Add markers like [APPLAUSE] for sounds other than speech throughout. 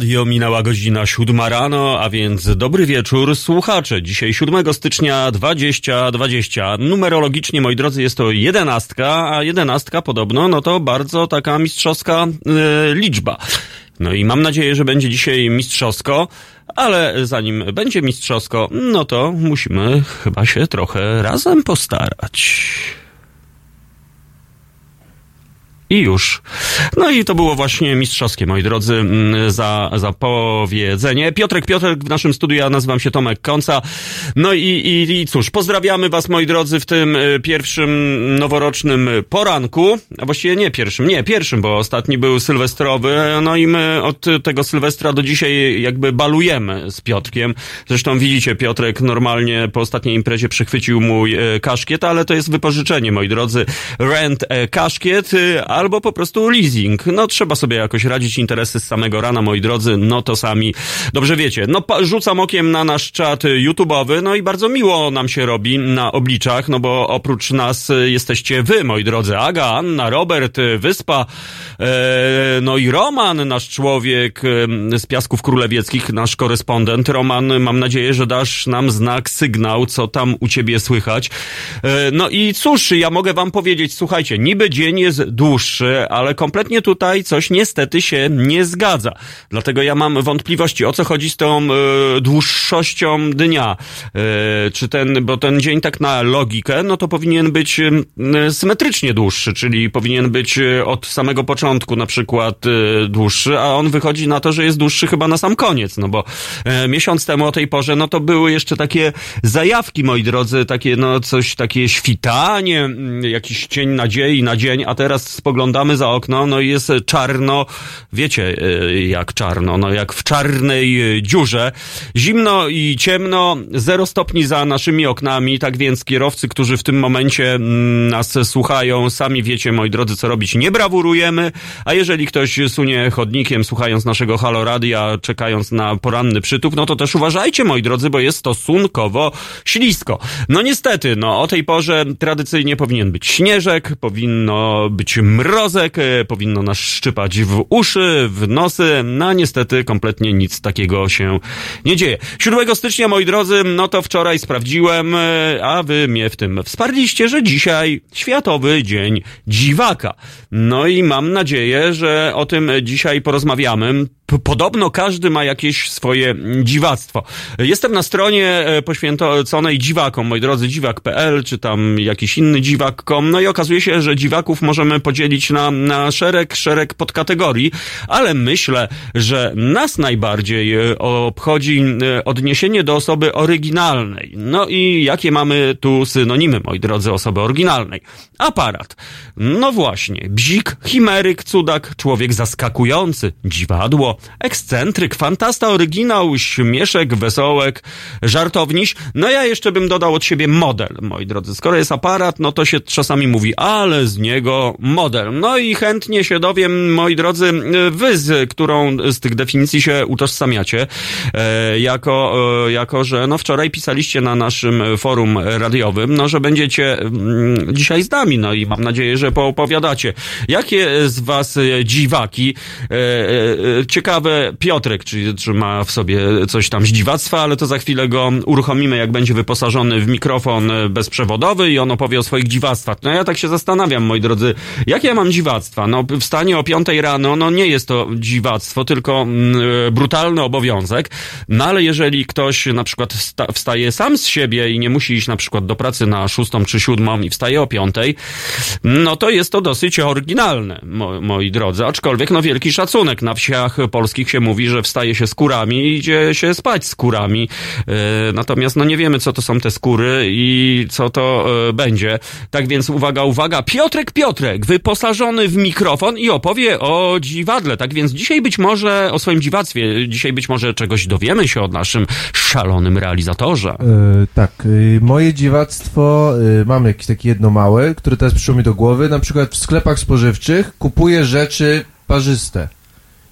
Radio, minęła godzina siódma rano, a więc dobry wieczór słuchacze. Dzisiaj 7 stycznia 2020. Numerologicznie, moi drodzy, jest to jedenastka, a jedenastka podobno, no to bardzo taka mistrzowska e, liczba. No i mam nadzieję, że będzie dzisiaj mistrzowsko, ale zanim będzie mistrzowsko, no to musimy chyba się trochę razem postarać. I już. No i to było właśnie mistrzowskie, moi drodzy, mm, za, za powiedzenie. Piotrek Piotrek w naszym studiu, ja nazywam się Tomek Konca. No i, i, i cóż, pozdrawiamy was, moi drodzy, w tym y, pierwszym noworocznym poranku. A właściwie nie pierwszym, nie pierwszym, bo ostatni był sylwestrowy. No i my od tego sylwestra do dzisiaj jakby balujemy z Piotrkiem. Zresztą widzicie, Piotrek normalnie po ostatniej imprezie przechwycił mój y, kaszkiet, ale to jest wypożyczenie, moi drodzy. Rent y, kaszkiet, a albo po prostu leasing. No trzeba sobie jakoś radzić interesy z samego rana, moi drodzy, no to sami dobrze wiecie. No rzucam okiem na nasz czat YouTube'owy, no i bardzo miło nam się robi na obliczach, no bo oprócz nas jesteście wy, moi drodzy, Aga, Anna, Robert, Wyspa, e, no i Roman, nasz człowiek e, z Piasków Królewieckich, nasz korespondent. Roman, mam nadzieję, że dasz nam znak, sygnał, co tam u ciebie słychać. E, no i cóż, ja mogę wam powiedzieć, słuchajcie, niby dzień jest dłuższy, dłuższy, ale kompletnie tutaj coś niestety się nie zgadza. Dlatego ja mam wątpliwości, o co chodzi z tą y, dłuższością dnia. Y, czy ten, bo ten dzień tak na logikę, no to powinien być y, symetrycznie dłuższy, czyli powinien być od samego początku na przykład dłuższy, a on wychodzi na to, że jest dłuższy chyba na sam koniec, no bo miesiąc temu o tej porze, no to były jeszcze takie zajawki, moi drodzy, takie, no coś, takie świtanie, jakiś cień nadziei na dzień, a teraz spoglądamy spoglądamy za okno, no i jest czarno, wiecie e, jak czarno, no jak w czarnej e, dziurze. Zimno i ciemno, zero stopni za naszymi oknami, tak więc kierowcy, którzy w tym momencie mm, nas słuchają, sami wiecie, moi drodzy, co robić. Nie brawurujemy, a jeżeli ktoś sunie chodnikiem, słuchając naszego haloradia, czekając na poranny przytup, no to też uważajcie, moi drodzy, bo jest stosunkowo ślisko. No niestety, no o tej porze tradycyjnie powinien być śnieżek, powinno być mrok, mrozek, e, powinno nas szczypać w uszy, w nosy, no niestety kompletnie nic takiego się nie dzieje. 7 stycznia, moi drodzy, no to wczoraj sprawdziłem, e, a wy mnie w tym wsparliście, że dzisiaj Światowy Dzień Dziwaka. No i mam nadzieję, że o tym dzisiaj porozmawiamy podobno każdy ma jakieś swoje dziwactwo. Jestem na stronie e, poświęconej dziwakom, moi drodzy, dziwak.pl, czy tam jakiś inny dziwak.com, no i okazuje się, że dziwaków możemy podzielić na, na szereg, szereg podkategorii, ale myślę, że nas najbardziej e, obchodzi e, odniesienie do osoby oryginalnej. No i jakie mamy tu synonimy, moi drodzy, osoby oryginalnej? Aparat. No właśnie, bzik, chimeryk, cudak, człowiek zaskakujący, dziwadło, ekscentryk, fantasta, oryginał, śmieszek, wesołek, żartowniś. No ja jeszcze bym dodał od siebie model, moi drodzy. Skoro jest aparat, no to się czasami mówi, ale z niego model. No i chętnie się dowiem, moi drodzy, wy z którą z tych definicji się utożsamiacie, e, jako, e, jako, że no wczoraj pisaliście na naszym forum radiowym, no że będziecie mm, dzisiaj z nami, no i mam nadzieję, że poopowiadacie. Jakie z was dziwaki, e, e, ciekawe ciekawe, Piotrek, czy, czy ma w sobie coś tam zdziwactwa, ale to za chwilę go uruchomimy, jak będzie wyposażony w mikrofon bezprzewodowy i on opowie o swoich dziwactwach. No ja tak się zastanawiam, moi drodzy, jakie ja mam dziwactwa? No wstanie o piątej rano, no nie jest to dziwactwo, tylko mm, brutalny obowiązek, no ale jeżeli ktoś na przykład wstaje sam z siebie i nie musi iść na przykład do pracy na szóstą czy siódmą i wstaje o piątej, no to jest to dosyć oryginalne, mo moi drodzy, aczkolwiek no wielki szacunek na wsiach po polskich się mówi, że wstaje się skórami i idzie się spać skórami. E, natomiast no nie wiemy, co to są te skóry i co to e, będzie. Tak więc uwaga, uwaga, Piotrek Piotrek, wyposażony w mikrofon i opowie o dziwadle. Tak więc dzisiaj być może o swoim dziwactwie, dzisiaj być może czegoś dowiemy się o naszym szalonym realizatorze. E, tak, moje dziwactwo, mam jakieś takie jedno małe, które teraz przyszło mi do głowy. Na przykład w sklepach spożywczych kupuję rzeczy parzyste.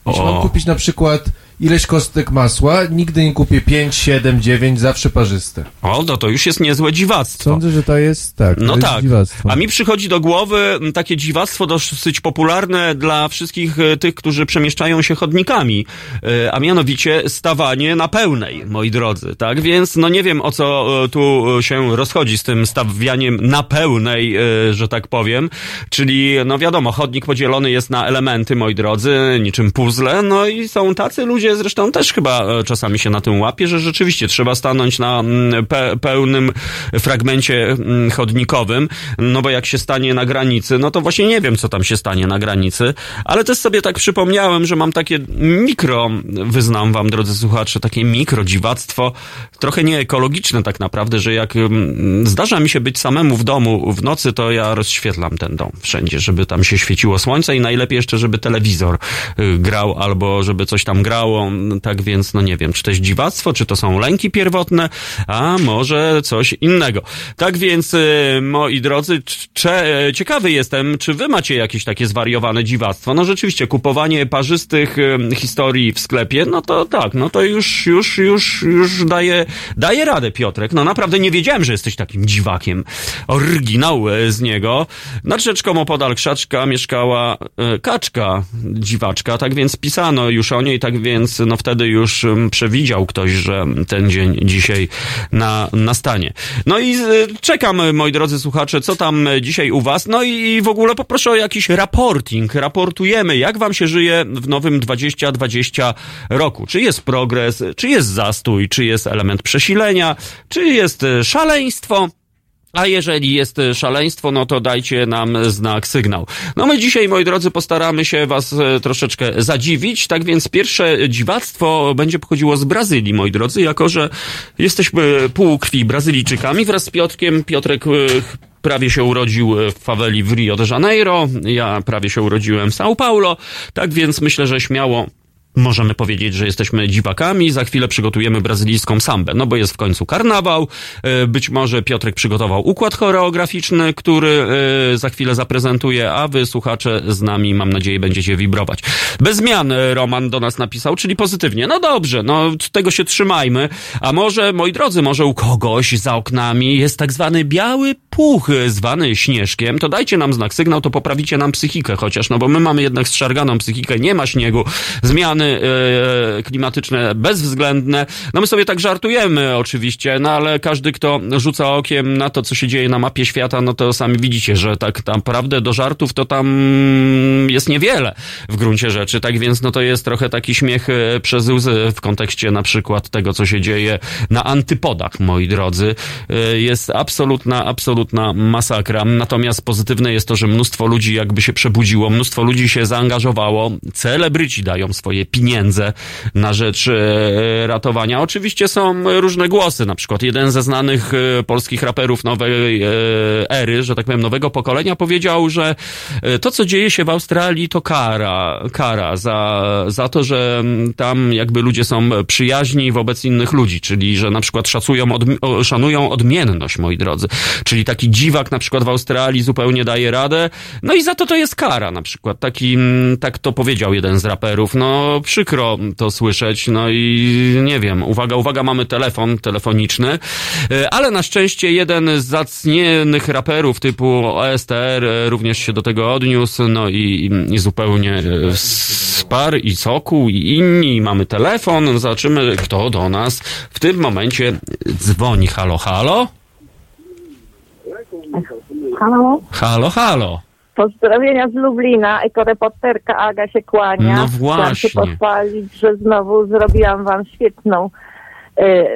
Jeśli mam kupić na przykład ileś kostek masła, nigdy nie kupię 5, 7, 9, zawsze parzyste. O, no to już jest niezłe dziwactwo. Sądzę, że to jest tak. No jest tak. Dziwactwo. A mi przychodzi do głowy takie dziwactwo dosyć popularne dla wszystkich e, tych, którzy przemieszczają się chodnikami, e, a mianowicie stawanie na pełnej, moi drodzy, tak? Więc no nie wiem o co e, tu się rozchodzi z tym stawianiem na pełnej, że tak powiem, czyli no wiadomo, chodnik podzielony jest na elementy, moi drodzy, niczym puzzle, no i są tacy ludzie, zresztą też chyba e, czasami się na tym łapie, że rzeczywiście trzeba stanąć na mm, pe pełnym fragmencie mm, chodnikowym, no bo jak się stanie na granicy, no to właśnie nie wiem, co tam się stanie na granicy, ale też sobie tak przypomniałem, że mam takie mikro, wyznam wam, drodzy słuchacze, takie mikro dziwactwo, trochę nieekologiczne tak naprawdę, że jak mm, zdarza mi się być samemu w domu w nocy, to ja rozświetlam ten dom wszędzie, żeby tam się świeciło słońce i najlepiej jeszcze, żeby telewizor y, grał albo żeby coś tam grało, tak więc no nie wiem, czy to jest dziwactwo, czy to są lęki pierwotne, a może coś innego. Tak więc, y, moi drodzy, ciekawy jestem, czy wy macie jakieś takie zwariowane dziwactwo? No rzeczywiście, kupowanie parzystych y, historii w sklepie, no to tak, no to już, już, już, już daje, daje radę, Piotrek. No naprawdę nie wiedziałem, że jesteś takim dziwakiem. Oryginał e, z niego. Nad rzeczką opodal krzaczka mieszkała kaczka, dziwaczka, tak więc pisano już o niej, tak więc no wtedy już mm, przewidział ktoś, że ten dzień dzisiaj na, nastanie. No i e, czekam, moi drodzy słuchacze, co tam dzisiaj u was. No i w ogóle poproszę o jakiś raporting. Raportujemy, jak wam się żyje w nowym 2020 roku. Czy jest progres, czy jest zastój, czy jest element przesilenia, czy jest e, szaleństwo. A jeżeli jest e, szaleństwo, no to dajcie nam znak, sygnał. No my dzisiaj, moi drodzy, postaramy się was e, troszeczkę zadziwić. Tak więc pierwsze dziwactwo będzie pochodziło z Brazylii, moi drodzy, jako że jesteśmy półkrwi Brazylijczykami wraz z Piotrkiem. Piotrek e, prawie się urodził w faweli w Rio de Janeiro, ja prawie się urodziłem w São Paulo, tak więc myślę, że śmiało Możemy powiedzieć, że jesteśmy dziwakami, za chwilę przygotujemy brazylijską sambę, no bo jest w końcu karnawał, e, być może Piotrek przygotował układ choreograficzny, który e, za chwilę zaprezentuje, a wy słuchacze z nami, mam nadzieję, będziecie wibrować. Bez zmian e, Roman do nas napisał, czyli pozytywnie. No dobrze, no tego się trzymajmy, a może, moi drodzy, może u kogoś za oknami jest tak zwany biały puch, zwany śnieżkiem, to dajcie nam znak, sygnał, to poprawicie nam psychikę chociaż, no bo my mamy jednak zszarganą psychikę, nie ma śniegu, zmiany e, klimatyczne bezwzględne. No my sobie tak żartujemy oczywiście, no ale każdy, kto rzuca okiem na to, co się dzieje na mapie świata, no to sami widzicie, że tak naprawdę do żartów to tam jest niewiele w gruncie rzeczy. Tak więc no to jest trochę taki śmiech e, przez łzy w kontekście na przykład tego, co się dzieje na antypodach, moi drodzy. E, Jest absolutna, absolutna masakra. Natomiast pozytywne jest to, że mnóstwo ludzi jakby się przebudziło, mnóstwo ludzi się zaangażowało. Celebryci dają swoje pieniądze na rzecz e, ratowania. Oczywiście są różne głosy, na przykład jeden ze znanych e, polskich raperów nowej e, ery, że tak powiem, nowego pokolenia powiedział, że to, co dzieje się w Australii, to kara, kara za, za to, że tam jakby ludzie są przyjaźni wobec innych ludzi, czyli że na przykład szacują, odmi- o, szanują odmienność, moi drodzy. Czyli taki dziwak na przykład w Australii zupełnie daje radę, no i za to to jest kara na przykład. Taki, tak to powiedział jeden z raperów. No przykro to słyszeć, no i nie wiem, uwaga, uwaga, mamy telefon telefoniczny, E, ale na szczęście jeden z zacnienych raperów typu OSTR e, również się do tego odniósł, no i, i zupełnie e, Spar i Soku i inni, mamy telefon, zobaczymy kto do nas w tym momencie dzwoni. Halo, halo? Halo? Halo, halo. Pozdrowienia z Lublina, ekoreporterka Aga się kłania. No Chciałam się właśnie. pochwalić, że znowu zrobiłam wam świetną e,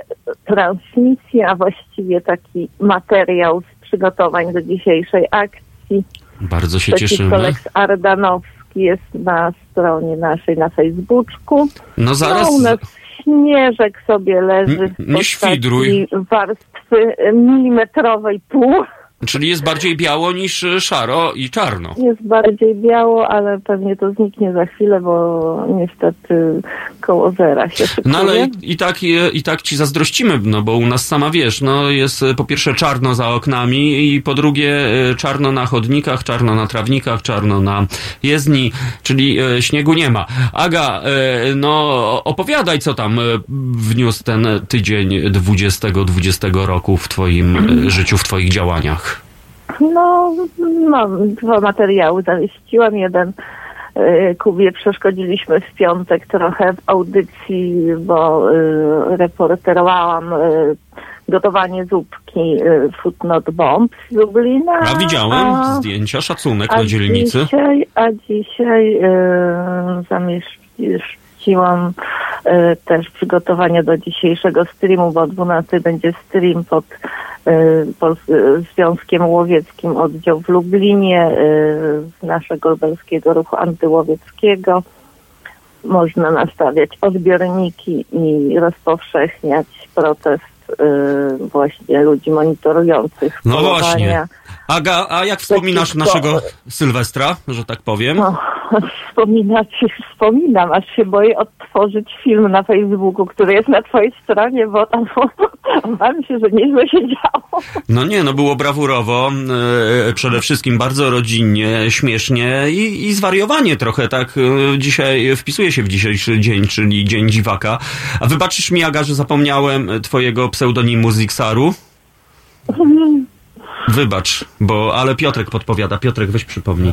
transmisję, a właściwie taki materiał z przygotowań do dzisiejszej akcji. Bardzo się Przeciwko cieszymy. Lex Ardanowski jest na stronie naszej na Facebooku. No zaraz. No, u nas śnieżek sobie leży w nie świdruj. warstwy milimetrowej pół. Czyli jest bardziej biało niż e, szaro i czarno. Jest bardziej biało, ale pewnie to zniknie za chwilę, bo niestety koło zera się szykuje. No ale i, i, tak, i, i tak ci zazdrościmy, no bo u nas sama wiesz, no jest e, po pierwsze czarno za oknami i po drugie e, czarno na chodnikach, czarno na trawnikach, czarno na jezdni, czyli śniegu nie ma. Aga, no opowiadaj co tam wniósł ten tydzień 2020 roku w twoim życiu, w twoich działaniach. No, mam dwa materiały zamieściłam. Jeden y, Kubie przeszkodziliśmy w piątek trochę w audycji, bo y, reporterowałam y, gotowanie zupki Food Not Bomb z Lublina. A widziałem a- zdjęcia, szacunek a na dzielnicy. Dzisiaj, a dzisiaj y, zamieściłam y, też przygotowania do dzisiejszego streamu, bo o 12 będzie stream pod Pols- y, Związkiem Łowieckim oddział w Lublinie naszego lubelskiego ruchu antyłowieckiego. Można nastawiać odbiorniki i rozpowszechniać protest właśnie ludzi monitorujących No właśnie. Aga, a jak wspominasz naszego Sylwestra, że tak powiem? No, wspominać wspominam, aż się boję odtworzyć film na Facebooku, który jest na twojej stronie, bo tam [LAUGHS] obawiam się, że nieźle się działo. No nie, no było brawurowo, e, przede wszystkim bardzo rodzinnie, śmiesznie i, i zwariowanie trochę, tak e, dzisiaj wpisuje się w dzisiejszy dzień, czyli Dzień Dziwaka. A wybaczysz mi, Aga, że zapomniałem twojego pseudonimu Zixaru? Wybacz, bo, ale Piotrek podpowiada. Piotrek, weź przypomnij.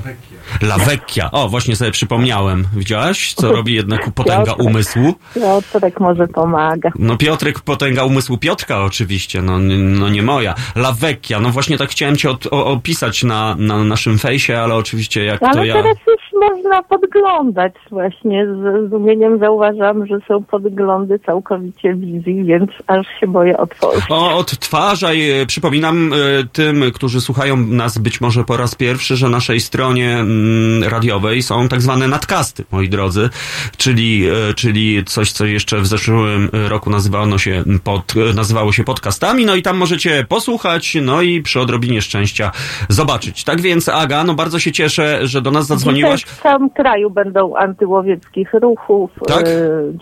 La Vecchia. O, właśnie sobie przypomniałem. Widziałaś, co [LAUGHS] robi jednak potęga Piotrek. umysłu? Piotrek może pomaga. No Piotrek, potęga umysłu Piotrka oczywiście, no, no nie moja. La Vecchia, no właśnie tak chciałem cię od, o, opisać na, na naszym fejsie, ale oczywiście jak to Ale ja... teraz już można podglądać właśnie. Z zdumieniem zauważam, że są podglądy całkowicie wizji, więc aż się boję otworzyć. O, odtwarzaj, e, przypominam e, tym, którzy słuchają nas być może po raz pierwszy, że na naszej stronie mm, radiowej są tak zwane nadkasty, moi drodzy, czyli, e, czyli coś, co jeszcze w zeszłym roku nazywano się pod, nazywało się podcastami, no i tam możecie posłuchać, no i przy odrobinie szczęścia zobaczyć. Tak więc, Aga, no bardzo się cieszę, że do nas zadzwoniłaś. W całym kraju będą antywłowieckich ruchów, Tak? e,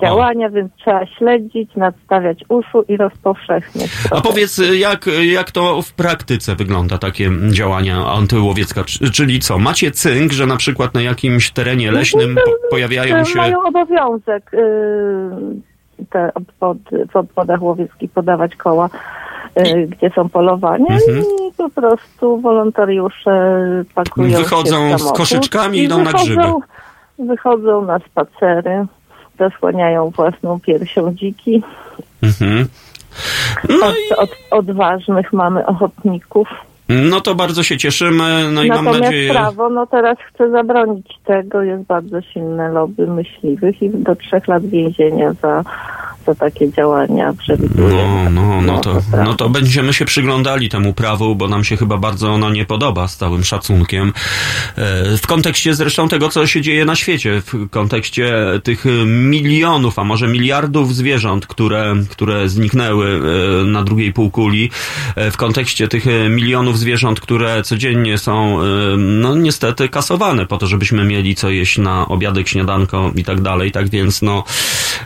działania, więc trzeba śledzić, nadstawiać uszu i rozpowszechniać. A powiedz, jak, jak to w praktyce wygląda, takie działania antyłowiecka? Czy- Czyli co, macie cynk, że na przykład na jakimś terenie leśnym po, pojawiają się... Mają obowiązek y, te obwody, w obwodach łowieckich podawać koła, y, gdzie są polowania Mhm. i po prostu wolontariusze pakują Wychodzą się z samochód koszyczkami i idą na grzyby. wychodzą- Wychodzą na spacery, zasłaniają własną piersią dziki. Mhm. No, i, Od, od odważnych mamy ochotników. no to bardzo się cieszymy, no i mam Natomiast nadzieję... prawo, no teraz chce zabronić tego. Jest bardzo silne lobby myśliwych i do trzech lat więzienia za, za takie działania przewiduje. No, no, no, to, prawo. no to będziemy się przyglądali temu prawu, bo nam się chyba bardzo ono nie podoba, z całym szacunkiem. E, W kontekście zresztą tego, co się dzieje na świecie, w kontekście tych milionów, a może miliardów zwierząt, które, które zniknęły e, na drugiej półkuli, e, w kontekście tych milionów zwierząt, które codziennie są, no niestety, kasowane po to, żebyśmy mieli co jeść na obiadek, śniadanko i tak dalej, tak więc no,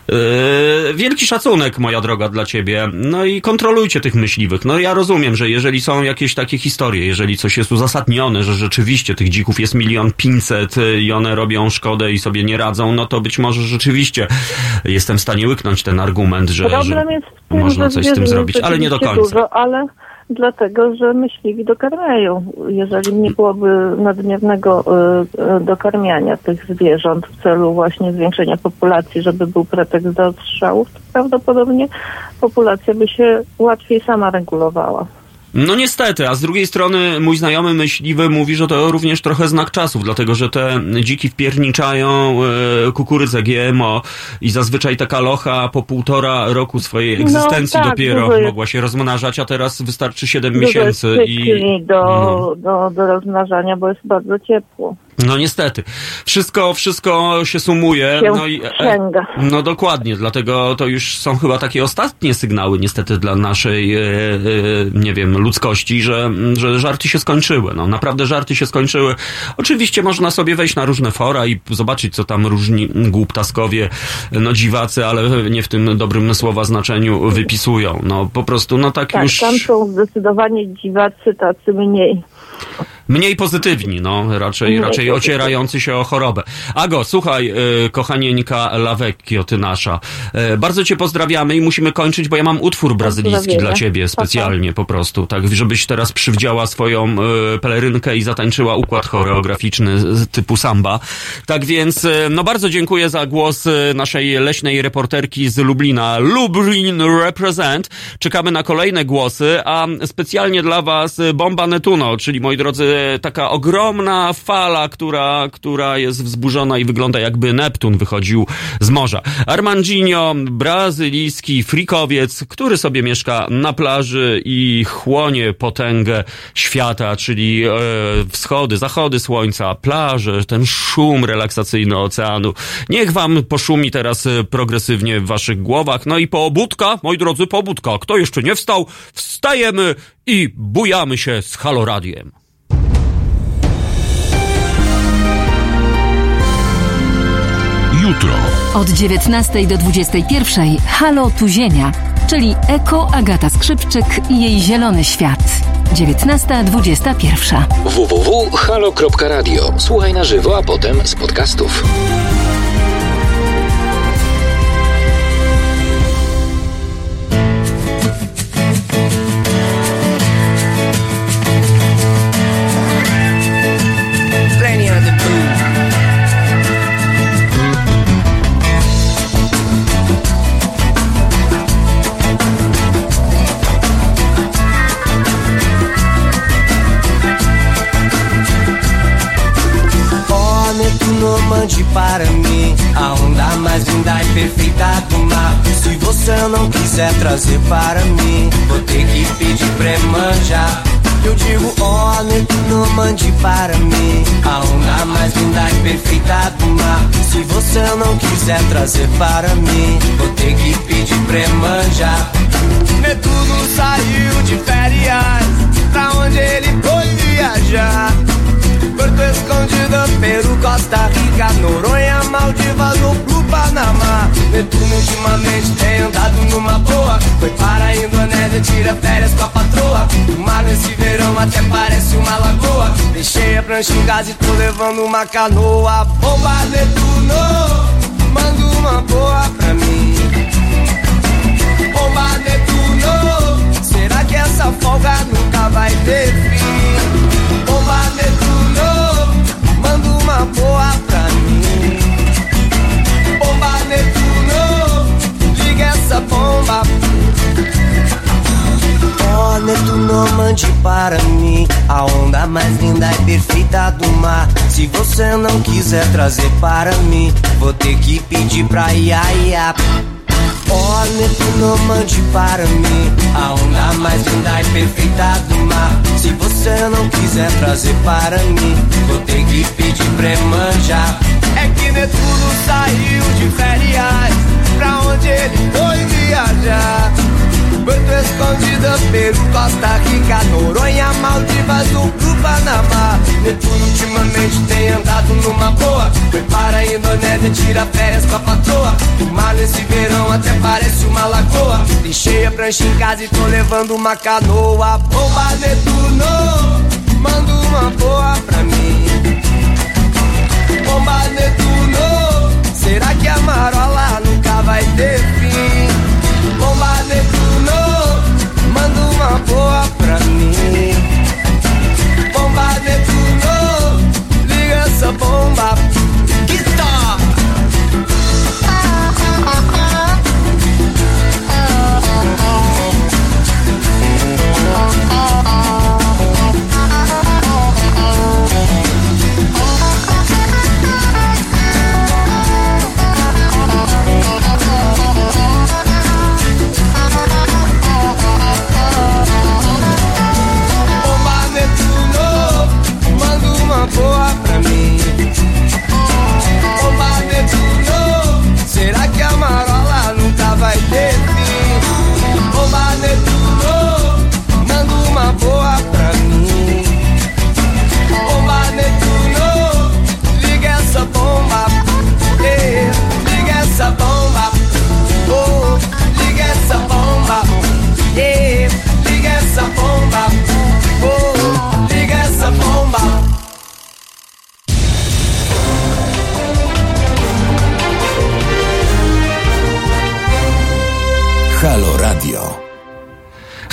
e, wielki szacunek, moja droga, dla ciebie. No i kontrolujcie tych myśliwych. No ja rozumiem, że jeżeli są jakieś takie historie, jeżeli coś jest uzasadnione, że rzeczywiście tych dzików jest milion pięćset i one robią szkodę i sobie nie radzą, no to być może rzeczywiście jestem w stanie łyknąć ten argument, że, że można coś z tym zrobić, ale nie do końca. Dużo, ale dlatego, że myśliwi dokarmiają. Jeżeli nie byłoby nadmiernego y, y, dokarmiania tych zwierząt w celu właśnie zwiększenia populacji, żeby był pretekst do odstrzałów, to prawdopodobnie populacja by się łatwiej sama regulowała. No niestety, a z drugiej strony mój znajomy myśliwy mówi, że to również trochę znak czasów, dlatego że te dziki wpierniczają e, kukurydzę GMO i zazwyczaj taka locha po półtora roku swojej No egzystencji tak, dopiero dużo jest- mogła się rozmnażać, a teraz wystarczy 7 Dużo jest miesięcy i... cykli do, no. do, do rozmnażania, bo jest bardzo ciepło. No niestety. Wszystko, wszystko się sumuje. Się no, i, sięga. no dokładnie, dlatego to już są chyba takie ostatnie sygnały niestety dla naszej, e, e, nie wiem, ludzkości, że, że żarty się skończyły. No naprawdę żarty się skończyły. Oczywiście można sobie wejść na różne fora i zobaczyć, co tam różni głuptaskowie, no dziwacy, ale nie w tym dobrym słowa znaczeniu wypisują. No po prostu, no tak, Tak, już... tam są zdecydowanie dziwacy, tacy mniej. Mniej pozytywni, no, raczej, Mniej raczej ocierający się o chorobę. Ago, słuchaj, y, kochanieńka Lawekio, ty nasza. Y, bardzo cię pozdrawiamy i musimy kończyć, bo ja mam utwór brazylijski dla ciebie specjalnie po prostu, tak, żebyś teraz przywdziała swoją y, pelerynkę i zatańczyła układ choreograficzny typu samba. Tak więc, y, no bardzo dziękuję za głos naszej leśnej reporterki z Lublina. Lublin Represent. Czekamy na kolejne głosy, a specjalnie dla was Bomba Netuno, czyli moi drodzy, taka ogromna fala, która, która jest wzburzona i wygląda jakby Neptun wychodził z morza. Armandinho, brazylijski frikowiec, który sobie mieszka na plaży i chłonie potęgę świata, czyli e, wschody, zachody słońca, plaże, ten szum relaksacyjny oceanu. Niech wam poszumi teraz e, progresywnie w waszych głowach. No i poobudka, moi drodzy, poobudka. Kto jeszcze nie wstał, wstajemy i bujamy się z haloradiem. Jutro. Od 19 do 21 Halo tu Ziemia, czyli Eko Agata Skrzypczyk i jej zielony świat. 19.21. www.halo.radio. Słuchaj na żywo, a potem z podcastów. Quiser trazer para mim, vou ter que pedir pra manjar. Eu digo, oh, Netuno, mande para mim a onda mais linda e perfeita do mar. Se você não quiser trazer para mim, vou ter que pedir pra manjar. Netuno saiu de férias, pra onde ele foi viajar? Porto Escondido, Peru, Costa Rica, Noronha, Maldivas ou pro Panamá. Netuno ultimamente tem andado numa boa. Foi para a Indonésia, tira férias com a patroa. O mar nesse verão até parece uma lagoa. Deixei a prancha em casa e tô levando uma canoa. Bomba Netuno, manda uma boa pra mim. Bomba Netuno, será que essa folga nunca vai ter fim? Bomba Netuno, uma boa pra mim. Bomba Netuno, liga essa bomba. Oh, Netuno, mande para mim a onda mais linda e perfeita do mar. Se você não quiser trazer para mim, vou ter que pedir pra Iaia. Oh, Netuno, mande para mim a onda mais linda e perfeita do mar. Se você não quiser trazer para mim, vou ter que pedir pra manjar. É que Netuno saiu de férias, pra onde ele foi viajar? Porto Escondido, Peru, Costa Rica, Noronha, Maldivas pro Panamá. Netuno ultimamente tem andado numa boa. Foi para a Indonésia, tira férias com a patroa. O mar nesse verão até parece uma lagoa. Deixei a prancha em casa e tô levando uma canoa. Bomba Netuno, manda uma boa pra mim. Bomba Netuno, será que a marola nunca vai ter pra mim. Bomba Netuno, liga essa bomba.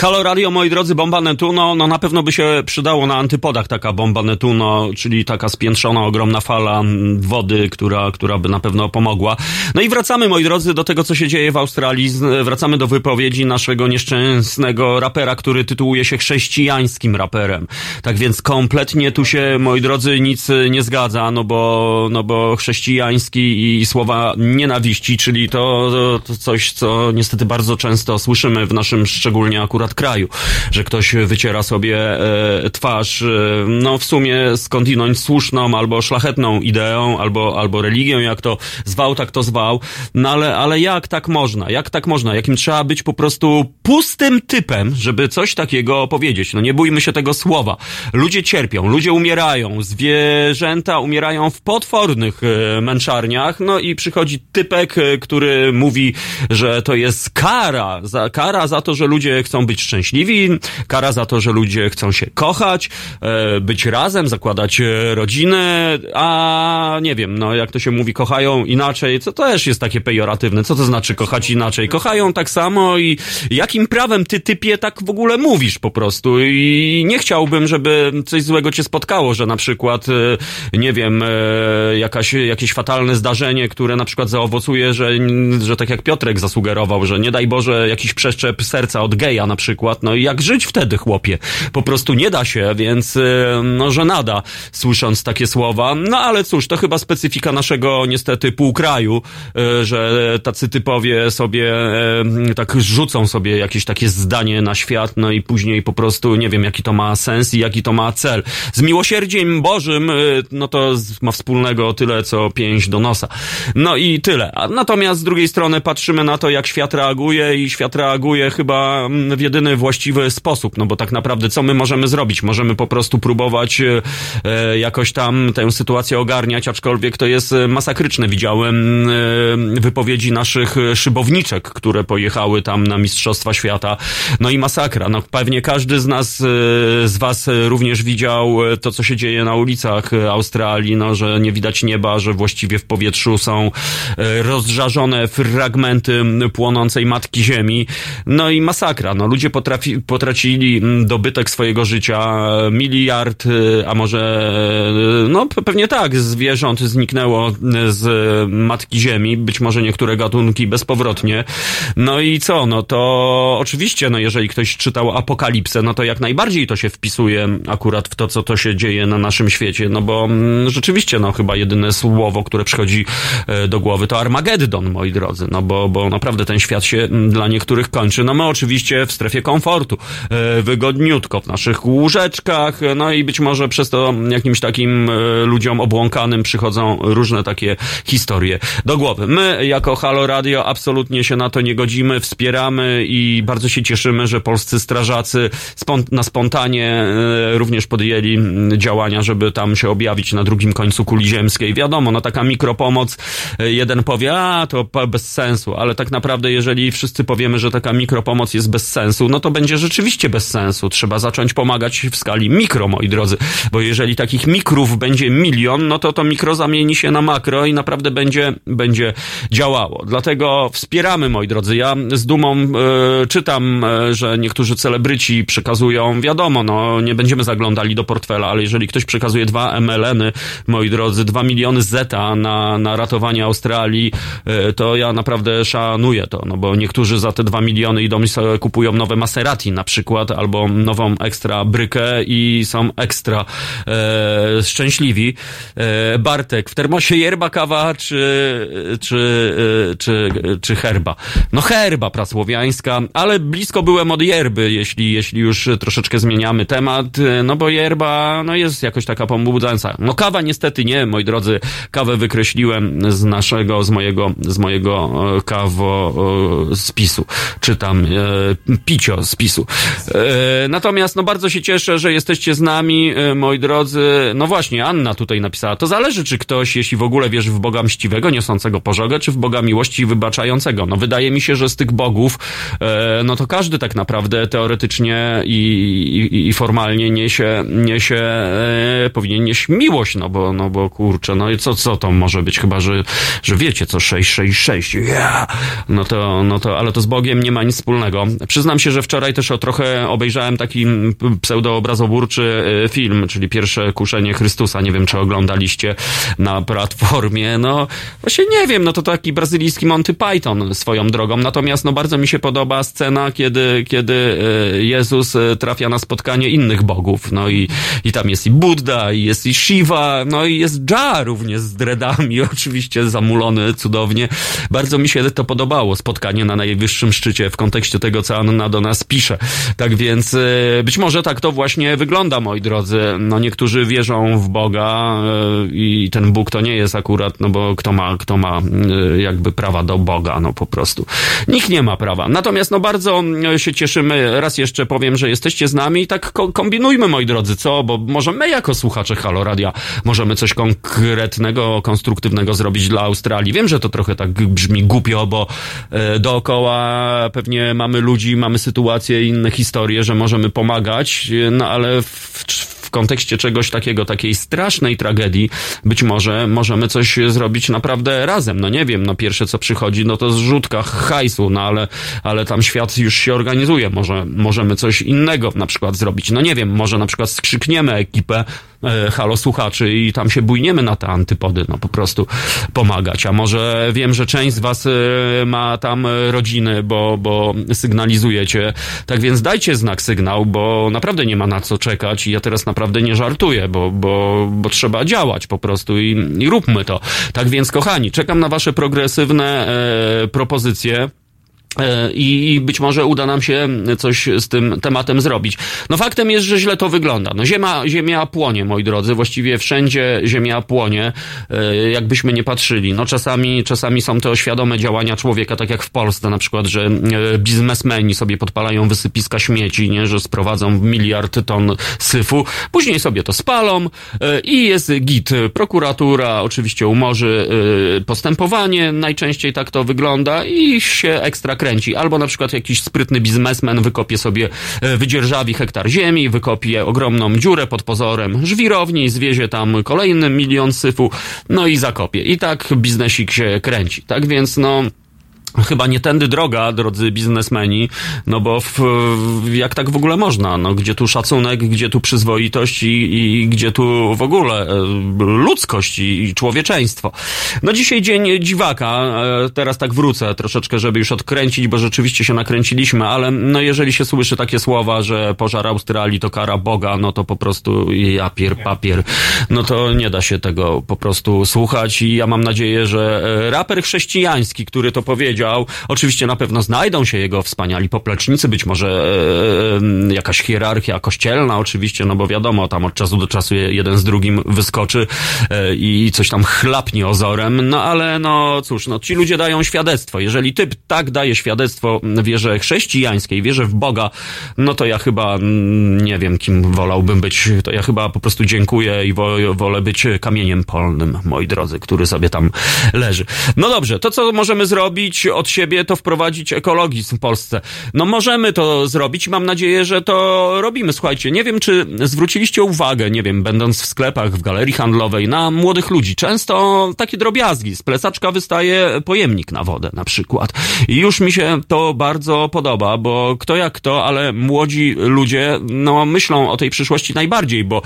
Halo Radio, moi drodzy, bomba Netuno, no na pewno by się przydało na antypodach taka bomba Netuno, czyli taka spiętrzona, ogromna fala wody, która, która by na pewno pomogła. No i wracamy, moi drodzy, do tego, co się dzieje w Australii. Wracamy do wypowiedzi naszego nieszczęsnego rapera, który tytułuje się chrześcijańskim raperem. Tak więc kompletnie tu się, moi drodzy, nic nie zgadza, no bo, no bo chrześcijański i słowa nienawiści, czyli to, to coś, co niestety bardzo często słyszymy w naszym szczególnie akurat kraju, że ktoś wyciera sobie e, twarz, e, no w sumie skądinąć słuszną albo szlachetną ideą, albo, albo religią, jak to zwał, tak to zwał, no ale, ale jak tak można, jak tak można, jakim trzeba być po prostu pustym typem, żeby coś takiego powiedzieć, no nie bójmy się tego słowa. Ludzie cierpią, ludzie umierają, zwierzęta umierają w potwornych e, męczarniach, no i przychodzi typek, który mówi, że to jest kara, za, kara za to, że ludzie chcą być szczęśliwi, kara za to, że ludzie chcą się kochać, e, być razem, zakładać e, rodziny, a nie wiem, no jak to się mówi, kochają inaczej, co też jest takie pejoratywne. Co to znaczy kochać inaczej? Kochają tak samo i jakim prawem ty typie tak w ogóle mówisz po prostu i nie chciałbym, żeby coś złego cię spotkało, że na przykład, e, nie wiem, jakaś, jakieś fatalne zdarzenie, które na przykład zaowocuje, że, że tak jak Piotrek zasugerował, że nie daj Boże jakiś przeszczep serca od geja na przykład, no i jak żyć wtedy, chłopie? Po prostu nie da się, więc e, no, że nada, słysząc takie słowa. No ale cóż, to chyba specyfika naszego niestety półkraju, e, że tacy typowie sobie e, tak rzucą sobie jakieś takie zdanie na świat, no i później po prostu nie wiem, jaki to ma sens i jaki to ma cel. Z miłosierdziem Bożym, no to ma wspólnego tyle, co pięść do nosa. No i tyle. Natomiast z drugiej strony patrzymy na to, jak świat reaguje i świat reaguje chyba mm, w właściwy sposób, no bo tak naprawdę co my możemy zrobić? Możemy po prostu próbować e, e, jakoś tam tę sytuację ogarniać, aczkolwiek to jest e, masakryczne. Widziałem wypowiedzi naszych szybowniczek, które pojechały tam na Mistrzostwa Świata. No i masakra. No pewnie każdy z nas, z was również widział to, co się dzieje na ulicach Australii, no, że nie widać nieba, że właściwie w powietrzu są rozżarzone fragmenty płonącej matki ziemi. No i masakra. No, ludzie potrafi, potracili m, dobytek swojego życia, e, miliard, e, a może, e, no pe- pewnie tak, zwierząt zniknęło z matki ziemi, być może niektóre gatunki bezpowrotnie. No i co? No to oczywiście, no jeżeli ktoś czytał Apokalipsę, no to jak najbardziej to się wpisuje akurat w to, co to się dzieje na naszym świecie, no bo mm, rzeczywiście, no chyba jedyne słowo, które przychodzi do głowy to Armageddon, moi drodzy, no bo, bo naprawdę ten świat się mm, dla niektórych kończy. No my oczywiście w strefie komfortu, e, wygodniutko w naszych łóżeczkach, e, no i być może przez to jakimś takim e, ludziom obłąkanym przychodzą różne takie historie do głowy. My jako Halo Radio absolutnie się na to nie godzimy, wspieramy i bardzo się cieszymy, że polscy strażacy na spontanie również podjęli działania, żeby tam się objawić na drugim końcu kuli ziemskiej. Wiadomo, no taka mikropomoc, jeden powie, a to bez sensu, ale tak naprawdę jeżeli wszyscy powiemy, że taka mikropomoc jest bez sensu, no to będzie rzeczywiście bez sensu. Trzeba zacząć pomagać w skali mikro, moi drodzy, bo jeżeli takich mikrów będzie milion, no to to mikro zamieni się na makro i naprawdę będzie, będzie działało. Dlatego wspieramy, moi drodzy. Ja z dumą e, czytam, e, że niektórzy celebryci przekazują, wiadomo, no nie będziemy zaglądali do portfela, ale jeżeli ktoś przekazuje dwa MLN-y, moi drodzy, dwa miliony zeta na, na ratowanie Australii, e, to ja naprawdę szanuję to, no bo niektórzy za te dwa miliony idą i kupują nowe Maserati na przykład, albo nową ekstra brykę i są ekstra e, szczęśliwi. E, Bartek, w termosie yerba kawa czy, czy, e, czy, czy herba? No herba prasłowiańska, ale blisko byłem od yerby, jeśli, jeśli już troszeczkę zmieniamy temat, e, no bo yerba no jest jakoś taka pobudzająca. No kawa niestety nie, moi drodzy, kawę wykreśliłem z naszego, z mojego, z mojego e, kawo spisu, czy tam e, picio spisu. E, natomiast no bardzo się cieszę, że jesteście z nami, e, moi drodzy. No właśnie, Anna tutaj napisała, to zależy, czy ktoś, jeśli w ogóle wierzy w Boga mściwego, niosącego pożogę, czy w Boga miłości wybaczającego. No wydaje mi się, że z tych bogów, e, no to każdy tak naprawdę teoretycznie i, i, i formalnie niesie, niesie powinien nieść miłość, no bo, no bo kurczę, no i co, co to może być, chyba, że, że wiecie, co 666, yeah! no to, no to, ale to z Bogiem nie ma nic wspólnego. Przyznam się, się, że wczoraj też o trochę obejrzałem taki pseudoobrazoburczy e, film, czyli Pierwsze Kuszenie Chrystusa. Nie wiem, czy oglądaliście na platformie. No, właśnie nie wiem, no to taki brazylijski Monty Python swoją drogą. Natomiast no bardzo mi się podoba scena, kiedy, kiedy e, Jezus e, trafia na spotkanie innych bogów. No i, i tam jest i Buddha, i jest i Shiva, no i jest Ja również z dreadami, [LAUGHS] oczywiście zamulony cudownie. Bardzo mi się to podobało, spotkanie na najwyższym szczycie w kontekście tego, co Anna do nas pisze. Tak więc e, być może tak to właśnie wygląda, moi drodzy. No niektórzy wierzą w Boga e, i ten Bóg to nie jest akurat, no bo kto ma, kto ma e, jakby prawa do Boga, no po prostu. Nikt nie ma prawa. Natomiast no bardzo się cieszymy, raz jeszcze powiem, że jesteście z nami i tak ko kombinujmy, moi drodzy, co? Bo może my jako słuchacze Halo Radia możemy coś konkretnego, konstruktywnego zrobić dla Australii. Wiem, że to trochę tak brzmi głupio, bo dookoła pewnie mamy ludzi, mamy sytuacje, inne historie, że możemy pomagać, no ale w, w kontekście czegoś takiego, takiej strasznej tragedii, być może możemy coś zrobić naprawdę razem. No nie wiem, no pierwsze co przychodzi, no to zrzutka hajsu, no ale, ale tam świat już się organizuje. Może możemy coś innego na przykład zrobić. No nie wiem, może na przykład skrzykniemy ekipę halo słuchaczy i tam się bujniemy na te antypody, no po prostu pomagać. A może wiem, że część z was e, ma tam rodziny, bo, bo sygnalizujecie. Tak więc dajcie znak sygnał, bo naprawdę nie ma na co czekać i ja teraz naprawdę nie żartuję, bo, bo, bo trzeba działać po prostu i, i róbmy to. Tak więc kochani, czekam na wasze progresywne e, propozycje. E, I być może uda nam się coś z tym tematem zrobić. No faktem jest, że źle to wygląda. No ziemia, ziemia płonie, moi drodzy. Właściwie wszędzie ziemia płonie, e, jakbyśmy nie patrzyli. No czasami, czasami są to świadome działania człowieka, tak jak w Polsce na przykład, że e, biznesmeni sobie podpalają wysypiska śmieci, nie, że sprowadzą miliard ton syfu, później sobie to spalą i jest git. Prokuratura oczywiście umorzy postępowanie, najczęściej tak to wygląda i się ekstra kręci. Albo na przykład jakiś sprytny biznesmen wykopie sobie, e, wydzierżawi hektar ziemi, wykopie ogromną dziurę pod pozorem żwirowni, zwiezie tam kolejny milion syfu, no i zakopie. I tak biznesik się kręci. Tak więc no chyba nie tędy droga, drodzy biznesmeni, no bo w, jak tak w ogóle można? No, gdzie tu szacunek, gdzie tu przyzwoitość i, i gdzie tu w ogóle e, ludzkość i, i człowieczeństwo? No dzisiaj dzień dziwaka, e, teraz tak wrócę troszeczkę, żeby już odkręcić, bo rzeczywiście się nakręciliśmy, ale no jeżeli się słyszy takie słowa, że pożar Australii to kara Boga, no to po prostu japier, papier, no to nie da się tego po prostu słuchać i ja mam nadzieję, że e, raper chrześcijański, który to powiedział, Oczywiście na pewno znajdą się jego wspaniali poplecznicy, być może e, e, jakaś hierarchia kościelna oczywiście, no bo wiadomo, tam od czasu do czasu jeden z drugim wyskoczy e, i coś tam chlapnie ozorem, no ale no cóż, no ci ludzie dają świadectwo. Jeżeli typ tak daje świadectwo wierze chrześcijańskiej, wierze w Boga, no to ja chyba mm, nie wiem, kim wolałbym być. To ja chyba po prostu dziękuję i wo, wolę być kamieniem polnym, moi drodzy, który sobie tam leży. No dobrze, to co możemy zrobić? Od siebie, to wprowadzić ekologizm w Polsce. No możemy to zrobić mam nadzieję, że to robimy. Słuchajcie, nie wiem, czy zwróciliście uwagę, nie wiem, będąc w sklepach, w galerii handlowej, na młodych ludzi. Często takie drobiazgi. Z plecaczka wystaje pojemnik na wodę na przykład. I już mi się to bardzo podoba, bo kto jak kto, ale młodzi ludzie, no myślą o tej przyszłości najbardziej, bo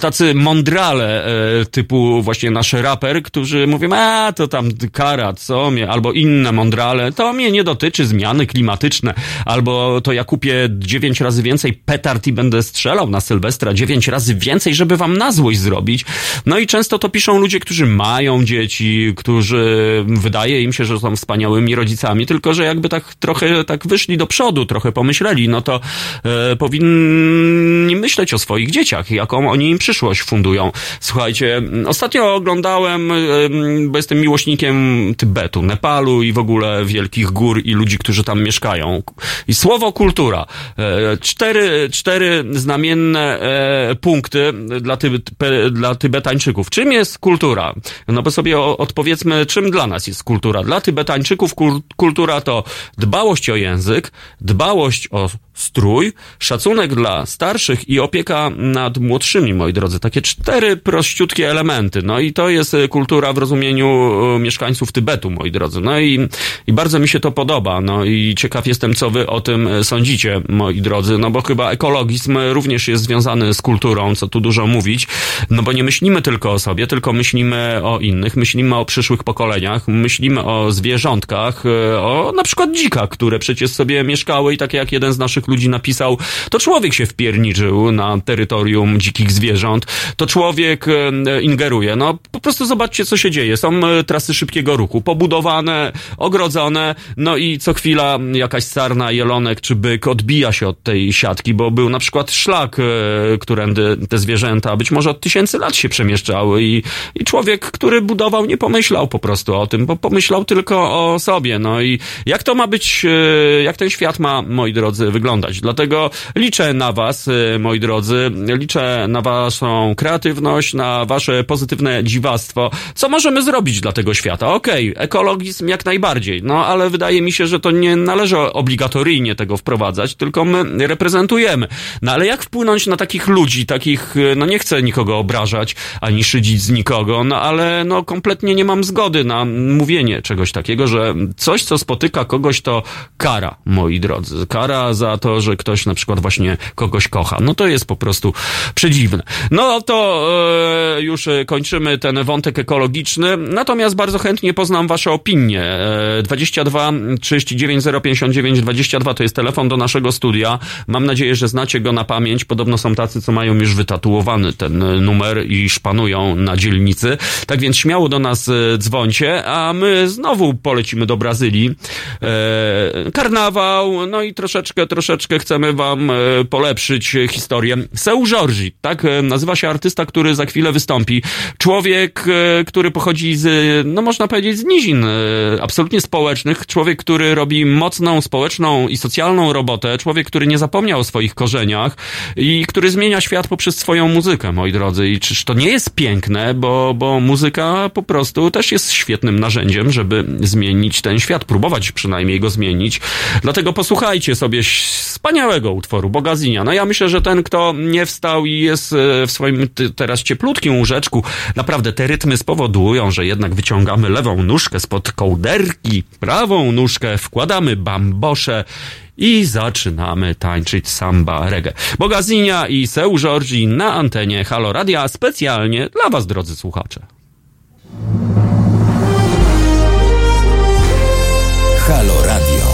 tacy mądrale e, typu właśnie nasz raper, którzy mówią, a to tam kara, co mnie, albo inne mądrale, ale to mnie nie dotyczy zmiany klimatyczne, albo to ja kupię dziewięć razy więcej petard i będę strzelał na Sylwestra dziewięć razy więcej, żeby wam na złość zrobić. No i często to piszą ludzie, którzy mają dzieci, którzy wydaje im się, że są wspaniałymi rodzicami, tylko że jakby tak trochę tak wyszli do przodu, trochę pomyśleli, no to e, powinni myśleć o swoich dzieciach, jaką oni im przyszłość fundują. Słuchajcie, ostatnio oglądałem, e, bo jestem miłośnikiem Tybetu, Nepalu i w ogóle wielkich gór i ludzi, którzy tam mieszkają. I słowo kultura. E, cztery, cztery znamienne e, punkty dla, ty, dla Tybetańczyków. Czym jest kultura? No bo sobie odpowiedzmy, czym dla nas jest kultura. Dla Tybetańczyków kultura to dbałość o język, dbałość o strój, szacunek dla starszych i opieka nad młodszymi, moi drodzy. Takie cztery prościutkie elementy. No i to jest e, kultura w rozumieniu e, mieszkańców Tybetu, moi drodzy. No i, i bardzo mi się to podoba. No i ciekaw jestem, co wy o tym e, sądzicie, moi drodzy. No bo chyba ekologizm również jest związany z kulturą, co tu dużo mówić. No bo nie myślimy tylko o sobie, tylko myślimy o innych, myślimy o przyszłych pokoleniach, myślimy o zwierzątkach, o na przykład dzikach, które przecież sobie mieszkały i tak jak jeden z naszych ludzi napisał, to człowiek się wpierniczył na terytorium dzikich zwierząt, to człowiek e, ingeruje. No po prostu zobaczcie, co się dzieje. Są e, trasy szybkiego ruchu, pobudowane, ogrodzone, no i co chwila jakaś sarna, jelonek czy byk odbija się od tej siatki, bo był na przykład szlak, e, którędy te zwierzęta być może od tysięcy lat się przemieszczały i, i człowiek, który budował, nie pomyślał po prostu o tym, bo pomyślał tylko o sobie. No i jak to ma być, jak ten świat ma, moi drodzy, wyglądać? Dlatego liczę na Was, y, moi drodzy, liczę na Waszą kreatywność, na Wasze pozytywne dziwactwo. Co możemy zrobić dla tego świata? Okej, okay, ekologizm jak najbardziej, no ale wydaje mi się, że to nie należy obligatoryjnie tego wprowadzać, tylko my reprezentujemy. No ale jak wpłynąć na takich ludzi, takich, y, no nie chcę nikogo obrażać, ani szydzić z nikogo, no ale no kompletnie nie mam zgody na mówienie czegoś takiego, że coś, co spotyka kogoś, to kara, moi drodzy. Kara za to, że ktoś na przykład właśnie kogoś kocha. No to jest po prostu przedziwne. No to e, już kończymy ten wątek ekologiczny, natomiast bardzo chętnie poznam wasze opinie. E, 22 39 059 22 to jest telefon do naszego studia. Mam nadzieję, że znacie go na pamięć. Podobno są tacy, co mają już wytatuowany ten numer i szpanują na dzielnicy. Tak więc śmiało do nas e, dzwońcie, a my znowu polecimy do Brazylii. E, karnawał, no i troszeczkę, troszeczkę chcemy wam e, polepszyć historię. Seu Giorgi, tak e, nazywa się artysta, który za chwilę wystąpi. Człowiek, e, który pochodzi z, no można powiedzieć, z nizin absolutnie społecznych. Człowiek, który robi mocną społeczną i socjalną robotę. Człowiek, który nie zapomniał o swoich korzeniach i który zmienia świat poprzez swoją muzykę, moi drodzy. I czyż to nie jest piękne, bo, bo muzyka po prostu też jest świetnym narzędziem, żeby zmienić ten świat, próbować przynajmniej go zmienić. Dlatego posłuchajcie sobie wspaniałego utworu, Bogazinia. No ja myślę, że ten, kto nie wstał i jest e, w swoim teraz cieplutkim łóżeczku, naprawdę te rytmy spowodują, że jednak wyciągamy lewą nóżkę spod kołderki, prawą nóżkę wkładamy bambosze i zaczynamy tańczyć samba reggae. Bogazinia i Seu Giorgi na antenie Halo Radia specjalnie dla Was, drodzy słuchacze. Halo.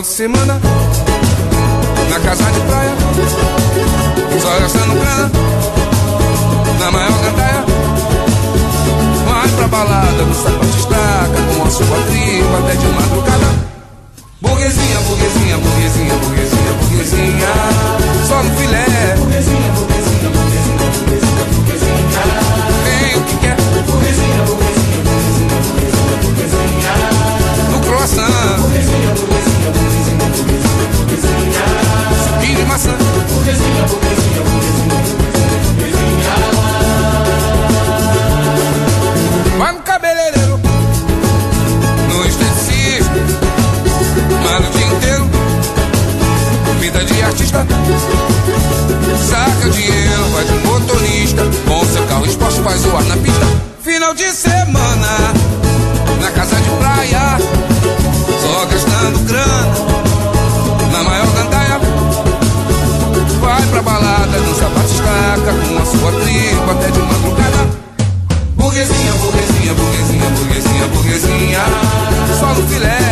Final de semana, na casa de praia, só gastando grana, na maior gandaia. Vai pra balada, no sapato estaca, com a sua tripa até de madrugada. Burguesinha, burguesinha, burguesinha, burguesinha, burguesinha, só no filé. Burguesinha, burguesinha, maçã. Burguesinha, burguesinha, burguesinha, burguesinha. Vai no cabeleireiro, no esteticismo, mano o dia inteiro, vida de artista. Saca dinheiro, vai de motorista, com seu carro exposto, faz o ar na pista. com a sua tribo até de madrugada. Burguesinha, burguesinha, burguesinha, burguesinha, burguesinha, só no filé.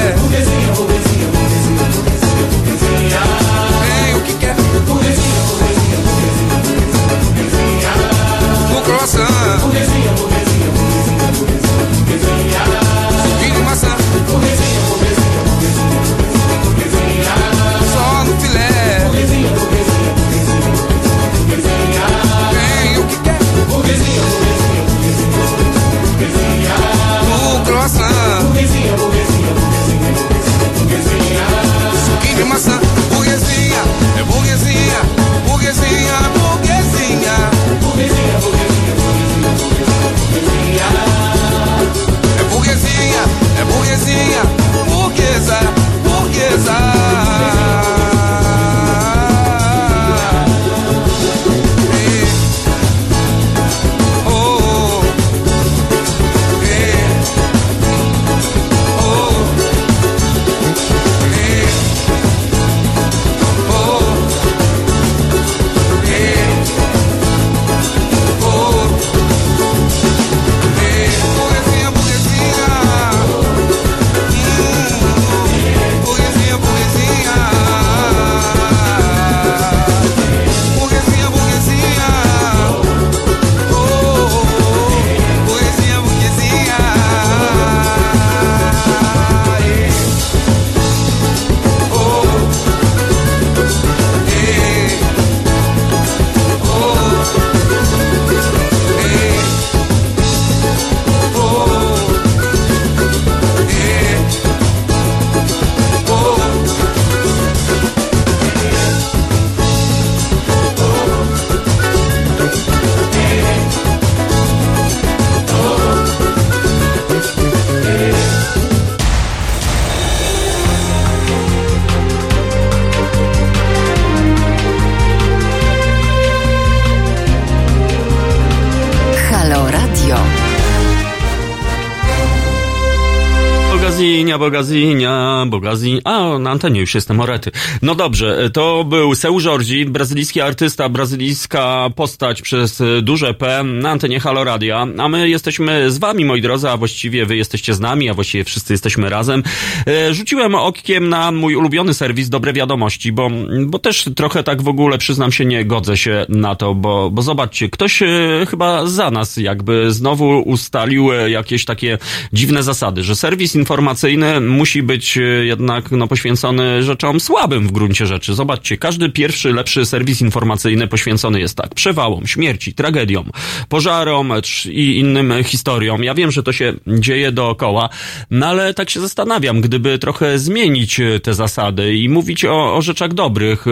bogazinha, bogazinha. Ah, antenie już jestem orety. No dobrze, to był Seu Giorgi, brazylijski artysta, brazylijska postać przez duże P na antenie Halo Radia. A my jesteśmy z wami, moi drodzy, a właściwie wy jesteście z nami, a właściwie wszyscy jesteśmy razem. E, rzuciłem okiem na mój ulubiony serwis Dobre Wiadomości, bo, bo też trochę tak w ogóle, przyznam się, nie godzę się na to, bo, bo zobaczcie, ktoś e, chyba za nas jakby znowu ustalił e, jakieś takie dziwne zasady, że serwis informacyjny musi być jednak no, poświęcony rzeczom słabym w gruncie rzeczy. Zobaczcie, każdy pierwszy, lepszy serwis informacyjny poświęcony jest tak, przewałom, śmierci, tragediom, pożarom i innym historiom. Ja wiem, że to się dzieje dookoła, no ale tak się zastanawiam, gdyby trochę zmienić te zasady i mówić o, o rzeczach dobrych,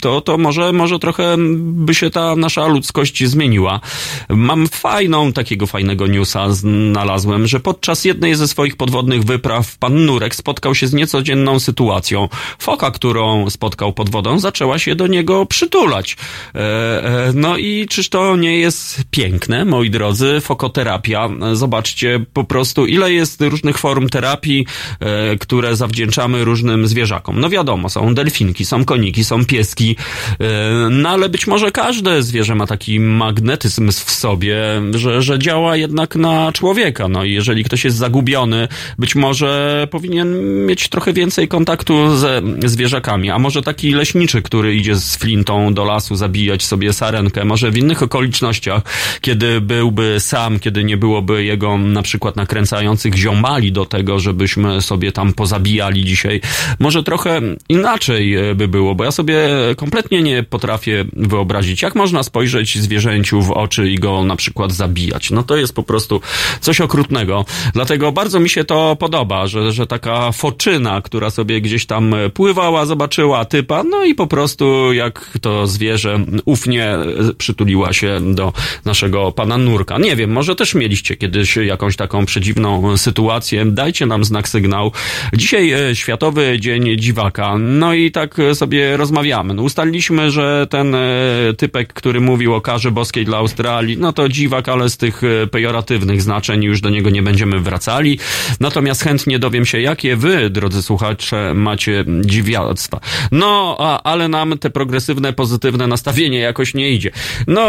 to, to może, może trochę by się ta nasza ludzkość zmieniła. Mam fajną, takiego fajnego newsa znalazłem, że podczas jednej ze swoich podwodnych wypraw pan Nurek spotkał się z niecodzienną sytuacją. Foka, którą spotkał pod wodą, zaczęła się do niego przytulać. E, e, no i czyż to nie jest piękne, moi drodzy? Fokoterapia. Zobaczcie po prostu, ile jest różnych form terapii, e, które zawdzięczamy różnym zwierzakom. No wiadomo, są delfinki, są koniki, są pieski, no ale być może każde zwierzę ma taki magnetyzm w sobie, że, że działa jednak na człowieka. No i jeżeli ktoś jest zagubiony, być może powinien mieć trochę więcej kontaktu ze zwierzakami, a może taki leśniczy, który idzie z flintą do lasu zabijać sobie sarenkę, może w innych okolicznościach, kiedy byłby sam, kiedy nie byłoby jego na przykład nakręcających ziomali do tego, żebyśmy sobie tam pozabijali dzisiaj, może trochę inaczej e, by było, bo ja sobie kompletnie nie potrafię wyobrazić, jak można spojrzeć zwierzęciu w oczy i go na przykład zabijać. No to jest po prostu coś okrutnego. Dlatego bardzo mi się to podoba, że, że taka foczyna, która sobie gdzieś tam pływała, zobaczyła typa, no i po prostu jak to zwierzę ufnie przytuliła się do naszego pana Nurka. Nie wiem, może też mieliście kiedyś jakąś taką przedziwną sytuację. Dajcie nam znak sygnał. Dzisiaj e, Światowy Dzień Dziwaka. No i tak sobie rozmawiamy. No, ustaliliśmy, że ten e, typek, który mówił o karze boskiej dla Australii, no to dziwak, ale z tych e, pejoratywnych znaczeń już do niego nie będziemy wracali. Natomiast chętnie dowiem się, jakie wy, drodzy słuchacze, macie dziwiactwa. No, a, ale nam te progresywne, pozytywne nastawienie jakoś nie idzie. No,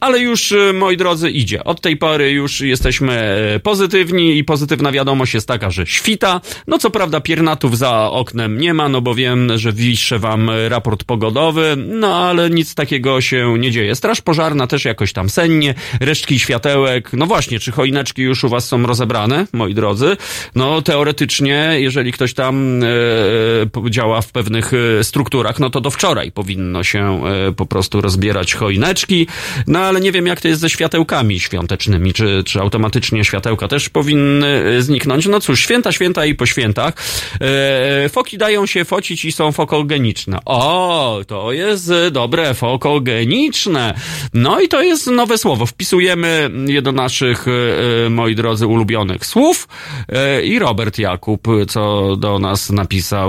ale już, e, moi drodzy, idzie. Od tej pory już jesteśmy e, pozytywni i pozytywna wiadomość jest taka, że świta. No, co prawda piernatów za oknem nie ma, no bo wiem, że wiszę wam raport pogodowy, no ale nic takiego się nie dzieje. Straż pożarna też jakoś tam sennie, resztki światełek. No właśnie, czy choineczki już u was są rozebrane, moi drodzy? No teoretycznie, jeżeli ktoś tam działa w pewnych e, strukturach, no to do wczoraj powinno się e, po prostu rozbierać choineczki. No ale nie wiem, jak to jest ze światełkami świątecznymi, czy, czy automatycznie światełka też powinny e, zniknąć. No cóż, święta, święta i po świętach. E, foki dają się focić i są fokogeniczne. O, to jest dobre, fokogeniczne. No i to jest nowe słowo. Wpisujemy je do naszych, e, moi drodzy, ulubionych słów. E, I Robert Jakub, co do nas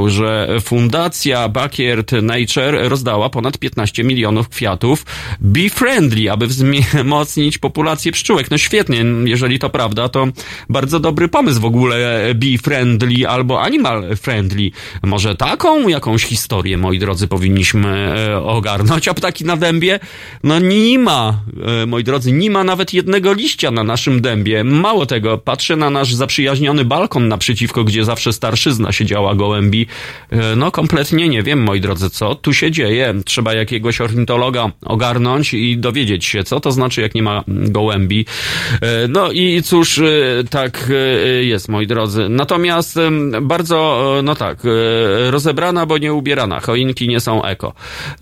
że Fundacja Backyard Nature rozdała ponad 15 milionów kwiatów Be Friendly, aby wzmocnić populację pszczółek. No świetnie, jeżeli to prawda, to bardzo dobry pomysł w ogóle Be Friendly albo Animal Friendly. Może taką jakąś historię, moi drodzy, powinniśmy e, ogarnąć. A ptaki na dębie? No nie ma, e, moi drodzy, nie ma nawet jednego liścia na naszym dębie. Mało tego, patrzę na nasz zaprzyjaźniony balkon naprzeciwko, gdzie zawsze starszyzna siedziała gołębi. E, no kompletnie nie wiem, moi drodzy, co tu się dzieje. Trzeba jakiegoś ornitologa ogarnąć i dowiedzieć się, co to znaczy, jak nie ma gołębi. E, no i cóż, tak jest, moi drodzy. Natomiast bardzo, no tak, rozebrana, bo nie ubierana. Choinki nie są eko.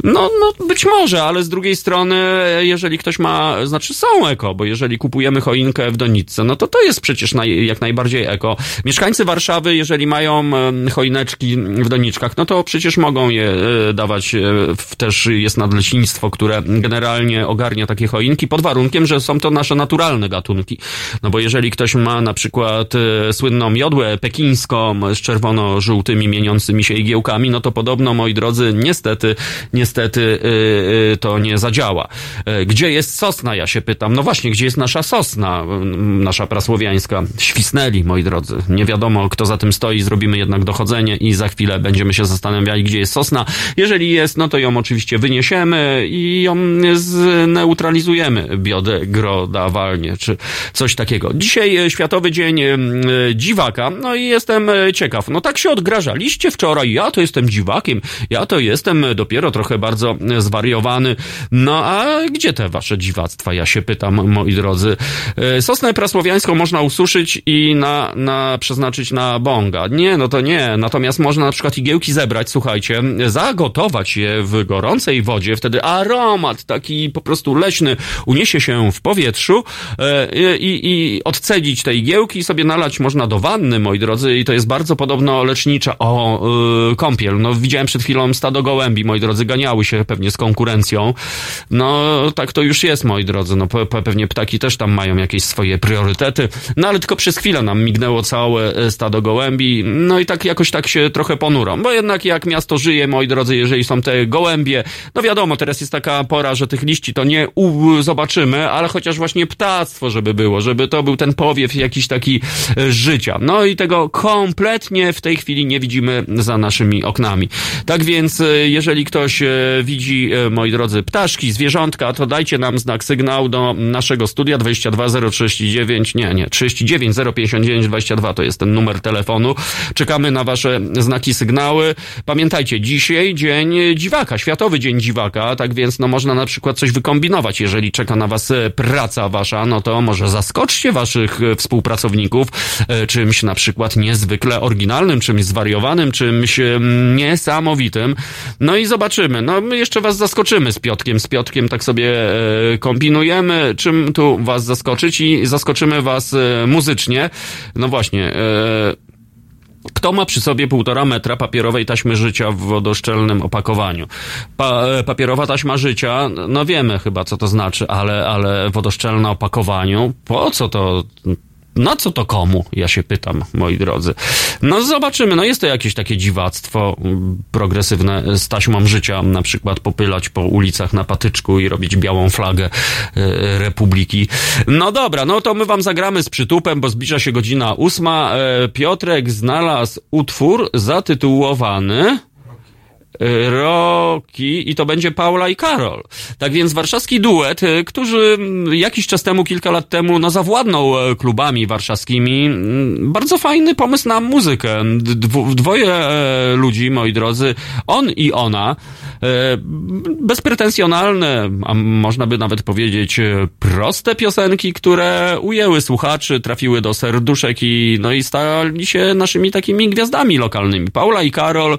No, no być może, ale z drugiej strony, jeżeli ktoś ma, znaczy są eko, bo jeżeli kupujemy choinkę w doniczce, no to to jest przecież naj, jak najbardziej eko. Mieszkańcy Warszawy, jeżeli mają choineczki w doniczkach, no to przecież mogą je e, dawać, e, też jest nadleśnictwo, które generalnie ogarnia takie choinki, pod warunkiem, że są to nasze naturalne gatunki. No bo jeżeli ktoś ma na przykład e, słynną jodłę pekińską z czerwono-żółtymi mieniącymi się igiełkami, no to podobno, moi drodzy, niestety, niestety to nie zadziała. Gdzie jest sosna, ja się pytam. No właśnie, gdzie jest nasza sosna, nasza prasłowiańska? Świsnęli, moi drodzy. Nie wiadomo, kto za tym stoi, zrobimy jednak dochodzenie i za chwilę będziemy się zastanawiali, gdzie jest sosna. Jeżeli jest, no to ją oczywiście wyniesiemy i ją zneutralizujemy biodegradowalnie, czy coś takiego. Dzisiaj e, Światowy Dzień e, Dziwaka, no i jestem e, ciekaw. No tak się odgrażaliście wczoraj, ja to jestem dziwakiem, ja to jestem dopiero trochę bardzo zwariowany. No a gdzie te wasze dziwactwa, ja się pytam, moi drodzy. Sosnę prasłowiańską można ususzyć i na, na, przeznaczyć na bonga. Nie, no to nie. Natomiast można na przykład igiełki zebrać, słuchajcie, zagotować je w gorącej wodzie, wtedy aromat taki po prostu leśny uniesie się w powietrzu e, i, i odcedzić te igiełki i sobie nalać można do wanny, moi drodzy, i to jest bardzo podobno lecznicza. O, yy, kąpiel. No, widziałem przed chwilą stado gołębi, moi drodzy, ganiały się pewnie z konkurencją. No, tak to już jest, moi drodzy. No, pe pewnie ptaki też tam mają jakieś swoje priorytety. No, ale tylko przez chwilę nam mignęło całe e, stado gołębi. No i tak jakoś tak się trochę ponurą, bo jednak jak miasto żyje, moi drodzy, jeżeli są te gołębie, no wiadomo, teraz jest taka pora, że tych liści to nie zobaczymy, ale chociaż właśnie ptactwo, żeby było, żeby to był ten powiew jakiś taki e, życia. No i tego kompletnie w tej chwili nie widzimy za naszymi oknami. Tak więc, e, jeżeli ktoś widzi, moi drodzy, ptaszki, zwierzątka, to dajcie nam znak, sygnał do naszego studia 22039, nie, nie, 39 059 22 to jest ten numer telefonu. Czekamy na wasze znaki, sygnały. Pamiętajcie, dzisiaj dzień dziwaka, Światowy Dzień Dziwaka, tak więc no można na przykład coś wykombinować. Jeżeli czeka na was e, praca wasza, no to może zaskoczcie waszych e, współpracowników e, czymś na przykład niezwykle oryginalnym, czymś zwariowanym, czymś niesamowitym. No i zobaczymy. No my jeszcze was zaskoczymy z Piotkiem. Z Piotkiem tak sobie kombinujemy, czym tu was zaskoczyć i zaskoczymy was muzycznie. No właśnie, kto ma przy sobie półtora metra papierowej taśmy życia w wodoszczelnym opakowaniu? Pa, e, papierowa taśma życia, no wiemy chyba co to znaczy, ale, ale wodoszczelne opakowaniu, po co to na co to komu? Ja się pytam, moi drodzy. No zobaczymy, no jest to jakieś takie dziwactwo mm, progresywne z taśmą życia, na przykład popylać po ulicach na patyczku i robić białą flagę e, Republiki. No dobra, no to my wam zagramy z przytupem, bo zbliża się godzina ósma. E, Piotrek znalazł utwór zatytułowany Roki i to będzie Paula i Karol. Tak więc warszawski duet, y, którzy jakiś czas temu, kilka lat temu, no zawładnął e, klubami warszawskimi. Mm, bardzo fajny pomysł na muzykę. Dwoje e, ludzi, moi drodzy, on i ona, e, bezpretensjonalne, a można by nawet powiedzieć proste piosenki, które ujęły słuchaczy, trafiły do serduszek i no i stali się naszymi takimi gwiazdami lokalnymi. Paula i Karol,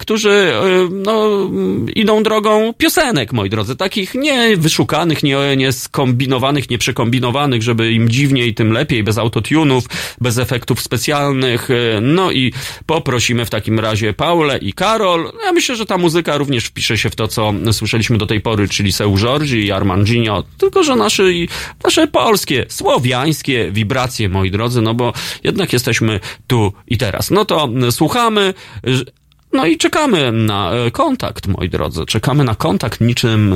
którzy no, idą drogą piosenek, moi drodzy, takich nie wyszukanych, nie, nie skombinowanych, nie przekombinowanych, żeby im dziwniej, tym lepiej, bez autotunów, bez efektów specjalnych. No i poprosimy w takim razie Paulę i Karol. Ja myślę, że ta muzyka również wpisze się w to, co słyszeliśmy do tej pory, czyli Seu Giorgi i Armandinho, tylko że nasze, nasze polskie, słowiańskie wibracje, moi drodzy, no bo jednak jesteśmy tu i teraz. No to słuchamy. No i czekamy na e, kontakt, moi drodzy. Czekamy na kontakt niczym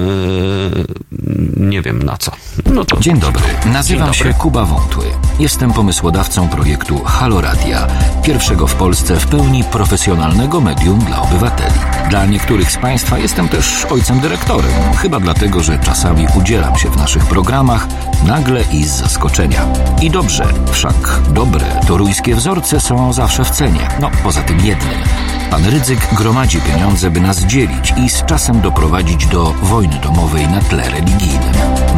yy, nie wiem na co. No to... Dzień dobry, nazywam Dzień dobry. się Kuba Wątły. Jestem pomysłodawcą projektu Haloradia, pierwszego w Polsce w pełni profesjonalnego medium dla obywateli. Dla niektórych z Państwa jestem też ojcem dyrektorem, chyba dlatego, że czasami udzielam się w naszych programach nagle i z zaskoczenia. I dobrze, wszak dobre toruńskie wzorce są zawsze w cenie. No, poza tym jednym. Pan Rydzyk gromadzi pieniądze, by nas dzielić i z czasem doprowadzić do wojny domowej na tle religijnym.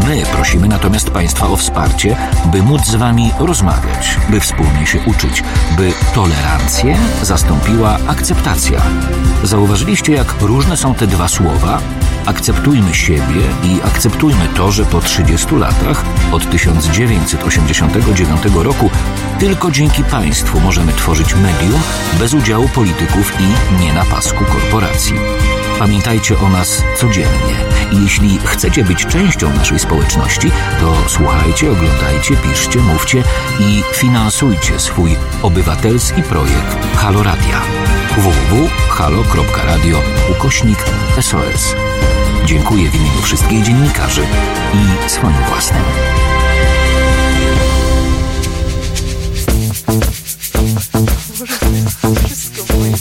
My prosimy natomiast Państwa o wsparcie, by móc z Wami rozmawiać, by wspólnie się uczyć, by tolerancję zastąpiła akceptacja. Zauważyliście, jak różne są te dwa słowa? Akceptujmy siebie i akceptujmy to, że po 30 latach, od 1989 roku, tylko dzięki państwu możemy tworzyć medium bez udziału polityków i nie na pasku korporacji. Pamiętajcie o nas codziennie i jeśli chcecie być częścią naszej społeczności, to słuchajcie, oglądajcie, piszcie, mówcie i finansujcie swój obywatelski projekt Halo Radia www.halo.radio ukośnik SOS. Dziękuję w imieniu wszystkich dziennikarzy i swoim własnym. What is going.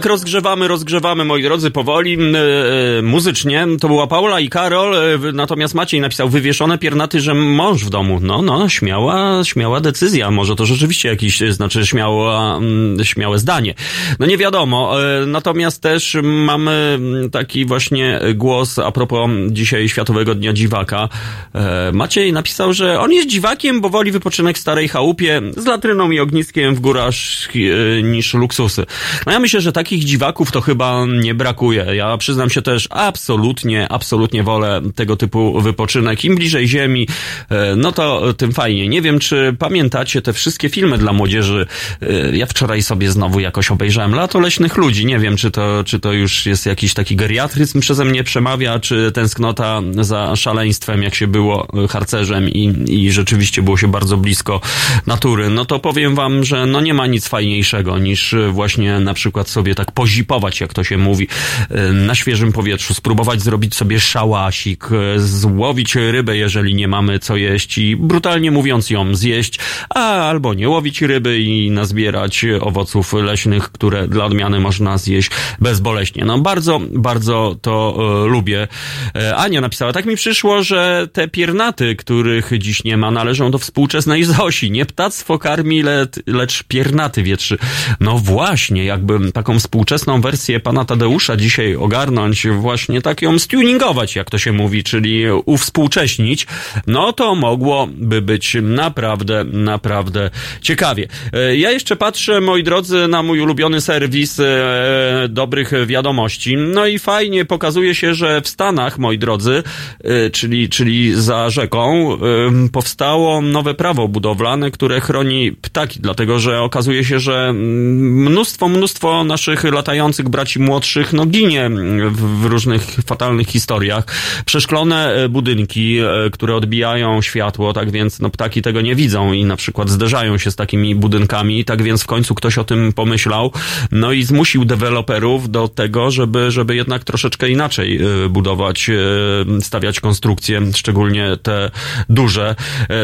Tak rozgrzewamy, rozgrzewamy, moi drodzy, powoli, e, muzycznie. To była Paula i Karol, e, natomiast Maciej napisał wywieszone piernaty, że mąż w domu. No, no, śmiała, śmiała decyzja. Może to rzeczywiście jakiś, znaczy śmiała, mm, śmiałe zdanie. No nie wiadomo. E, natomiast też mamy taki właśnie głos a propos dzisiaj Światowego Dnia Dziwaka. Maciej napisał, że on jest dziwakiem, bo woli wypoczynek w starej chałupie z latryną i ogniskiem w górach niż luksusy. No ja myślę, że takich dziwaków to chyba nie brakuje. Ja przyznam się też absolutnie, absolutnie wolę tego typu wypoczynek. Im bliżej ziemi, e, no to tym fajnie. Nie wiem, czy pamiętacie te wszystkie filmy dla młodzieży. Ja wczoraj sobie znowu jakoś obejrzałem Lato Leśnych Ludzi. Nie wiem, czy to, czy to już jest jakiś taki geriatryzm przeze mnie przemawia, czy tęsknota za szaleństwem, jak się było harcerzem i, i rzeczywiście było się bardzo blisko natury. No to powiem wam, że no nie ma nic fajniejszego niż właśnie na przykład sobie tak pozipować, jak to się mówi, e, na świeżym powietrzu, spróbować zrobić sobie szałasik, e, złowić rybę, jeżeli nie mamy co jeść i brutalnie mówiąc ją zjeść, a albo nie łowić ryby i nazbierać owoców leśnych, które dla odmiany można zjeść bezboleśnie. No bardzo, bardzo to e, lubię. Ania napisała, tak mi przyszło, że te piernaty, których dziś nie ma, należą do współczesnej Zosi. Nie ptactwo karmi, le, lecz piernaty wietrzy. No właśnie, jakbym taką współczesną wersję pana Tadeusza dzisiaj ogarnąć, właśnie tak ją stuningować, jak to się mówi, czyli uwspółcześnić, no to mogłoby być naprawdę, naprawdę ciekawie. E, Ja jeszcze patrzę, moi drodzy, na mój ulubiony serwis e, dobrych wiadomości. No i fajnie pokazuje się, że w Stanach, moi drodzy, e, czyli, czyli za rzeką, powstało nowe prawo budowlane, które chroni ptaki, dlatego że okazuje się, że mm, mnóstwo, mnóstwo naszych latających braci młodszych no ginie w, w różnych fatalnych historiach. Przeszklone e, budynki, e, które odbijają światło, tak więc no ptaki tego nie widzą i na przykład zderzają się z takimi budynkami, tak więc w końcu ktoś o tym pomyślał, no i zmusił deweloperów do tego, żeby, żeby jednak troszeczkę inaczej e, budować, stawiać konstrukcje, szczególnie te duże.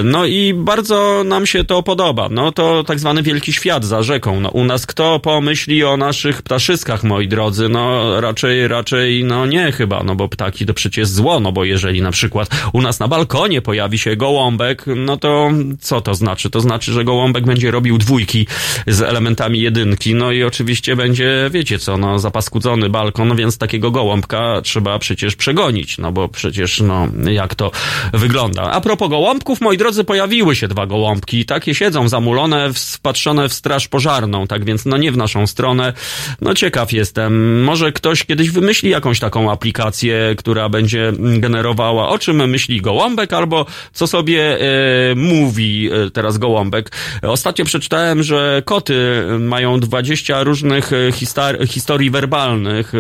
No i bardzo nam się to podoba. No to tak zwany wielki świat za rzeką. No, u nas kto pomyśli o naszych ptaszyskach, moi drodzy? No raczej, raczej, no nie chyba, no bo ptaki to przecież zło, no bo jeżeli na przykład u nas na balkonie pojawi się gołąbek, no to co to znaczy? To znaczy, że gołąbek będzie robił dwójki z elementami jedynki, no i oczywiście będzie, wiecie co, no zapaskudzony balkon, więc takiego gołąbka trzeba przecież przegonić, no bo przecież, no jak to wygląda. A propos gołąbków, moi drodzy, pojawiły się dwa gołąbki, takie siedzą zamulone, wpatrzone w straż pożarną, tak więc no nie w naszą stronę. No ciekaw jestem, może ktoś kiedyś wymyśli jakąś taką aplikację, która będzie generowała o czym myśli gołąbek, albo co sobie e, mówi e, teraz gołąbek. Ostatnio przeczytałem, że koty mają 20 różnych e, historii werbalnych,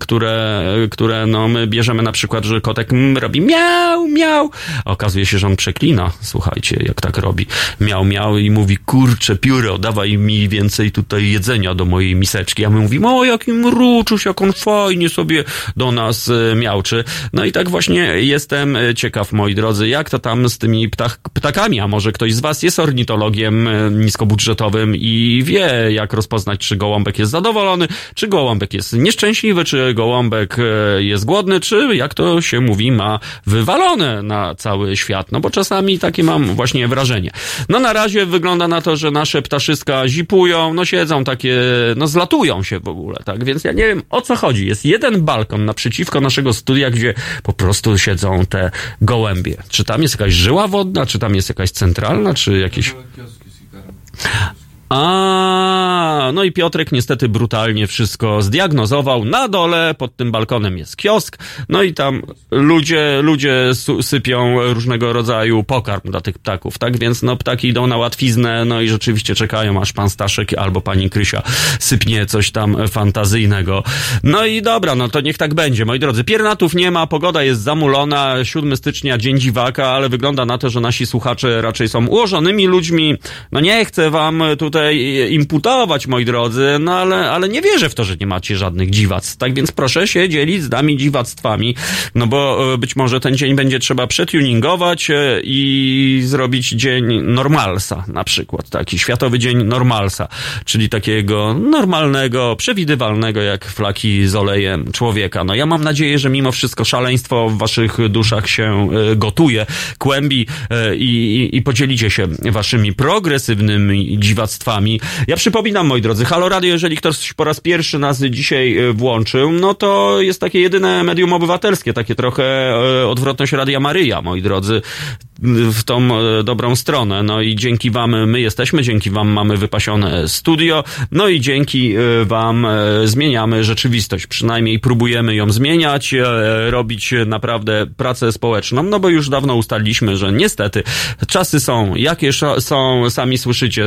które, które no my bierzemy na przykład, że kotek mm, robi miał, miał. Okazuje się, że on przeklina, słuchajcie, jak tak robi. Miał, miał i mówi, kurczę, pióro, dawaj mi więcej tutaj jedzenia do mojej miseczki. A my mówimy, o jakim ruczuś, jak on fajnie sobie do nas e, miałczy. No i tak właśnie jestem e, ciekaw, moi drodzy, jak to tam z tymi ptak, ptakami, a może ktoś z was jest ornitologiem e, niskobudżetowym i wie, jak rozpoznać, czy gołąbek jest zadowolony, czy gołąbek jest nieszczęśliwy, czy gołąbek jest głodny, czy jak to się mówi, ma wywalone na cały świat. No bo czasami takie mam właśnie wrażenie. No na razie wygląda na to, że nasze ptaszyska zipują, no siedzą takie, no zlatują się w ogóle, tak? Więc ja nie wiem, o co chodzi. Jest jeden balkon naprzeciwko naszego studia, gdzie po prostu siedzą te gołębie. Czy tam jest jakaś żyła wodna, czy tam jest jakaś centralna, czy jakieś... A, no i Piotrek niestety brutalnie wszystko zdiagnozował. Na dole pod tym balkonem jest kiosk, no i tam ludzie, ludzie sypią różnego rodzaju pokarm dla tych ptaków, tak? Więc no ptaki idą na łatwiznę, no i rzeczywiście czekają, aż pan Staszek albo pani Krysia sypnie coś tam fantazyjnego. No i dobra, no to niech tak będzie. Moi drodzy, piernatów nie ma, pogoda jest zamulona, 7 stycznia, dzień dziwaka, ale wygląda na to, że nasi słuchacze raczej są ułożonymi ludźmi. No nie chcę wam tutaj imputować, moi drodzy, no ale, ale nie wierzę w to, że nie macie żadnych dziwactw. Tak więc proszę się dzielić z nami dziwactwami, no bo e, być może ten dzień będzie trzeba przetuningować e, i zrobić dzień normalsa, na przykład, taki światowy dzień normalsa, czyli takiego normalnego, przewidywalnego jak flaki z olejem człowieka. No ja mam nadzieję, że mimo wszystko szaleństwo w waszych duszach się e, gotuje, kłębi i, i, i podzielicie się waszymi progresywnymi dziwactwami. Ja przypominam, moi drodzy, Halo Radio, jeżeli ktoś po raz pierwszy nas dzisiaj e, włączył, no to jest takie jedyne medium obywatelskie, takie trochę e, odwrotność Radia Maryja, moi drodzy, w tą e, dobrą stronę. No i dzięki wam my jesteśmy, dzięki wam mamy wypasione studio, no i dzięki wam zmieniamy rzeczywistość. Przynajmniej próbujemy ją zmieniać, robić naprawdę pracę społeczną, no bo już dawno ustaliliśmy, że niestety czasy są, jakie są, sami słyszycie,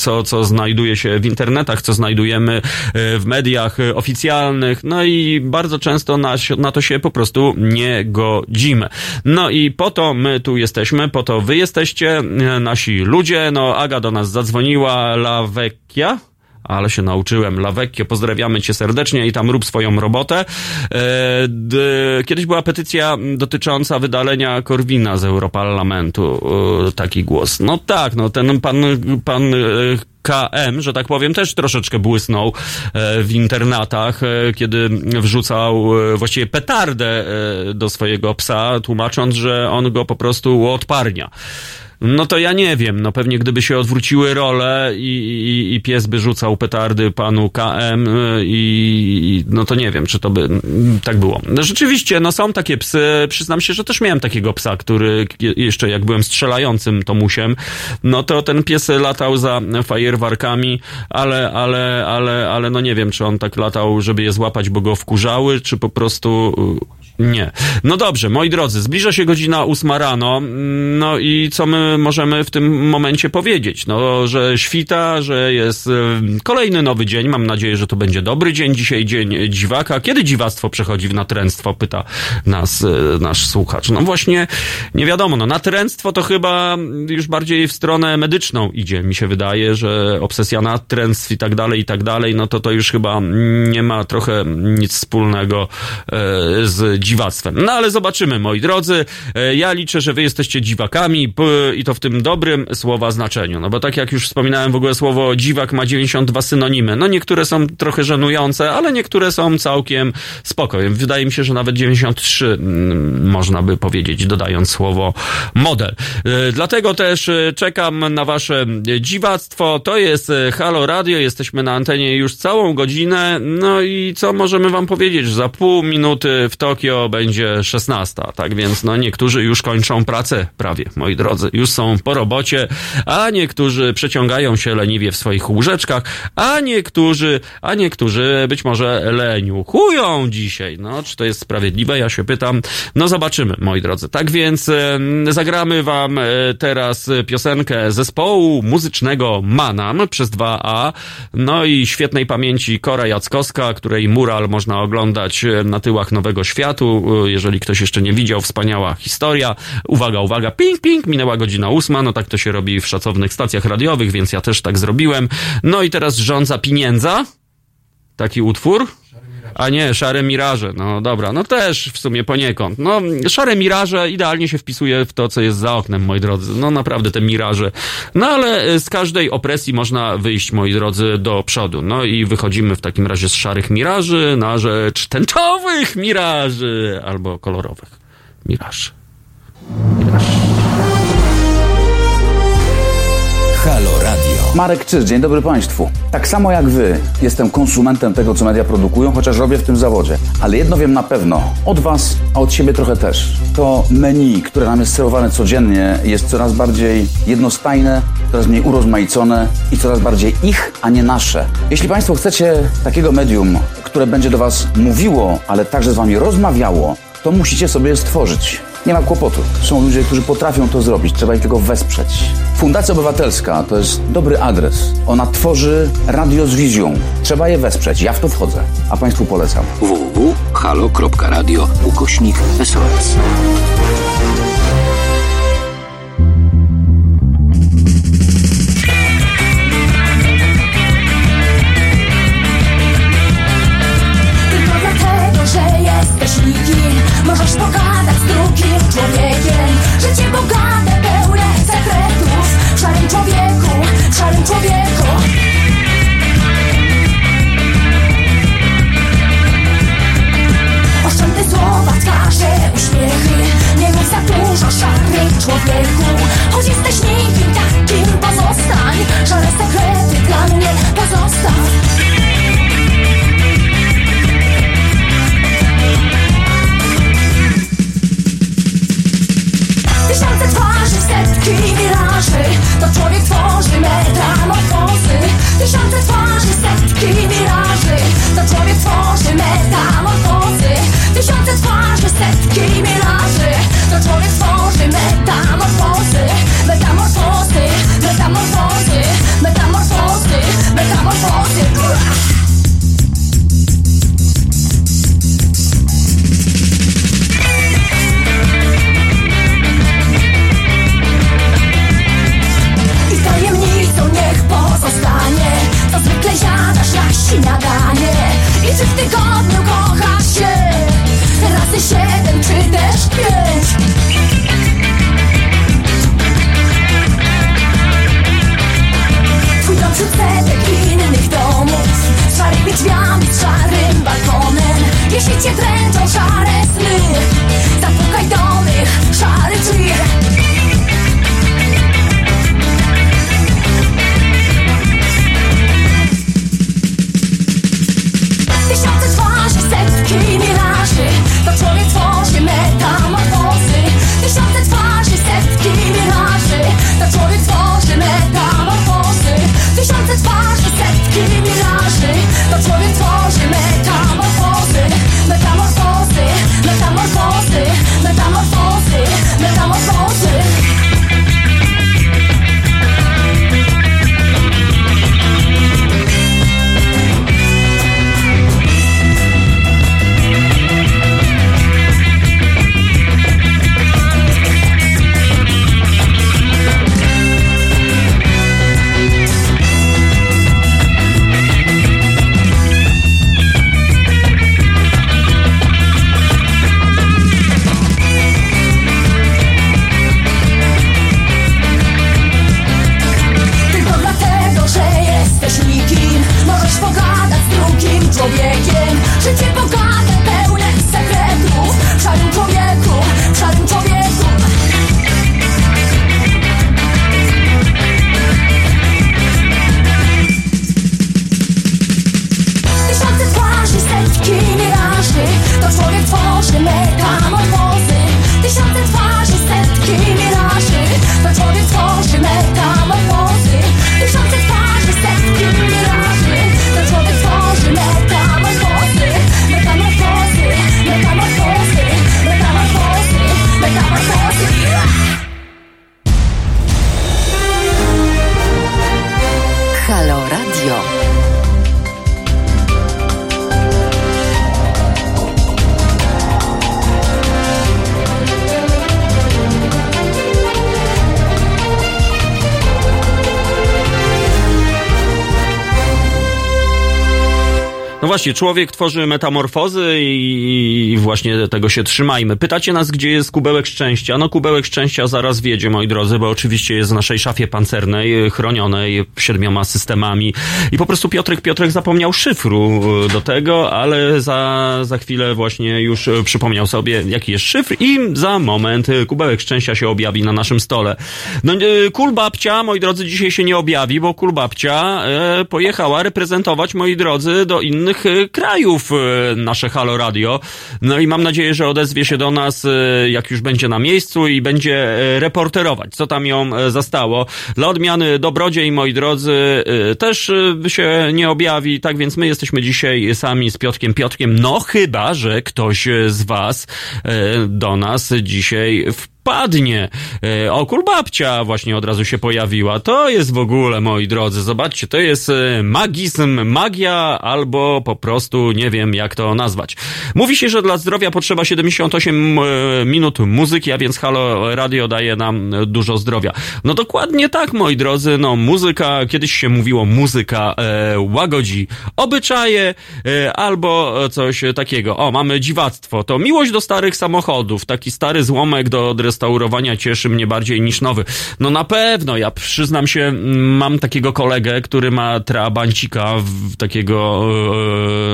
co, co znajduje się w internetach, co znajdujemy e, w mediach e, oficjalnych, no i bardzo często na, na to się po prostu nie godzimy. No i po to my tu jesteśmy, po to wy jesteście, e, nasi ludzie, no Aga do nas zadzwoniła, La Vecchia, ale się nauczyłem. Lawekkie, pozdrawiamy cię serdecznie i tam rób swoją robotę. E, kiedyś była petycja dotycząca wydalenia Korwina z Europarlamentu. E, taki głos. No tak, no ten pan, pan e, KM, że tak powiem, też troszeczkę błysnął w internatach, kiedy wrzucał właściwie petardę do swojego psa, tłumacząc, że on go po prostu odparnia. No to ja nie wiem, no pewnie gdyby się odwróciły role i, i, i pies by rzucał petardy panu KM y, i no to nie wiem, czy to by tak było. No rzeczywiście, no są takie psy, przyznam się, że też miałem takiego psa, który jeszcze jak byłem strzelającym Tomusiem, no to ten pies latał za fajerwarkami, ale, ale, ale, ale no nie wiem, czy on tak latał, żeby je złapać, bo go wkurzały, czy po prostu nie. No dobrze, moi drodzy, zbliża się godzina ósma rano, no i co my możemy w tym momencie powiedzieć? No, że świta, że jest kolejny nowy dzień, mam nadzieję, że to będzie dobry dzień, dzisiaj dzień dziwaka. Kiedy dziwactwo przechodzi w natręctwo, pyta nas e, nasz słuchacz. No właśnie, nie wiadomo, no natręctwo to chyba już bardziej w stronę medyczną idzie, mi się wydaje, że obsesja natręctw i tak dalej, i tak dalej, no to to już chyba nie ma trochę nic wspólnego e, z dziwactwem. No ale zobaczymy, moi drodzy. E, ja liczę, że wy jesteście dziwakami i to w tym dobrym słowa znaczeniu. No bo tak jak już wspominałem, w ogóle słowo dziwak ma 92 synonimy. No niektóre są trochę żenujące, ale niektóre są całkiem spokojne. Wydaje mi się, że nawet 93 mm, można by powiedzieć, dodając słowo model. E, dlatego też e, czekam na wasze dziwactwo. To jest Halo Radio. Jesteśmy na antenie już całą godzinę. No i co możemy wam powiedzieć? Za pół minuty w Tokio będzie 16, tak więc no niektórzy już kończą pracę prawie, moi drodzy, już są po robocie, a niektórzy przeciągają się leniwie w swoich łóżeczkach, a niektórzy, a niektórzy być może leniuchują dzisiaj. No, czy to jest sprawiedliwe? Ja się pytam. No zobaczymy, moi drodzy. Tak więc e, zagramy wam e, teraz piosenkę zespołu muzycznego Manam przez 2A, no i świetnej pamięci Kora Jackowska, której mural można oglądać na tyłach Nowego Światu, jeżeli ktoś jeszcze nie widział, wspaniała historia. Uwaga, uwaga, ping, ping, minęła godzina ósma, no tak to się robi w szacownych stacjach radiowych, więc ja też tak zrobiłem. No i teraz rządza pieniędza. Taki utwór. A nie, szare miraże. No dobra, no też w sumie poniekąd. No, szare miraże idealnie się wpisuje w to, co jest za oknem, moi drodzy. No naprawdę te miraże. No ale z każdej opresji można wyjść, moi drodzy, do przodu. No i wychodzimy w takim razie z szarych miraży na rzecz tęczowych miraży albo kolorowych miraży. Miraży. Halo Radio. Marek Czyż, dzień dobry Państwu. Tak samo jak Wy, jestem konsumentem tego, co media produkują, chociaż robię w tym zawodzie. Ale jedno wiem na pewno, od Was, a od siebie trochę też. To menu, które nam jest serwowane codziennie, jest coraz bardziej jednostajne, coraz mniej urozmaicone i coraz bardziej ich, a nie nasze. Jeśli Państwo chcecie takiego medium, które będzie do Was mówiło, ale także z Wami rozmawiało, to musicie sobie stworzyć. Nie ma kłopotu. Są ludzie, którzy potrafią to zrobić. Trzeba ich tylko wesprzeć. Fundacja Obywatelska to jest dobry adres. Ona tworzy radio z wizją. Trzeba je wesprzeć. Ja w to wchodzę. A Państwu polecam. www.halo.radio ukośnik SOS. Twarze, uśmiechy. Nie mów za dużo szarych człowieku. Choć jesteś nikim Właśnie, człowiek tworzy metamorfozy i, właśnie tego się trzymajmy. Pytacie nas, gdzie jest kubełek szczęścia? No kubełek szczęścia zaraz wiedzie, moi drodzy, bo oczywiście jest w naszej szafie pancernej, y, chronionej siedmioma systemami. I po prostu Piotrek Piotrek zapomniał szyfru y, do tego, ale za, za chwilę właśnie już y, przypomniał sobie, jaki jest szyfr i za moment kubełek szczęścia się objawi na naszym stole. No y, kul babcia, moi drodzy, dzisiaj się nie objawi, bo kul babcia e, pojechała reprezentować, moi drodzy, do innych krajów e, nasze Halo Radio. No i mam nadzieję, że odezwie się do nas, e, jak już będzie na miejscu i będzie e, reporterować, co tam ją zastało. Dla odmiany dobrodziej, moi drodzy, też się nie objawi, tak więc my jesteśmy dzisiaj sami z Piotkiem Piotkiem, no chyba, że ktoś z was do nas dzisiaj w wpadnie. E, O, kulbabcia właśnie od razu się pojawiła. To jest w ogóle, moi drodzy, zobaczcie, to jest e, magizm, magia, albo po prostu nie wiem, jak to nazwać. Mówi się, że dla zdrowia potrzeba 78 e, minut muzyki, a więc Halo Radio daje nam dużo zdrowia. No dokładnie tak, moi drodzy, no muzyka, kiedyś się mówiło muzyka łagodzi obyczaje, albo coś takiego. O, mamy dziwactwo, to miłość do starych samochodów, taki stary złomek do odrestaurowania cieszy mnie bardziej niż nowy. No na pewno, ja przyznam się, mam takiego kolegę, który ma trabancika w takiego,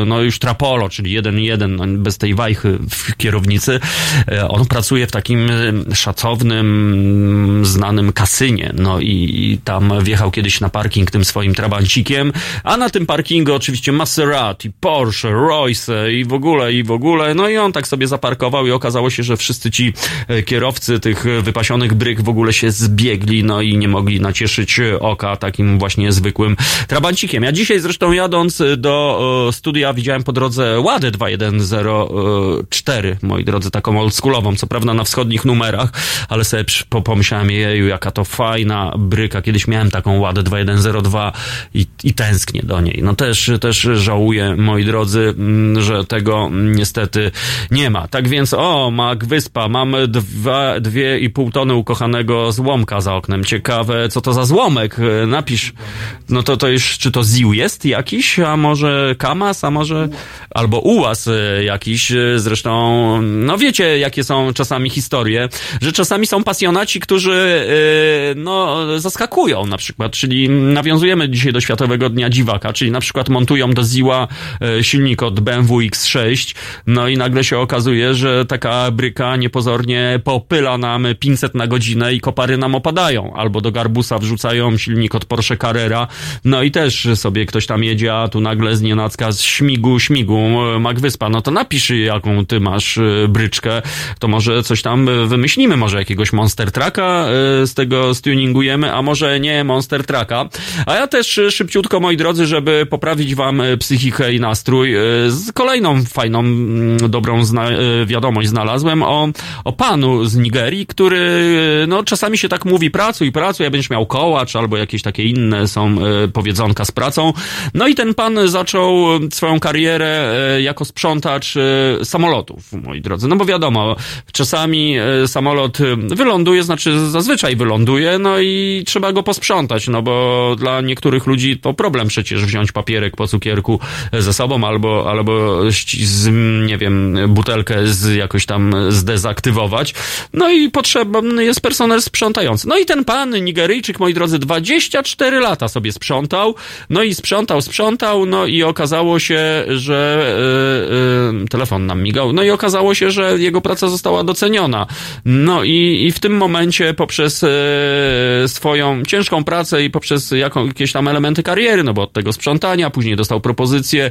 e, no już trapolo, czyli 1.1, no, bez tej wajchy w kierownicy. E, On pracuje w takim e, szacownym, znanym kasynie, no i, i tam wjechał kiedyś na parking tym swoim trabancikiem, a na tym parkingu oczywiście Maserati, Porsche, Royce i w ogóle, i w ogóle, no i on tak sobie zaparkował i okazało się, że wszyscy ci e, tych e, wypasionych bryk w ogóle się zbiegli, no i nie mogli nacieszyć e, oka takim właśnie zwykłym trabancikiem. Ja dzisiaj zresztą jadąc do e, studia widziałem po drodze Ładę 2104, moi drodzy, taką oldschoolową, co prawda na wschodnich numerach, ale sobie pomyślałem, jeju, jaka to fajna bryka. Kiedyś miałem taką Ładę 2102 i, i tęsknię do niej. No też, też żałuję, moi drodzy, mm, że tego mm, niestety nie ma. Tak więc, o, Mak Wyspa, mamy dwa, dwie i pół tony ukochanego złomka za oknem. Ciekawe, co to za złomek? E, Napisz. No to to już, czy to ził jest jakiś, a może kamas, a może albo ułaz e, jakiś. E, Zresztą, no wiecie, jakie są czasami historie, że czasami są pasjonaci, którzy, no, zaskakują na przykład, czyli nawiązujemy dzisiaj do Światowego Dnia Dziwaka, czyli na przykład montują do Ziła silnik od BMW X6, no i nagle się okazuje, że taka bryka niepozornie popyla uchyla nam 500 na godzinę i kopary nam opadają, albo do garbusa wrzucają silnik od Porsche Carrera, no i też sobie ktoś tam jedzie, a tu nagle z nienacka z śmigu, śmigu e, Magwyspa, no to napisz jaką ty masz e, bryczkę, to może coś tam e, wymyślimy, może jakiegoś Monster Trucka z tego stuningujemy, a może nie Monster Trucka. A ja też szybciutko, moi drodzy, żeby poprawić wam psychikę i nastrój, z kolejną fajną, mm, dobrą zna wiadomość znalazłem o, o panu z Nigerii, który, no czasami się tak mówi, pracuj, pracuj, ja będziesz miał kołacz albo jakieś takie inne są powiedzonka z pracą. No i ten pan zaczął swoją karierę jako sprzątacz samolotów, moi drodzy. No bo wiadomo, czasami samolot wyląduje, znaczy zazwyczaj wyląduje, no i trzeba go posprzątać, no bo dla niektórych ludzi to problem przecież wziąć papierek po cukierku ze sobą albo, albo z, nie wiem, butelkę z jakoś tam zdezaktywować. No i potrzebny jest personel sprzątający. No i ten pan Nigeryjczyk, moi drodzy, 24 lata sobie sprzątał, no i sprzątał, sprzątał, no i okazało się, że yy, yy, telefon nam migał, no i okazało się, że jego praca została doceniona. No i, i w tym momencie poprzez yy, swoją ciężką pracę i poprzez jakieś tam elementy kariery, no bo od tego sprzątania, później dostał propozycję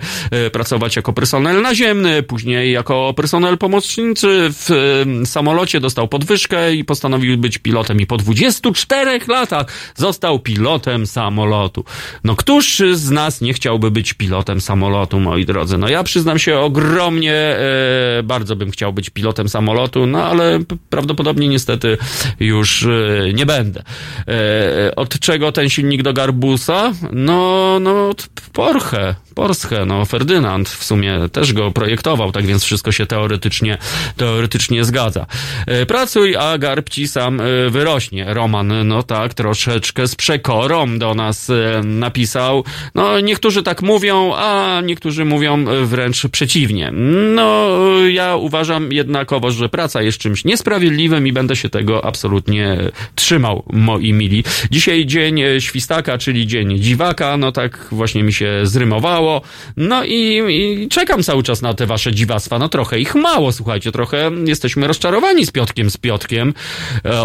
pracować jako personel naziemny, później jako personel pomocniczy w samolocie dostał podwyżkę i postanowił być pilotem i po 24 latach został pilotem samolotu. No któż z nas nie chciałby być pilotem samolotu, moi drodzy? No ja przyznam się ogromnie, e, bardzo bym chciał być pilotem samolotu, no ale prawdopodobnie niestety już e, nie będę. E, od czego ten silnik do Garbusa? No, no od Porsche. Porsche, no Ferdynand w sumie też go projektował, tak więc wszystko się teoretycznie, teoretycznie zgadza. E, pracuj, a garb ci sam e, wyrośnie. Roman, no tak, troszeczkę z przekorą do nas e, napisał. No, niektórzy tak mówią, a niektórzy mówią wręcz przeciwnie. No, ja uważam jednakowo, że praca jest czymś niesprawiedliwym i będę się tego absolutnie trzymał, moi mili. Dzisiaj dzień świstaka, czyli dzień dziwaka, no tak właśnie mi się zrymowało. No i, i czekam cały czas na te wasze dziwactwa. No trochę ich mało, słuchajcie, trochę jesteśmy rozczarowani z Piotkiem, z Piotkiem.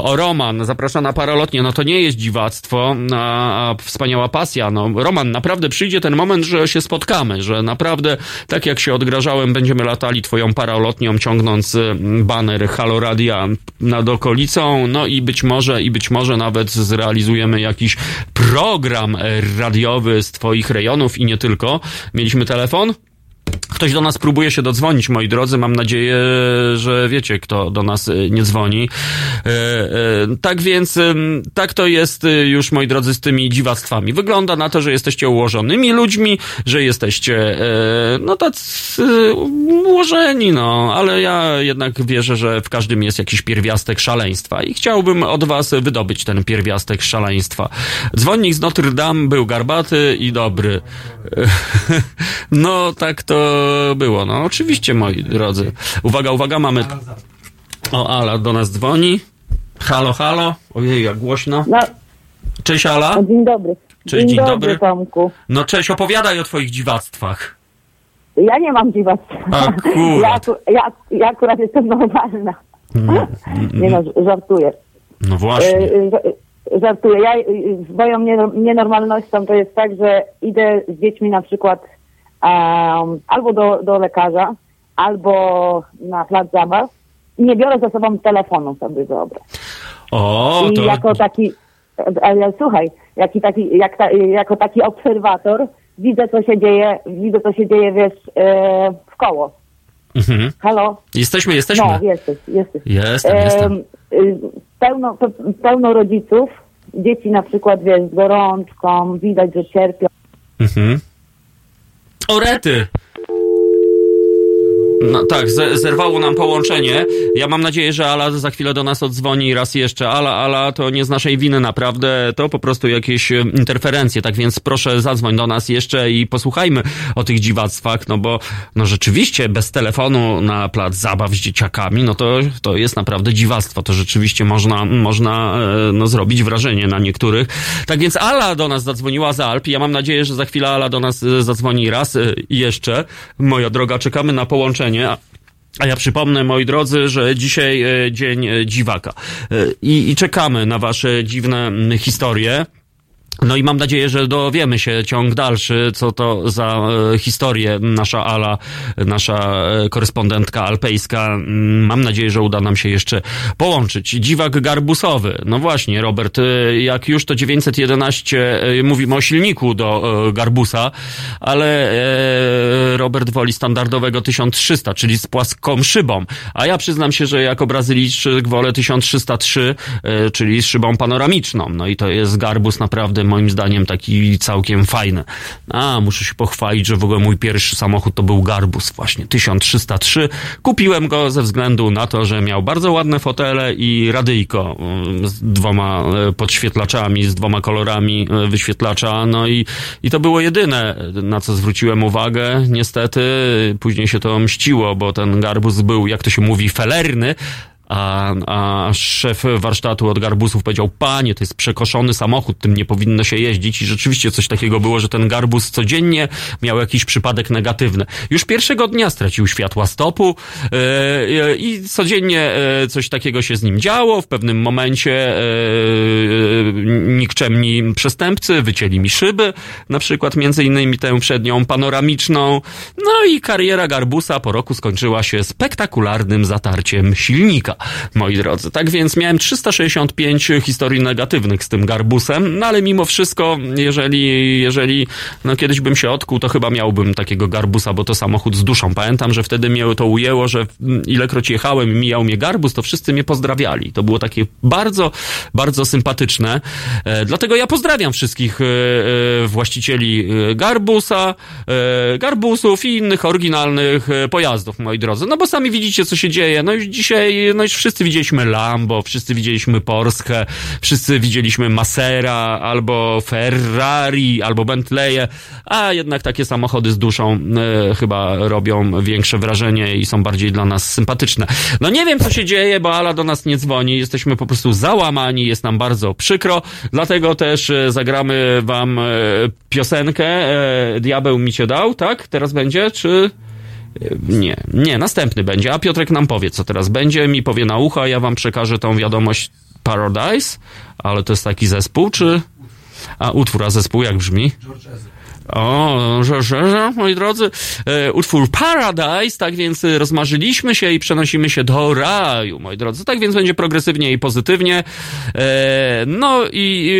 O Roman, zapraszam na paralotnie, no to nie jest dziwactwo, a, wspaniała pasja. No Roman, naprawdę przyjdzie ten moment, że się spotkamy, że naprawdę, tak jak się odgrażałem, będziemy latali twoją paralotnią, ciągnąc baner Halo Radia nad okolicą, no i być może, i być może nawet zrealizujemy jakiś program radiowy z twoich rejonów i nie tylko. Mieliśmy telefon? Ktoś do nas próbuje się dodzwonić, moi drodzy. Mam nadzieję, że wiecie, kto do nas e, nie dzwoni. E, e, tak więc, tak to jest już, moi drodzy, z tymi dziwactwami. Wygląda na to, że jesteście ułożonymi ludźmi, że jesteście, no tacy ułożeni, no, ale ja jednak wierzę, że w każdym jest jakiś pierwiastek szaleństwa i chciałbym od was wydobyć ten pierwiastek szaleństwa. Dzwonnik z Notre Dame był garbaty i dobry. [LAUGHS] No, tak to było. No oczywiście, moi drodzy. Uwaga, uwaga, mamy... O, Ala do nas dzwoni. Halo, halo. Ojej, jak głośno. No. Cześć, Ala. Dzień dobry. Cześć, dzień, dzień dobry. Tomku. No cześć, opowiadaj o twoich dziwactwach. Ja nie mam dziwactw. Akurat. Ja, ja, ja akurat jestem normalna. Mm, nie no, żartuję. No właśnie. E, e, żartuję. Ja, moją nienormalnością to jest tak, że idę z dziećmi na przykład albo do, do lekarza, albo na plac zabaw i nie biorę ze sobą telefonu sobie wyobraź. O, I to... jako taki, ale słuchaj, jaki taki, jak ta, jako taki obserwator widzę, co się dzieje, widzę, co się dzieje, wiesz, e, w koło. Mhm. Halo? Jesteśmy, jesteśmy. No, jesteś, jesteś. Jestem, e, jestem. Pełno, pełno rodziców, dzieci na przykład, wiesz, z gorączką, widać, że cierpią. Mhm. Orety! No tak, zerwało nam połączenie. Ja mam nadzieję, że Ala za chwilę do nas odzwoni raz jeszcze. Ala, Ala, to nie z naszej winy naprawdę, to po prostu jakieś e, interferencje. Tak więc proszę zadzwoń do nas jeszcze i posłuchajmy o tych dziwactwach, no bo no rzeczywiście bez telefonu na plac zabaw z dzieciakami, no to, to jest naprawdę dziwactwo. To rzeczywiście można, można e, no, zrobić wrażenie na niektórych. Tak więc Ala do nas zadzwoniła z Alp. Ja mam nadzieję, że za chwilę Ala do nas e, zadzwoni raz jeszcze. Moja droga, czekamy na połączenie. A ja przypomnę, moi drodzy, że dzisiaj e, dzień e, dziwaka. E, I, I czekamy na wasze dziwne mm, historie. No i mam nadzieję, że dowiemy się ciąg dalszy, co to za e, historię nasza Ala, nasza e, korespondentka alpejska. Mm, Mam nadzieję, że uda nam się jeszcze połączyć. Dziwak garbusowy. No właśnie, Robert, e, jak już to 911, e, mówimy o silniku do e, garbusa, ale e, Robert woli standardowego 1300, czyli z płaską szybą. A ja przyznam się, że jako Brazylijczyk wolę 1303, e, czyli z szybą panoramiczną. No i to jest garbus naprawdę moim zdaniem taki całkiem fajny. A, muszę się pochwalić, że w ogóle mój pierwszy samochód to był garbus właśnie, 1303. Kupiłem go ze względu na to, że miał bardzo ładne fotele i radyjko mm, z dwoma e, podświetlaczami, z dwoma kolorami e, wyświetlacza, no i, i to było jedyne, na co zwróciłem uwagę. Niestety później się to mściło, bo ten garbus był, jak to się mówi, felerny, a, a szef warsztatu od garbusów powiedział, panie, to jest przekoszony samochód, tym nie powinno się jeździć i rzeczywiście coś takiego było, że ten garbus codziennie miał jakiś przypadek negatywny. Już pierwszego dnia stracił światła stopu e, i codziennie e, coś takiego się z nim działo. W pewnym momencie e, nikczemni przestępcy wycięli mi szyby, na przykład między innymi tę przednią panoramiczną. No i kariera garbusa po roku skończyła się spektakularnym zatarciem silnika moi drodzy. Tak więc miałem 365 historii negatywnych z tym garbusem, no ale mimo wszystko, jeżeli, jeżeli no kiedyś bym się odkuł, to chyba miałbym takiego garbusa, bo to samochód z duszą. Pamiętam, że wtedy mnie to ujęło, że ilekroć jechałem i mijał mnie garbus, to wszyscy mnie pozdrawiali. To było takie bardzo, bardzo sympatyczne. E, dlatego ja pozdrawiam wszystkich e, e, właścicieli garbusa, garbusów i innych oryginalnych pojazdów, moi drodzy. No bo sami widzicie, co się dzieje. No już dzisiaj, no już wszyscy widzieliśmy Lambo, wszyscy widzieliśmy Porsche, wszyscy widzieliśmy Masera, albo Ferrari, albo Bentleye, a jednak takie samochody z duszą e, chyba robią większe wrażenie i są bardziej dla nas sympatyczne. No nie wiem, co się dzieje, bo Ala do nas nie dzwoni, jesteśmy po prostu załamani, jest nam bardzo przykro, dlatego też e, zagramy wam e, piosenkę Diabeł mi cię dał, tak? Teraz będzie, czy... Nie, nie, następny będzie. A Piotrek nam powie, co teraz będzie, mi powie na ucho, a ja wam przekażę tą wiadomość Paradise, ale to jest taki zespół, czy... A utwór, a zespół jak brzmi? O, że, że, że, moi drodzy, e, utwór Paradise, tak więc e, rozmarzyliśmy się i przenosimy się do raju, moi drodzy. Tak więc będzie progresywnie i pozytywnie. E, no i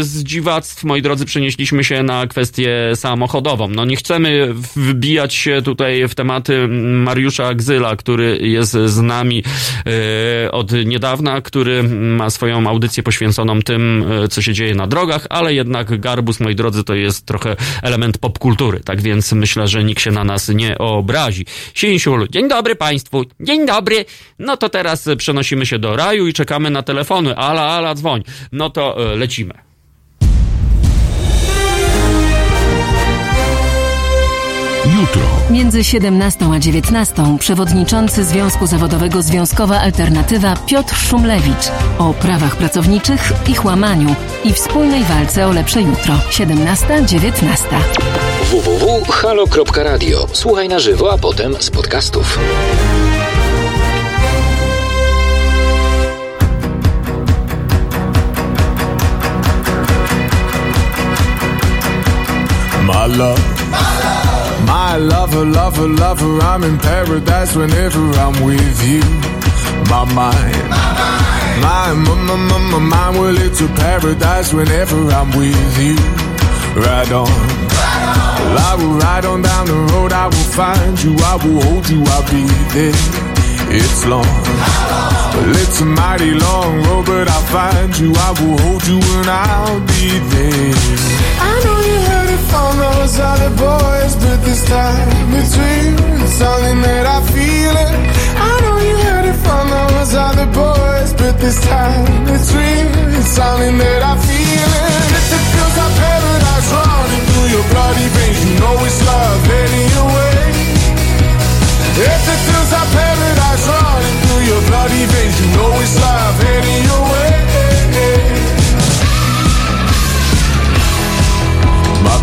z dziwactw, moi drodzy, przenieśliśmy się na kwestię samochodową. No nie chcemy wbijać się tutaj w tematy Mariusza Gzyla, który jest z nami od niedawna, który ma swoją audycję poświęconą tym, co się dzieje na drogach, ale jednak Garbus, moi drodzy, to jest trochę element popkultury, tak więc myślę, że nikt się na nas nie obrazi. Sięsiul, dzień dobry Państwu, dzień dobry. No to teraz przenosimy się do raju i czekamy na telefony. Ala, ala, dzwoń. No to e, lecimy. Jutro. Między 17 a 19 przewodniczący Związku Zawodowego Związkowa Alternatywa Piotr Szumlewicz o prawach pracowniczych, ich łamaniu i wspólnej walce o lepsze jutro. 17-19. www.halo.radio. Słuchaj na żywo, a potem z podcastów. My love. My lover, lover, lover, I'm in paradise whenever I'm with you. My mind. My, my, my, my, my mind, well, it's a paradise whenever I'm with you. Ride on. Well, I will ride on down the road, I will find you, I will hold you, I'll be there. It's long. Well, it's a mighty long road, but I'll find you, I will hold you, and I'll be there. I know from those other boys, but this time real. It's something that I feel it. I know you heard it from those other boys, but this time real. It's something that I feel it. If it feels like paradise running through your bloody veins, you know it's love heading your way. If it feels like paradise running through your bloody veins, you know it's love heading your way.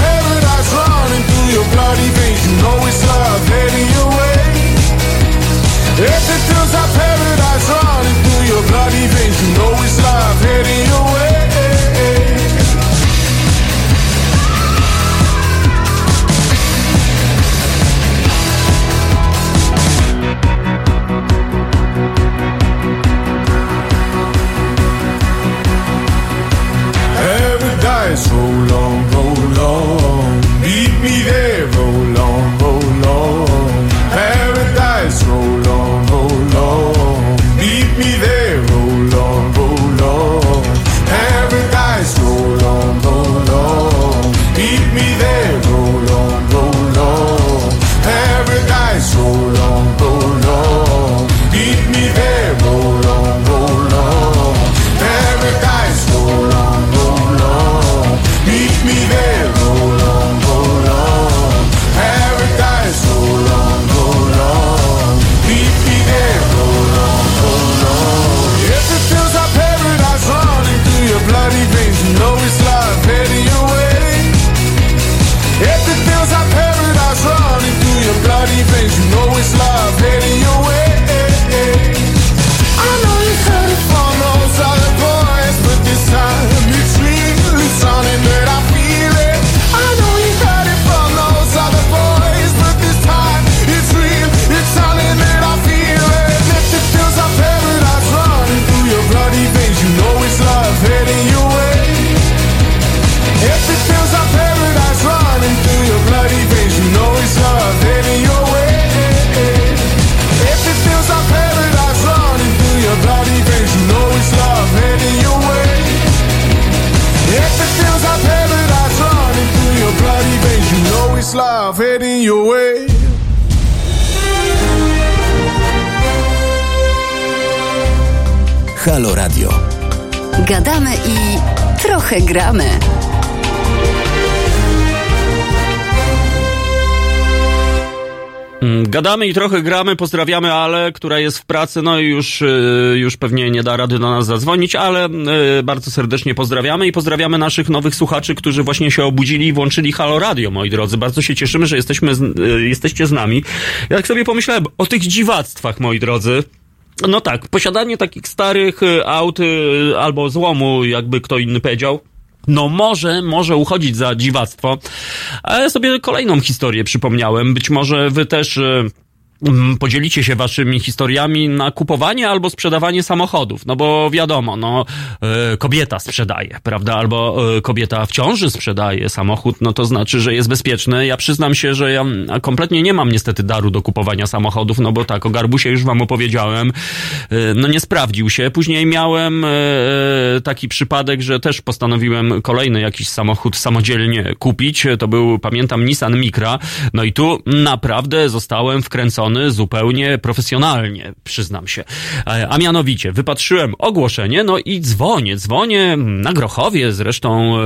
Paradise running through your bloody veins, you know it's love heading your way. If it feels like paradise running through your bloody veins, you know it's love heading your way. I trochę gramy, pozdrawiamy Ale, która jest w pracy, no i już, y, już pewnie nie da rady do nas zadzwonić, ale y, bardzo serdecznie pozdrawiamy i pozdrawiamy naszych nowych słuchaczy, którzy właśnie się obudzili i włączyli Halo Radio, moi drodzy. Bardzo się cieszymy, że jesteśmy y, jesteście z nami. Ja tak sobie pomyślałem o tych dziwactwach, moi drodzy. No tak, posiadanie takich starych aut albo złomu, jakby kto inny powiedział, no może, może uchodzić za dziwactwo. Ale sobie kolejną historię przypomniałem. Być może wy też mm, podzielicie się waszymi historiami na kupowanie albo sprzedawanie samochodów. No bo wiadomo, no y, kobieta sprzedaje, prawda? Albo y, kobieta w ciąży sprzedaje samochód, no to znaczy, że jest bezpieczny. Ja przyznam się, że ja mm, kompletnie nie mam niestety daru do kupowania samochodów, no bo tak, o Garbusie już wam opowiedziałem. Y, No nie sprawdził się. Później miałem taki przypadek, że też postanowiłem kolejny jakiś samochód samodzielnie kupić. To był, pamiętam, Nissan Micra. No i tu naprawdę zostałem wkręcony zupełnie profesjonalnie, przyznam się. E, A mianowicie, wypatrzyłem ogłoszenie, no i dzwonię, dzwonię na Grochowie, zresztą e,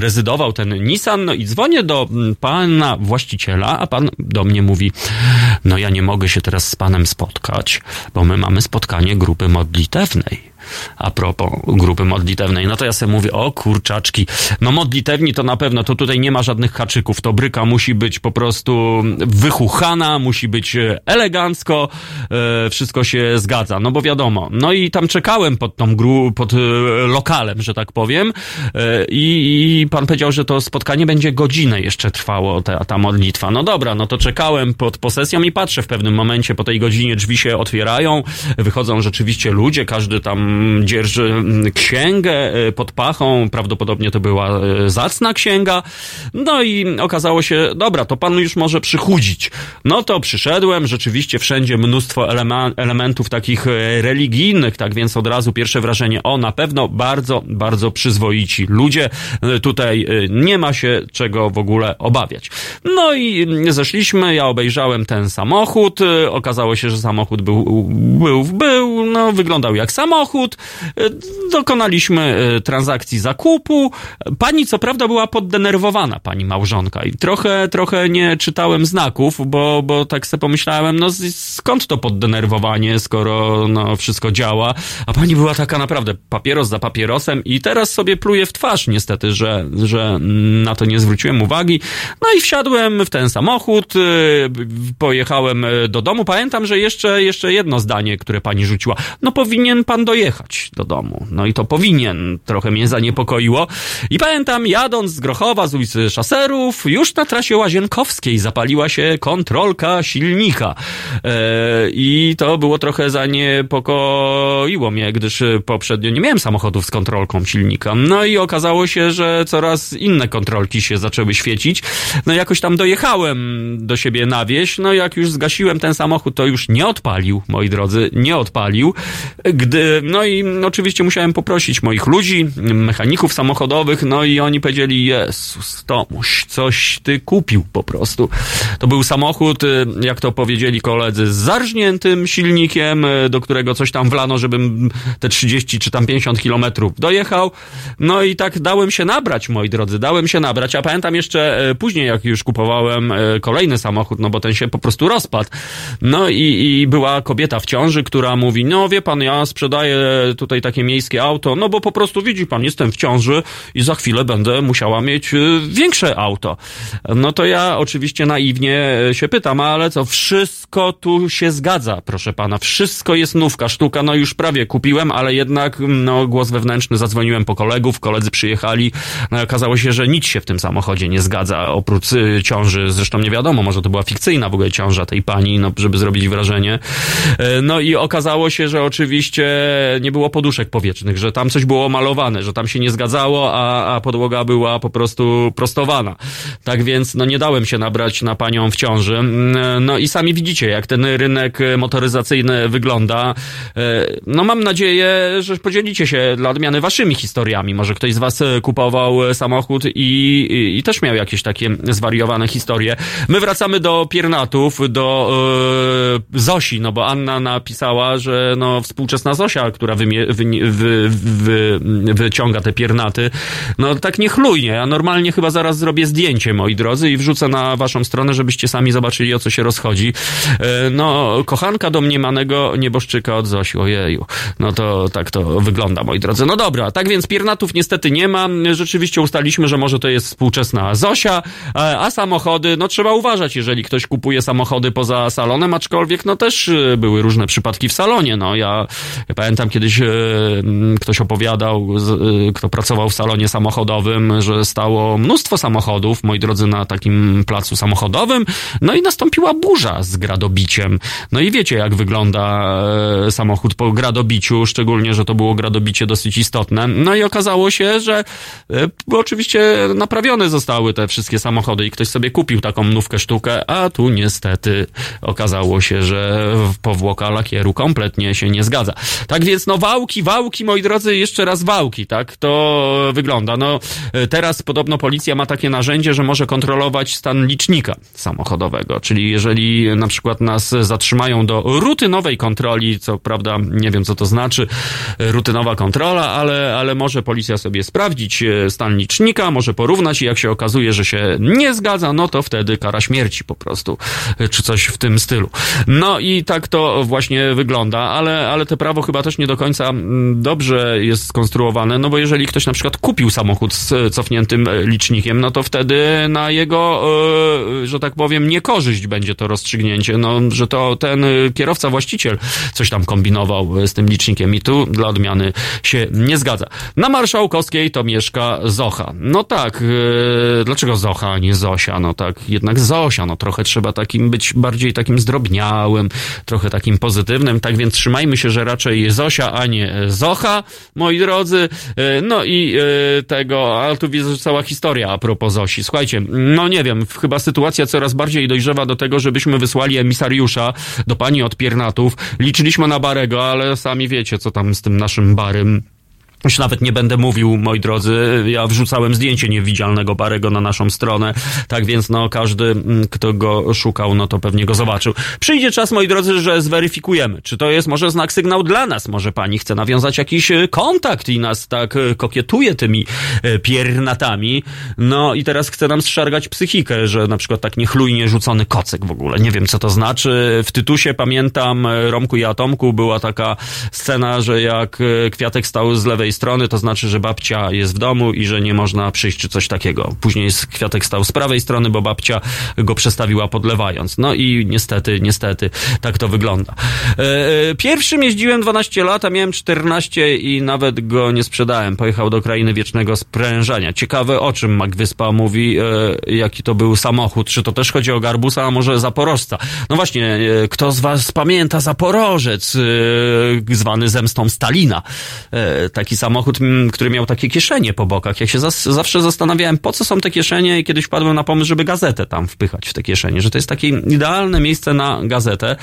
rezydował ten Nissan, no i dzwonię do pana właściciela, a pan do mnie mówi, no ja nie mogę się teraz z panem spotkać, bo my mamy spotkanie grupy modlitewnej. A propos grupy modlitewnej, no to ja sobie mówię, o kurczaczki, no modlitewni to na pewno, to tutaj nie ma żadnych haczyków, to bryka musi być po prostu wychuchana, musi być e, elegancko, e, wszystko się zgadza, no bo wiadomo. No i tam czekałem pod tą gru, pod e, lokalem, że tak powiem i, i pan powiedział, że to spotkanie będzie godzinę jeszcze trwało, ta, ta modlitwa. No dobra, no to czekałem pod posesją i patrzę w pewnym momencie, po tej godzinie drzwi się otwierają, wychodzą rzeczywiście ludzie, każdy tam dzierży mm, księgę e, pod pachą, prawdopodobnie to była e, zacna księga. No i okazało się, dobra, to pan już może przychudzić. No to przyszedłem, rzeczywiście wszędzie mnóstwo elementów takich e, religijnych, tak więc od razu pierwsze wrażenie, o na pewno bardzo, bardzo przyzwoici ludzie. Tutaj nie ma się czego w ogóle obawiać. No i mm, zeszliśmy, ja obejrzałem ten samochód, okazało się, że samochód był, był, był, no wyglądał jak samochód. E, Dokonaliśmy e, transakcji zakupu. Pani co prawda była poddenerwowana, pani małżonka i trochę, trochę nie czytałem znaków, bo, bo tak sobie pomyślałem, no skąd to poddenerwowanie, skoro no, wszystko działa, a pani była taka naprawdę papieros za papierosem i teraz sobie pluje w twarz niestety, że, że na to nie zwróciłem uwagi. No i wsiadłem w ten samochód, y, pojechałem do domu. Pamiętam, że jeszcze, jeszcze jedno zdanie, które pani rzuciła. No powinien pan dojechać do domu. No i to powinien. Trochę mnie zaniepokoiło. I pamiętam, jadąc z Grochowa, z ulicy Szaserów, już na trasie Łazienkowskiej zapaliła się kontrolka silnika. E, I to było trochę zaniepokoiło mnie, gdyż poprzednio nie miałem samochodów z kontrolką silnika. No i okazało się, że coraz inne kontrolki się zaczęły świecić. No jakoś tam dojechałem do siebie na wieś. No jak już zgasiłem ten samochód, to już nie odpalił, moi drodzy, nie odpalił. Gdy, no i oczywiście musiałem poprosić moich ludzi, mechaników samochodowych, no i oni powiedzieli, Jezus, Tomuś, coś ty kupił po prostu. To był samochód, y, jak to powiedzieli koledzy, z zarżniętym silnikiem, y, do którego coś tam wlano, żebym te 30 czy tam 50 kilometrów dojechał. No i tak dałem się nabrać, moi drodzy, dałem się nabrać. A pamiętam jeszcze e, później, jak już kupowałem e, kolejny samochód, no bo ten się po prostu rozpadł. No i, i była kobieta w ciąży, która mówi, no wie pan, ja sprzedaję tutaj takie miejskie auto, no bo po prostu widzi pan, jestem w ciąży i za chwilę będę musiała mieć e, większe auto. No to ja oczywiście naiwnie e, się pytam, ale co, wszystko tu się zgadza, proszę pana, wszystko jest nówka, sztuka, no już prawie kupiłem, ale jednak, no głos wewnętrzny, zadzwoniłem po kolegów, koledzy przyjechali, no i okazało się, że nic się w tym samochodzie nie zgadza, oprócz ciąży, zresztą nie wiadomo, może to była fikcyjna w ogóle ciąża tej pani, no żeby zrobić wrażenie. E, No i okazało się, że oczywiście nie było poduszek powietrznych, że tam coś było malowane, że tam się nie zgadzało, a, a podłoga była po prostu prostowana. Tak więc, no nie dałem się nabrać na panią w ciąży. Mm, No i sami widzicie, jak ten rynek motoryzacyjny wygląda. E, No mam nadzieję, że podzielicie się dla odmiany waszymi historiami. Może ktoś z was e, kupował e, samochód i, i, i też miał jakieś takie zwariowane historie. My wracamy do piernatów, do e, Zosi, no bo Anna napisała, że no współczesna Zosia, która wymie, wy, wy, wy, wyciąga te piernaty, no tak niechlujnie. Ja normalnie chyba zaraz zrobię zdjęcie, moi drodzy, i wrzucę na waszą stronę, żebyście sami zobaczyli, o co się rozchodzi. E, No, kochanka domniemanego nieboszczyka od Zosi, ojeju. No to tak to wygląda, moi drodzy. No dobra, tak więc piernatów niestety nie ma. Rzeczywiście ustaliśmy, że może to jest współczesna Zosia, e, a samochody, no trzeba uważać, jeżeli ktoś kupuje samochody poza salonem, aczkolwiek no też e, były różne przypadki w salonie. No ja, ja pamiętam kiedyś e, ktoś opowiadał, e, kto pracował w salonie samochodowym, że stało mnóstwo samochodów, moi drodzy, na takim placu samochodowym, no i nastąpiła burza z gradobiciem. No i wiecie, jak wygląda e, samochód po gradobiciu, szczególnie, że to było gradobicie dosyć istotne. No i okazało się, że oczywiście naprawione zostały te wszystkie samochody i ktoś sobie kupił taką nówkę sztukę, a tu niestety okazało się, że powłoka lakieru kompletnie się nie zgadza. Tak więc, no wałki, wałki, moi drodzy, jeszcze raz wałki, tak? To wygląda. No e, teraz podobno policja ma takie narzędzie, że może kontrolować stan licznika samochodowego, czyli jeżeli na przykład nas zatrzymają do rutynowej kontroli, co prawda nie wiem co to znaczy, e, rutynowa kontrola, ale, ale może policja sobie sprawdzić e, stan licznika, może porównać i jak się okazuje, że się nie zgadza, no to wtedy kara śmierci po prostu, czy coś w tym stylu. No i tak to właśnie wygląda, ale, ale to prawo chyba też nie do końca mm, dobrze jest skonstruowane, no bo jeżeli ktoś na przykład kupił samochód z e, cofniętym e, licznikiem, no to wtedy na jego, e, że tak powiem, niekorzyść będzie to rozstrzygnięcie, no, że to ten kierowca, właściciel coś tam kombinował z tym licznikiem i tu dla odmiany się nie zgadza. Na Marszałkowskiej to mieszka Zocha. No tak, dlaczego Zocha, a nie Zosia? No tak, jednak Zosia, no trochę trzeba takim być bardziej takim zdrobniałym, trochę takim pozytywnym, tak więc trzymajmy się, że raczej Zosia A nie Zocha, moi drodzy. E, No i e, tego, ale tu widzę, cała historia a propos Zosi. Słuchajcie, no nie wiem, chyba sytuacja coraz bardziej dojrzewa do tego, żebyśmy wysłali emisariusza do pani od piernatów. Liczyliśmy na Barego, ale sami wiecie, co tam z tym naszym barym. Już nawet nie będę mówił, moi drodzy, ja wrzucałem zdjęcie niewidzialnego Barego na naszą stronę, tak więc no każdy, mm, kto go szukał, no to pewnie go zobaczył. Przyjdzie czas, moi drodzy, że zweryfikujemy, czy to jest może znak, sygnał dla nas, może pani chce nawiązać jakiś e, kontakt i nas tak e, kokietuje tymi e, piernatami, no i teraz chce nam zszargać psychikę, że na przykład tak niechlujnie rzucony kocyk w ogóle, nie wiem co to znaczy. W Tytusie pamiętam, Romku i Atomku była taka scena, że jak Kwiatek stał z lewej strony, to znaczy, że babcia jest w domu i że nie można przyjść czy coś takiego. Później Kwiatek stał z prawej strony, bo babcia go przestawiła podlewając. No i niestety, niestety, tak to wygląda. E, e, Pierwszym jeździłem 12 lat, a miałem 14 i nawet go nie sprzedałem. Pojechał do krainy wiecznego sprężania. Ciekawe o czym Mac Wyspa mówi, e, jaki to był samochód. Czy to też chodzi o Garbusa, a może Zaporożca? No właśnie, kto z was pamięta Zaporożec, zwany zemstą Stalina? Taki m, który miał takie kieszenie po bokach. Ja się zas, zawsze zastanawiałem, po co są te kieszenie i kiedyś wpadłem na pomysł, żeby gazetę tam wpychać w te kieszenie, że to jest takie idealne miejsce na gazetę.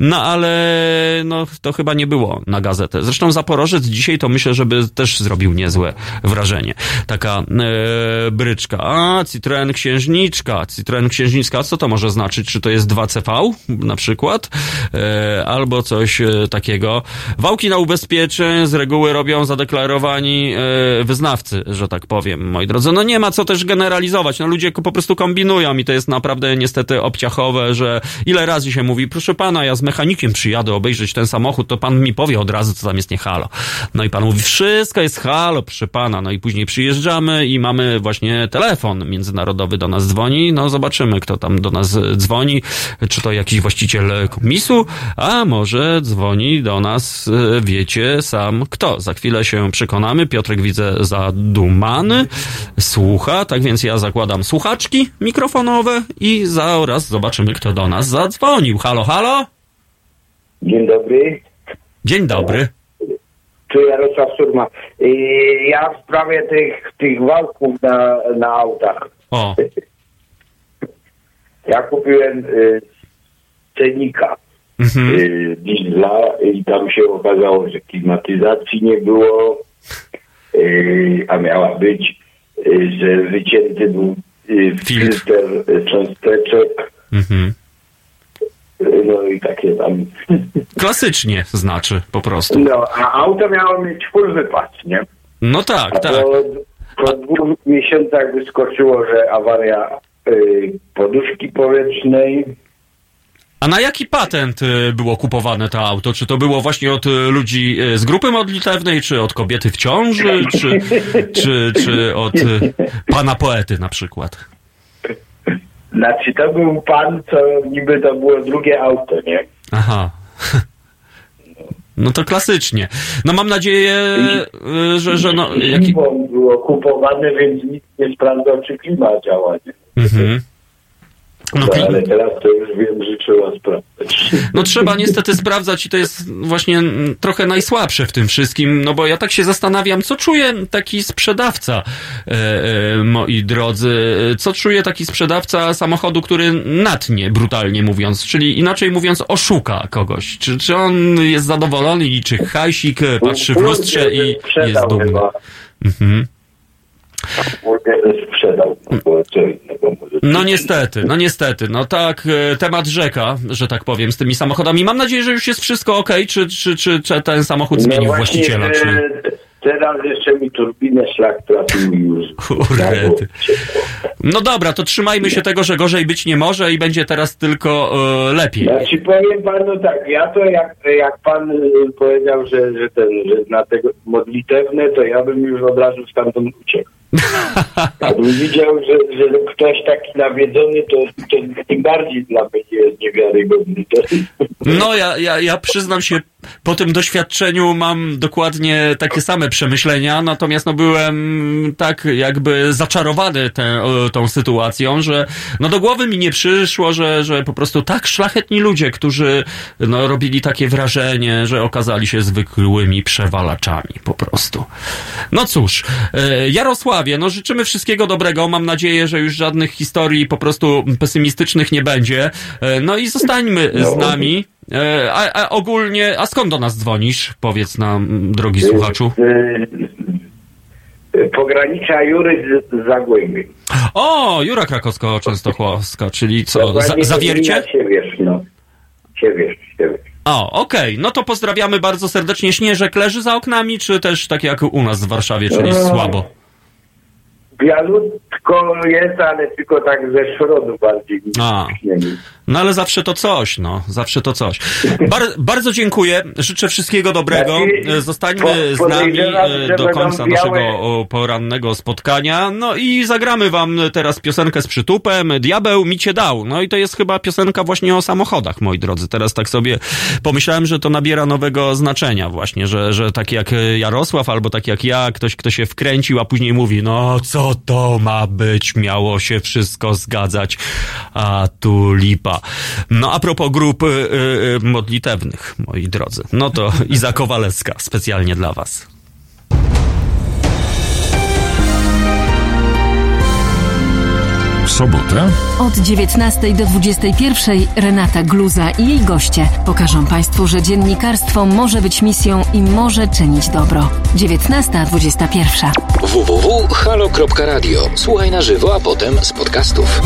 No ale no, to chyba nie było na gazetę. Zresztą Zaporożec dzisiaj to myślę, żeby też zrobił niezłe wrażenie. Taka e, bryczka. A, Citroen Księżniczka. Citroen Księżniczka, co to może znaczyć? Czy to jest 2CV na przykład? E, albo coś e, takiego. Wałki na ubezpieczeń z reguły robią zadeklarowani e, wyznawcy, że tak powiem, moi drodzy. No nie ma co też generalizować. No ludzie po prostu kombinują i to jest naprawdę niestety obciachowe, że ile razy się mówi, proszę pana, ja z mechanikiem przyjadę obejrzeć ten samochód, to pan mi powie od razu, co tam jest nie halo. No i pan mówi, wszystko jest halo, proszę pana. No i później przyjeżdżamy i mamy właśnie telefon międzynarodowy do nas dzwoni. No zobaczymy, kto tam do nas dzwoni. Czy to jakiś właściciel komisu, a może dzwoni do nas, e, wiecie sam kto. Za chwilę się przekonamy. Piotrek widzę zadumany, słucha, tak więc ja zakładam słuchaczki mikrofonowe i zaraz zobaczymy, kto do nas zadzwonił. Halo, halo? Dzień dobry. Dzień dobry. Tu Jarosław Surma. I ja w sprawie tych, tych wałków na, na autach. O. [LAUGHS] Ja kupiłem y, cenika Mhm. y, diesla i tam się okazało, że klimatyzacji nie było, y, a miała być, y, że wycięty był filtr cząsteczek. Mhm. No i takie tam. [LAUGHS] Klasycznie znaczy po prostu. No, a auto miało mieć full wypas, nie? No tak, A tak. Po, po dwóch miesiącach wyskoczyło, że awaria y, poduszki powietrznej. A na jaki patent y, było kupowane to auto? Czy to było właśnie od y, ludzi y, z grupy modlitewnej, czy od kobiety w ciąży, czy, czy, czy od pana poety na przykład? Znaczy to był pan, co niby to było drugie auto, nie? Aha. [LAUGHS] No to klasycznie. No mam nadzieję, że, że no... Jaki... Było kupowane, więc nikt nie sprawdzał, czy klima działa, nie? Mhm. No, No, ale teraz to już wiem, że trzeba sprawdzać. [LAUGHS] No trzeba niestety sprawdzać i to jest właśnie mm, trochę najsłabsze w tym wszystkim, no bo ja tak się zastanawiam, co czuje taki sprzedawca, e, e, moi drodzy, co czuje taki sprzedawca samochodu, który natnie, brutalnie mówiąc, czyli inaczej mówiąc oszuka kogoś. Czy, czy on jest zadowolony, liczy hajsik, patrzy w lustrze i jest dumny. Mhm. Sprzedał, może. No niestety, no niestety, no tak, e, temat rzeka, że tak powiem, z tymi samochodami. Mam nadzieję, że już jest wszystko ok, czy, czy, czy, czy ten samochód zmienił No właściciela, czy... e, Teraz jeszcze mi turbinę szlak trafił już. Kurde. ty. No dobra, to trzymajmy się tego, że gorzej być nie może i będzie teraz tylko e, lepiej. Znaczy powiem panu tak, ja to jak, jak pan y, powiedział, że, że ten, że na tego modlitewne, to ja bym już od razu stamtąd uciekł. Jakbym widział, że, że ktoś taki nawiedzony, to, to tym bardziej dla mnie jest niewiarygodny. No ja, ja, ja przyznam się po tym doświadczeniu mam dokładnie takie same przemyślenia, natomiast no byłem tak jakby zaczarowany tę, tą sytuacją, że no do głowy mi nie przyszło, że, że po prostu tak szlachetni ludzie, którzy no robili takie wrażenie, że okazali się zwykłymi przewalaczami po prostu. No cóż, e, Jarosławie, no życzymy wszystkiego dobrego, mam nadzieję, że już żadnych historii po prostu pesymistycznych nie będzie, E, no i zostańmy z nami. E, A, a ogólnie, a skąd do nas dzwonisz? Powiedz nam, drogi słuchaczu. Y, Pogranicza Jury z Zagłębi. O, Jura Krakowsko-Częstochowska, czyli co, za, zawiercie? Siewierz, no. Siewierz, Siewierz. O, okej, no to pozdrawiamy bardzo serdecznie. Śnieżek leży za oknami, czy też tak jak u nas w Warszawie, czyli No. słabo? Bialutko jest, ale tylko tak ze szrodu bardziej. niż A. No ale zawsze to coś, no, zawsze to coś. Bar bardzo dziękuję, życzę wszystkiego dobrego. E, Zostańmy z nami e, do końca naszego porannego spotkania. No i zagramy wam teraz piosenkę z przytupem. Diabeł mi cię dał. No i to jest chyba piosenka właśnie o samochodach, moi drodzy. Teraz tak sobie pomyślałem, że to nabiera nowego znaczenia właśnie, że, że tak jak Jarosław albo tak jak ja, ktoś, kto się wkręcił, a później mówi, no co to ma być, miało się wszystko zgadzać, a tu lipa. No a propos grup y, y, modlitewnych, moi drodzy, no to [LAUGHS] Iza Kowalewska specjalnie dla was. W sobotę Od 19 do 21 Renata Gluza i jej goście pokażą Państwu, że dziennikarstwo może być misją i może czynić dobro. 19.21. www.halo.radio. Słuchaj na żywo, a potem z podcastów.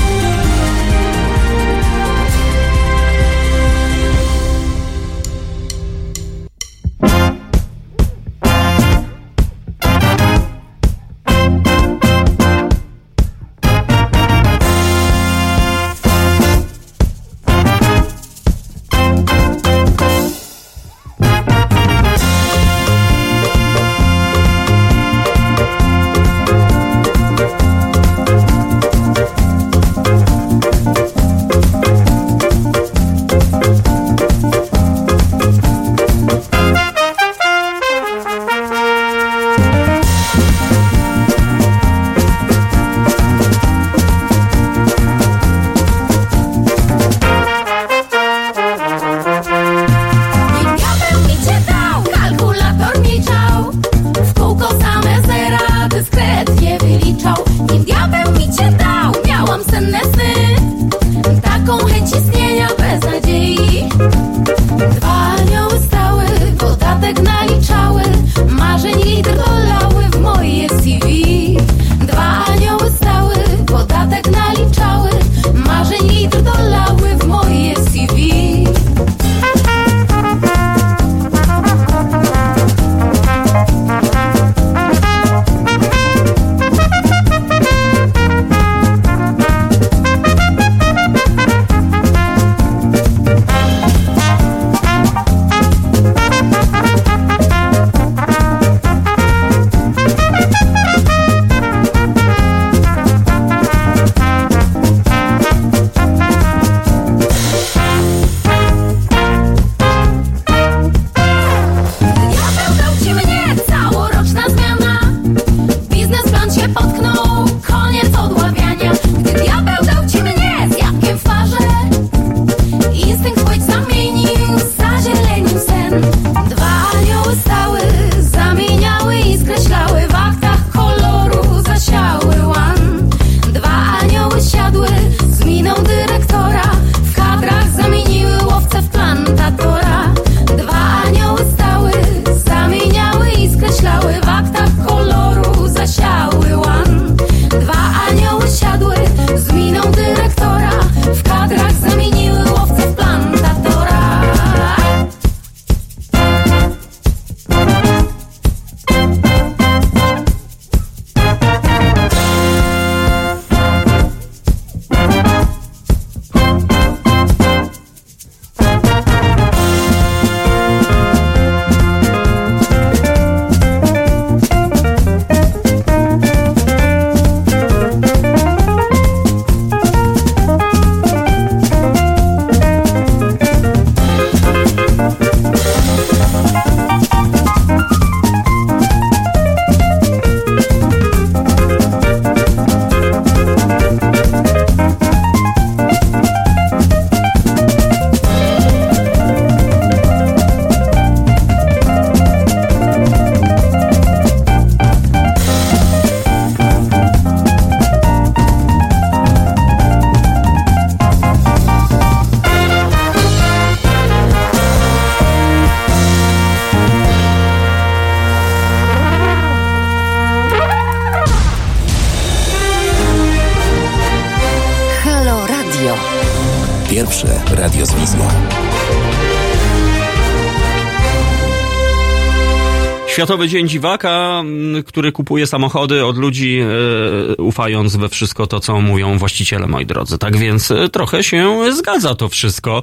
Światowy Dzień Dziwaka, m, który kupuje samochody od ludzi, e, ufając we wszystko to, co mówią właściciele, moi drodzy. Tak więc e, trochę się zgadza to wszystko.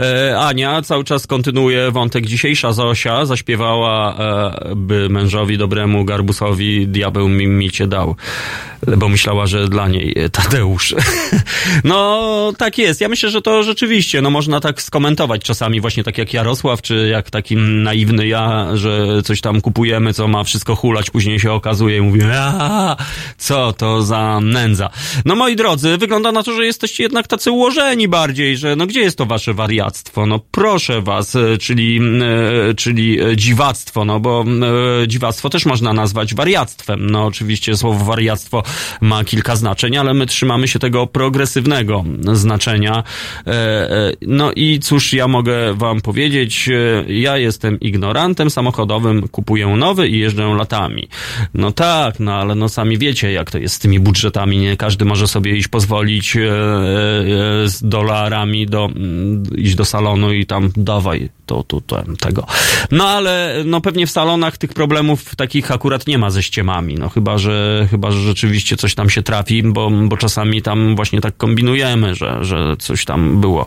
E, Ania cały czas kontynuuje wątek dzisiejsza. Zosia zaśpiewała, by mężowi dobremu Garbusowi diabeł mi, mi cię dał. Bo myślała, że dla niej e, Tadeusz. [LAUGHS] no, tak jest. Ja myślę, że to rzeczywiście, no można tak skomentować czasami, właśnie tak jak Jarosław, czy jak taki naiwny ja, że coś tam kupujemy, co ma wszystko hulać, później się okazuje i mówię, co to za nędza. No moi drodzy, wygląda na to, że jesteście jednak tacy ułożeni bardziej, że no gdzie jest to wasze wariactwo? No proszę was, e, czyli, e, czyli e, dziwactwo, no bo dziwactwo też można nazwać wariactwem. No oczywiście słowo wariactwo ma kilka znaczeń, ale my trzymamy się tego progresywnego znaczenia. No i cóż ja mogę wam powiedzieć, ja jestem ignorantem samochodowym, kupuję nowy i jeżdżę latami. No tak, no ale no sami wiecie, jak to jest z tymi budżetami, nie każdy może sobie iść pozwolić e, e, z dolarami do, mm, iść do salonu i tam dawaj to, to, to, tego. No ale no pewnie w salonach tych problemów takich akurat nie ma ze ściemami, no chyba, że chyba, że rzeczywiście coś tam się trafi, bo, bo czasami tam właśnie tak kombinujemy, że, że coś tam było.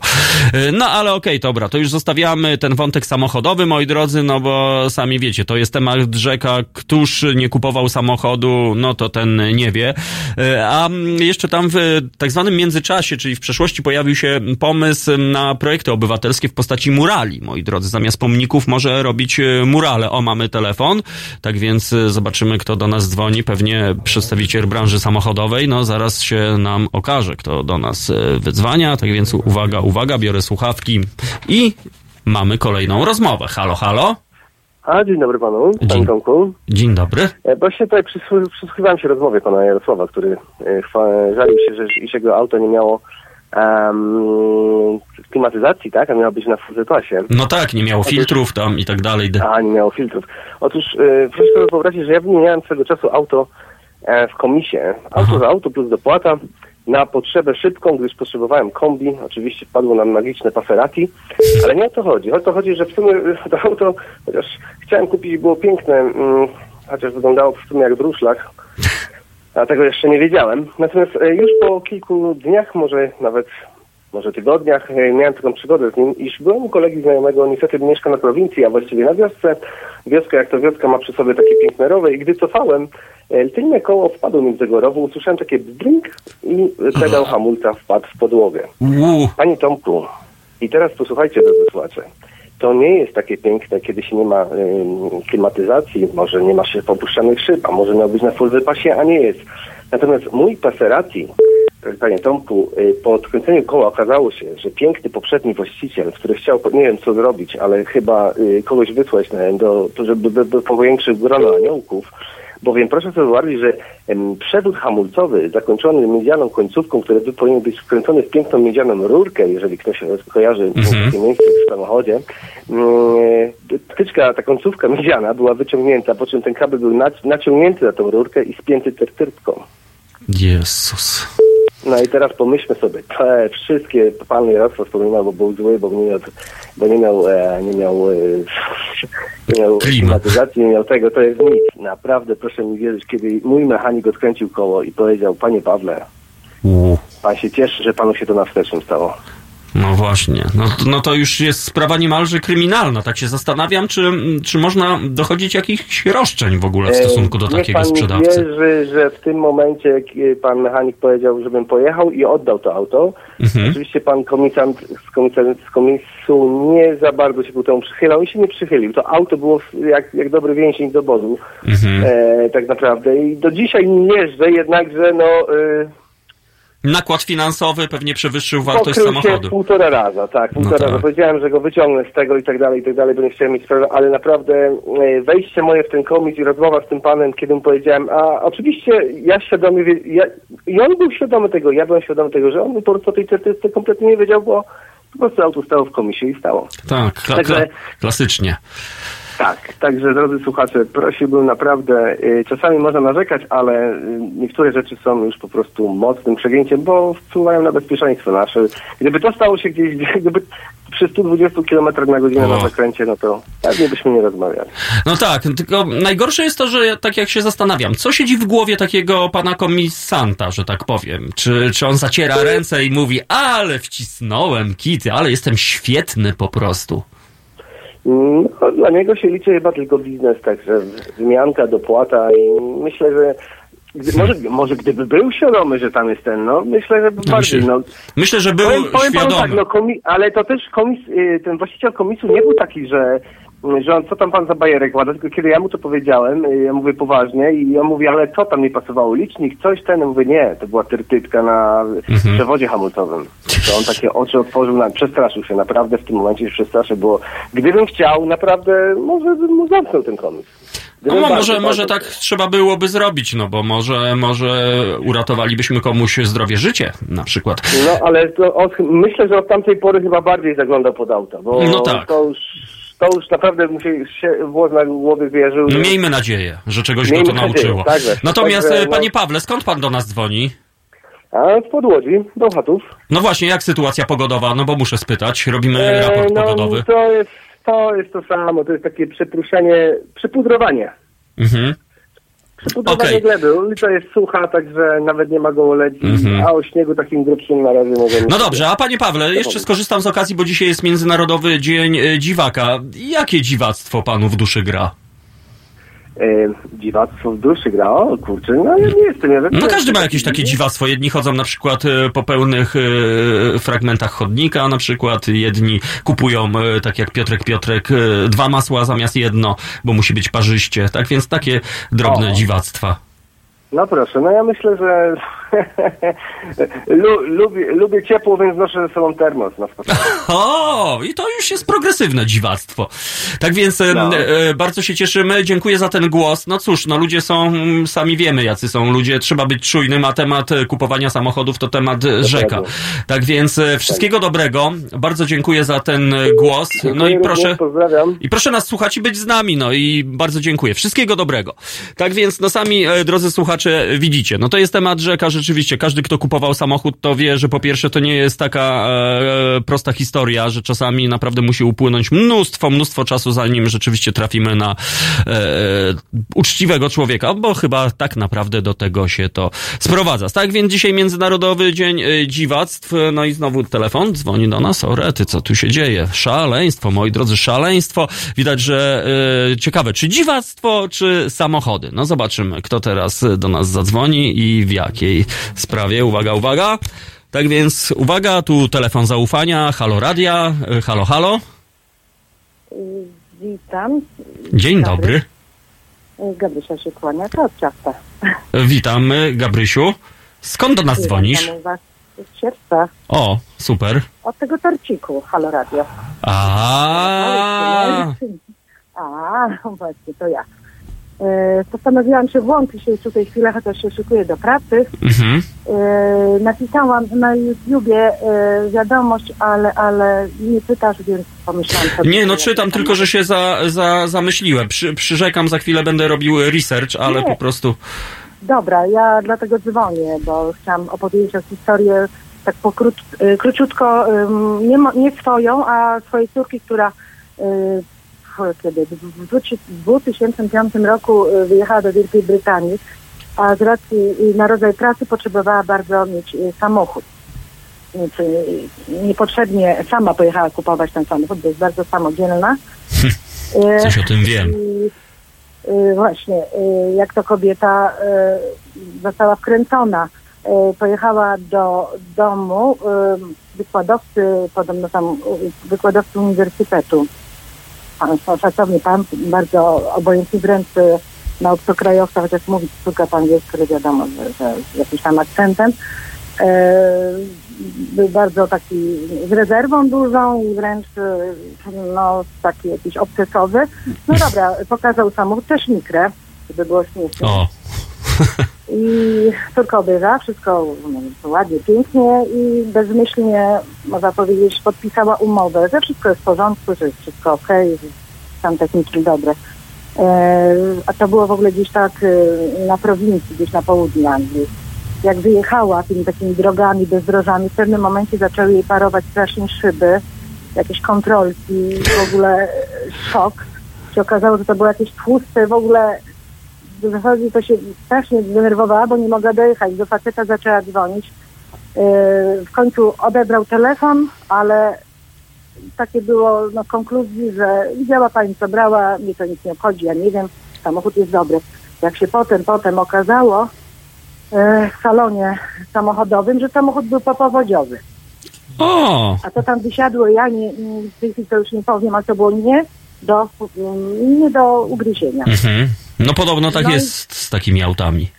E, No ale okej, dobra, to już zostawiamy ten wątek samochodowy, moi drodzy, no bo sami wiecie, to jest temat rzeka, któż nie kupował samochodu, no to ten nie wie. E, A jeszcze tam w tak zwanym międzyczasie, czyli w przeszłości pojawił się pomysł na projekty obywatelskie w postaci murali, moi drodzy. Zamiast pomników może robić e, murale. O, mamy telefon, tak więc e, zobaczymy, kto do nas dzwoni. Pewnie przedstawiciel branży samochodowej, no zaraz się nam okaże, kto do nas wydzwania. Tak więc uwaga, uwaga, biorę słuchawki i mamy kolejną rozmowę. Halo, halo? A, dzień dobry panu, Dzień- panie Tomku. Dzień dobry. Właśnie tutaj przysłu- przysłuchiwałem się rozmowie pana Jarosława, który e, żalił się, że iż jego auto nie miało em, klimatyzacji, tak? A miało być na full klasie. No tak, nie miało filtrów tam i tak dalej. A, nie miało filtrów. Otóż e, proszę sobie wyobrazić, że ja wymieniałem swego czasu auto e, w komisie. Auto za auto plus dopłata na potrzebę szybką, gdyż potrzebowałem kombi. Oczywiście wpadło nam magiczne Passerati, ale nie o to chodzi. O to chodzi, że w sumie [LAUGHS] to auto, chociaż chciałem kupić, było piękne, mm, chociaż wyglądało w sumie jak druszlak, a tego jeszcze nie wiedziałem. Natomiast e, już po kilku dniach, może nawet może tygodniach, e, miałem taką przygodę z nim, iż byłem u kolegi znajomego, niestety mieszka na prowincji, a właściwie na wiosce. Wioska jak to wioska ma przy sobie takie piękne rowy i gdy cofałem, e, tylne koło wpadło mi z tego rowu, usłyszałem takie bzdrink i pedał hamulca wpadł w podłogę. Panie Tomku, i teraz posłuchajcie, drodzy słuchacze. To nie jest takie piękne, kiedy się nie ma ym, klimatyzacji, może nie ma się popuszczanych szyb, a może miał być na full wypasie, a nie jest. Natomiast mój Passerati, panie Tomku, y, po odkręceniu koła okazało się, że piękny poprzedni właściciel, który chciał, nie wiem co zrobić, ale chyba y, kogoś wysłać na, do, to żeby by, by powiększył grono aniołków, bowiem proszę sobie wyobrazić, że przewód hamulcowy zakończony miedzianą końcówką, który by powinien być wkręcony w piękną miedzianą rurkę, jeżeli ktoś kojarzy Mhm. takie miejsce w samochodzie, mm, tyczka, ta końcówka miedziana była wyciągnięta, po czym ten kabel był nac- naciągnięty na tą rurkę i spięty tertyrtką. Jezus. No i teraz pomyślmy sobie, te wszystkie pan Jarosław wspominał, bo był zły, bo nie miał, bo nie miał, e, nie miał, e, [LAUGHS] nie miał klimatyzacji, nie miał tego, to jest nic. Naprawdę proszę mi wierzyć, kiedy mój mechanik odkręcił koło i powiedział, panie Pawle, U. pan się cieszy, że panu się to na wstecznym stało. No właśnie. No, to- no to już jest sprawa niemalże kryminalna. Tak się zastanawiam, czy, czy można dochodzić jakichś roszczeń w ogóle w stosunku do Niech takiego pan sprzedawcy. wierzy, że w tym momencie e, pan mechanik powiedział, żebym pojechał i oddał to auto. Mhm. Oczywiście pan komisant z, komisant z komisu nie za bardzo się ku temu przychylał i się nie przychylił. To auto było jak, jak dobry więzień z obozu. Mhm. E, tak naprawdę. I do dzisiaj nim jeżdżę, jednakże no... E, Nakład finansowy pewnie przewyższył wartość Pokrył się samochodu. półtora raza, tak, półtora tak. raza. Powiedziałem, że go wyciągnę z tego i tak dalej, i tak dalej, bo nie chciałem mieć sprawy, ale naprawdę e, wejście moje w ten komis i rozmowa z tym panem, kiedy mu powiedziałem, a oczywiście ja świadomie, ja, i on był świadomy tego, ja byłem świadomy tego, że on po prostu o tej certyfikacji kompletnie nie wiedział, bo po prostu auto stało w komisie i stało. Tak, kla, kla, klasycznie. Tak, także drodzy słuchacze, prosiłbym naprawdę, y, czasami można narzekać, ale y, niektóre rzeczy są już po prostu mocnym przegięciem, bo wpływają na bezpieczeństwo nasze. Gdyby to stało się gdzieś, [LAUGHS] gdyby przy 120 km na godzinę na zakręcie, no to pewnie byśmy nie rozmawiali. No tak, tylko najgorsze jest to, że tak jak się zastanawiam, co siedzi w głowie takiego pana komisanta, że tak powiem? Czy, czy on zaciera ręce i mówi, ale wcisnąłem kity, ale jestem świetny po prostu. No, dla niego się liczy chyba tylko biznes, także wymianka, dopłata i myślę, że gdy, może, może gdyby był świadomy, że tam jest ten, no myślę, że by bardziej, no. Myślę, że był powiem, powiem panu świadomy. tak, no, komi- ale to też komis, y, ten właściciel komisu nie był taki, że że on, co tam pan za bajerek łada, tylko kiedy ja mu to powiedziałem, y, ja mówię poważnie i on mówi, ale co tam nie pasowało, licznik, coś ten, ja mówię, nie, to była tyrtytka na Mhm. przewodzie hamulcowym. To on takie oczy otworzył, na, przestraszył się, naprawdę w tym momencie się przestraszył, bo gdybym chciał, naprawdę może bym mu zamknął ten komis. No, Gdybym może, bardzo, może bardzo tak trzeba byłoby zrobić, no bo może, może uratowalibyśmy komuś zdrowie, życie na przykład. No, ale myślę, że od tamtej pory chyba bardziej zaglądał pod auta, bo No tak. to już, to już naprawdę mu się, się włos na głowie wierzył. No miejmy nadzieję, że czegoś go to nadzieję, nauczyło. tak właśnie. Natomiast, Także, e, no- panie Pawle, skąd pan do nas dzwoni? A z Podłodzi, do chatów. No właśnie, jak sytuacja pogodowa? No bo muszę spytać, robimy E, raport no, pogodowy. To jest, to jest to samo, to jest takie przepruszenie, przypudrowanie. Mhm. Przypudrowanie Okej. gleby. Ulica jest sucha, także nawet nie ma gołoleci, Mhm. a o śniegu takim grubszym na razie możemy... No dobrze, a panie Pawle, jeszcze skorzystam z okazji, bo dzisiaj jest Międzynarodowy Dzień Dziwaka. Jakie dziwactwo panu w duszy gra? E, dziwactwo w duszy gra, o kurczę, no ja nie jestem... Ja No każdy ma jakieś takie dziwactwo. Jedni chodzą na przykład e, po pełnych e, fragmentach chodnika, na przykład jedni kupują, tak jak Piotrek Piotrek, dwa masła zamiast jedno, bo musi być parzyście. Tak więc takie drobne O. dziwactwa. No proszę, no ja myślę, że [LAUGHS] lubię, lubię ciepło, więc noszę ze sobą termos na spacer. [LAUGHS] O, i to już jest progresywne dziwactwo. Tak więc No. e, bardzo się cieszymy, dziękuję za ten głos. No cóż, no ludzie są, mm, sami wiemy jacy są ludzie, trzeba być czujnym, a temat e, kupowania samochodów to temat e, rzeka. Tak więc wszystkiego dobrego, bardzo dziękuję za ten głos. No i Dziękuję proszę... Pozdrawiam. I proszę nas słuchać i być z nami, no i bardzo dziękuję. Wszystkiego dobrego. Tak więc, no sami, drodzy słuchacze, widzicie, no to jest temat rzeka, rzeczywiście. Każdy, kto kupował samochód, to wie, że po pierwsze to nie jest taka e, prosta historia, że czasami naprawdę musi upłynąć mnóstwo, mnóstwo czasu, zanim rzeczywiście trafimy na e, uczciwego człowieka, bo chyba tak naprawdę do tego się to sprowadza. Tak więc dzisiaj Międzynarodowy Dzień e, Dziwactw, no i znowu telefon dzwoni do nas, o rety, co tu się dzieje? Szaleństwo, moi drodzy, szaleństwo. Widać, że e, ciekawe, czy dziwactwo, czy samochody. No zobaczymy, kto teraz do nas zadzwoni i w jakiej sprawie. Uwaga, uwaga. Tak więc, uwaga, tu telefon zaufania, halo radia, e, halo, halo. Witam. Dzień dobry. Gabrysia się kłania, to od ciasta. Witamy, Gabrysiu. Skąd do nas dzwonisz? Witam was z sierpca, O, super. od tego torciku, Halo Radio. A, A, właśnie, to ja. E, postanowiłam się włączyć się tutaj chwilę, chociaż się szykuję do pracy. mhm. E, napisałam na YouTubie e, wiadomość, ale, ale nie pytasz, więc pomyślałam sobie... Nie, no czytam, tylko że się za, za, zamyśliłem. Przy, przyrzekam, za chwilę będę robił research, ale Nie. po prostu... Dobra, ja dlatego dzwonię, bo chciałam opowiedzieć o historię tak y, króciutko, nie, nie swoją, a swojej córki, która y, kiedy w dwu- w 2005 roku y, wyjechała do Wielkiej Brytanii, a z racji y, na rodzaj pracy potrzebowała bardzo mieć y, samochód. Więc y, niepotrzebnie sama pojechała kupować ten samochód, bo jest bardzo samodzielna. [LAUGHS] Coś o tym wiem. i, właśnie, jak to kobieta została wkręcona, pojechała do domu wykładowcy, podobno tam wykładowcy uniwersytetu. Szacowny pan, bardzo obojętny wręcz y, na obcokrajowca, chociaż mówi tylko po angielsku, wiadomo, że, że z jakimś tam akcentem. Y, był bardzo taki z rezerwą dużą i wręcz y, no, taki jakiś obcesowy. No dobra, pokazał samochód, też mikrę, żeby było śmiesznie. O, [LAUGHS] I córka obejrzała wszystko no, ładnie, pięknie i bezmyślnie, można powiedzieć, podpisała umowę, że wszystko jest w porządku, że jest wszystko okej, że tam techniczne dobre. E, a to było w ogóle gdzieś tak e, na prowincji, gdzieś na południu Anglii. Jak wyjechała tymi takimi drogami, bezdrożami, w pewnym momencie zaczęły jej parować strasznie szyby, jakieś kontrolki, w ogóle e, szok. Się okazało, że to było jakieś tłuste, w ogóle w zasadzie to się strasznie zdenerwowała, bo nie mogła dojechać. Do faceta zaczęła dzwonić. Yy, W końcu odebrał telefon, ale takie było no, konkluzji, że widziała pani, co brała, mnie to nic nie obchodzi, ja nie wiem, samochód jest dobry. Jak się potem, potem okazało yy, w salonie samochodowym, że samochód był popowodziowy. O! A to tam wysiadło, ja nie, w tej chwili to już nie powiem, a to było nie do, mm, nie do ugryzienia. Mhm. No podobno tak No i- jest z takimi autami.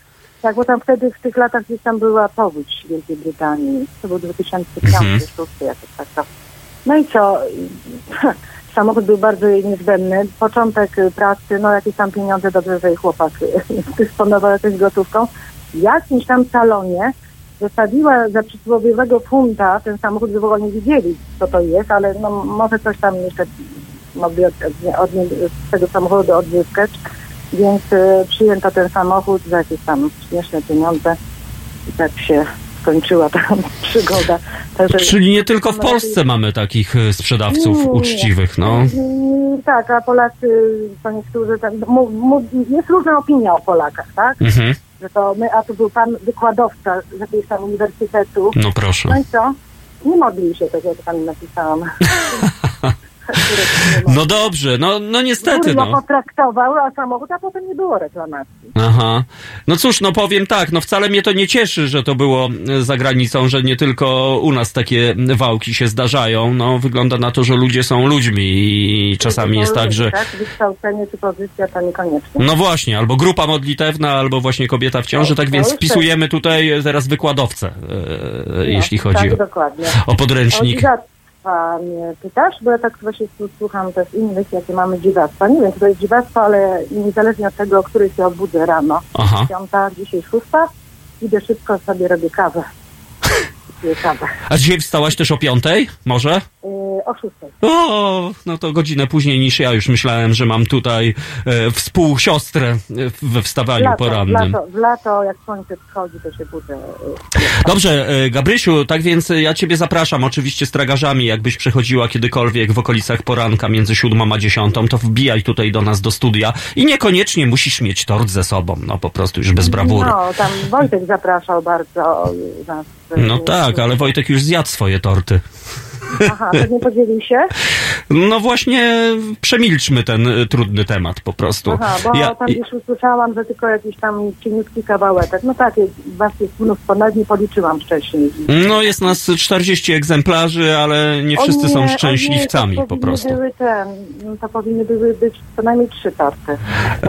Tak, bo tam wtedy w tych latach gdzieś tam była powódź w Wielkiej Brytanii. To był 2005, Mhm. 2006 jakoś tak to. No i co? [LAUGHS] Samochód był bardzo jej niezbędny. Początek y, pracy, no jakieś tam pieniądze, dobrze, że chłopak y, [LAUGHS] dysponował jakąś gotówką. W jakimś tam salonie zostawiła za przysłowiowego funta ten samochód, że w ogóle nie widzieli, co to jest, ale no może coś tam jeszcze mogli od, od, od, z tego samochodu odzyskać. Więc y, przyjęto ten samochód za jakieś tam śmieszne pieniądze i tak się skończyła ta [LAUGHS] przygoda. Także, Czyli nie tylko w Polsce mamy takich e, sprzedawców Nie, uczciwych, no. Mm, Tak, a Polacy, to niektórzy, tak, mu, mu, jest różna opinia o Polakach, tak? Mhm. Że to my, a tu był pan wykładowca z jakiegoś tam uniwersytetu. No proszę. No i co? Nie modlił się, tak jak pani napisałam. [LAUGHS] No dobrze, no, no niestety, Kurwa no. potraktował, a samochód, a potem nie było reklamacji. Aha. No cóż, no powiem tak, no wcale mnie to nie cieszy, że to było e, za granicą, że nie tylko u nas takie wałki się zdarzają. No wygląda na to, że ludzie są ludźmi i czasami jest tak, że Tak, wykształcenie czy pozycja to niekoniecznie. no właśnie, albo grupa modlitewna, albo właśnie kobieta w ciąży, tak więc wpisujemy tutaj teraz wykładowcę, e, jeśli chodzi tak, o, dokładnie. o podręcznik. Dziwactwa mnie pytasz, bo ja tak właśnie słucham też innych, jakie mamy dziwactwa. Nie wiem, czy to jest dziwactwo, ale niezależnie od tego, o której się obudzę rano. Aha. Piąta, dzisiaj szósta, idę szybko sobie robię kawę. A dzisiaj wstałaś też o piątej? Może? Yy, o szóstej. O, no to godzinę później niż ja już myślałem, że mam tutaj e, współsiostrę e, we wstawaniu lato, w porannym. lato, w lato, jak słońce wschodzi, to się budzę. Yy, Dobrze, e, Gabrysiu, tak więc e, ja ciebie zapraszam oczywiście z tragarzami, jakbyś przechodziła kiedykolwiek w okolicach poranka między siódmą a dziesiątą, to wbijaj tutaj do nas do studia i niekoniecznie musisz mieć tort ze sobą, no po prostu już bez brawury. No, tam Wojtek zapraszał bardzo nas. No tak, ale Wojtek już zjadł swoje torty. Aha, to nie podzielił się? No właśnie, przemilczmy ten e, trudny temat po prostu. Aha, bo Ja- tam już usłyszałam, że tylko jakiś tam cieniutki kawałek. No tak, was jest mnóstwo, nawet nie policzyłam wcześniej. No jest nas 40 egzemplarzy, ale nie wszyscy O są nie, szczęśliwcami nie, po prostu. Były ten, to powinny były być co najmniej trzy torty.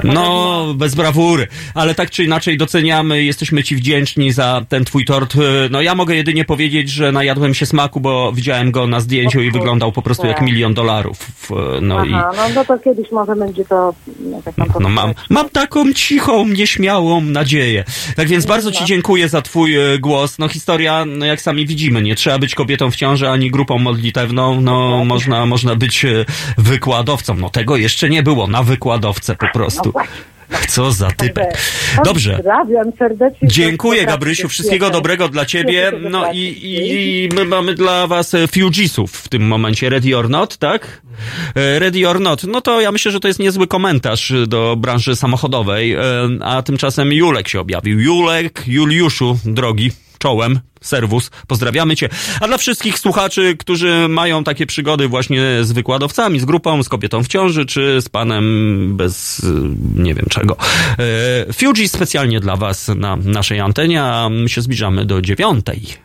No, bez brawury, ale tak czy inaczej doceniamy, jesteśmy ci wdzięczni za ten twój tort. No ja mogę jedynie powiedzieć, że najadłem się smaku, bo widziałem go na zdjęciu i wyglądał po prostu jak milion dolarów. No i Aha, no, no to kiedyś może będzie to jakaś tam no mam, mam taką cichą, nieśmiałą nadzieję. Tak więc bardzo ci dziękuję za twój e, głos. No historia, no jak sami widzimy, nie trzeba być kobietą w ciąży ani grupą modlitewną. No można, można być e, wykładowcą. No tego jeszcze nie było, na wykładowcę po prostu. Co za typek. Dobrze. Dziękuję Gabrysiu, wszystkiego dobrego dla ciebie. No i, i, i my mamy dla was e, Fugeesów w tym momencie. Ready or not, tak? E, Ready or not. No to ja myślę, że to jest niezły komentarz do branży samochodowej. E, A tymczasem Julek się objawił. Julek, Juliuszu, drogi, czołem, serwus, pozdrawiamy cię. A dla wszystkich słuchaczy, którzy mają takie przygody właśnie z wykładowcami, z grupą, z kobietą w ciąży, czy z panem bez y, nie wiem czego. E, Fuji specjalnie dla was na naszej antenie, a my się zbliżamy do dziewiątej.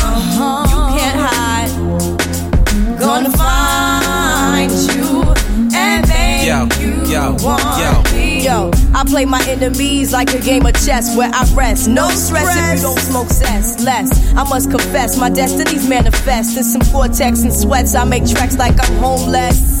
Gonna find you and make Yo, you yo, want yo. me. Yo, I play my enemies like a game of chess where I rest. No stress if you don't smoke cess. Less, I must confess, my destinies manifest. In some cortex and sweats, I make tracks like I'm homeless.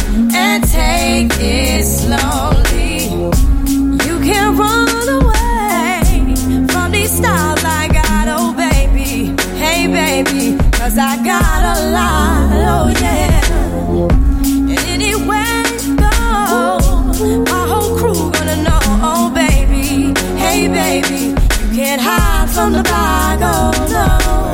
take it slowly. You can't run away from these got, oh baby. Hey I got a lot, oh yeah. And anywhere you go, my whole crew gonna know, oh baby. Hey baby, you can't hide from the bag, oh no.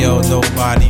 yo, nobody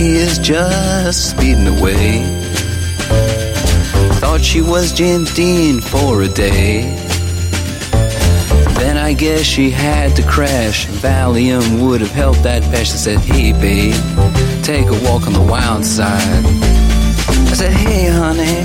Jackie is just speeding away. Thought she was James Dean for a day. Then I guess she had to crash. Valium would have helped that patch. I said, Hey, babe, take a walk on the wild side. I said, Hey, honey,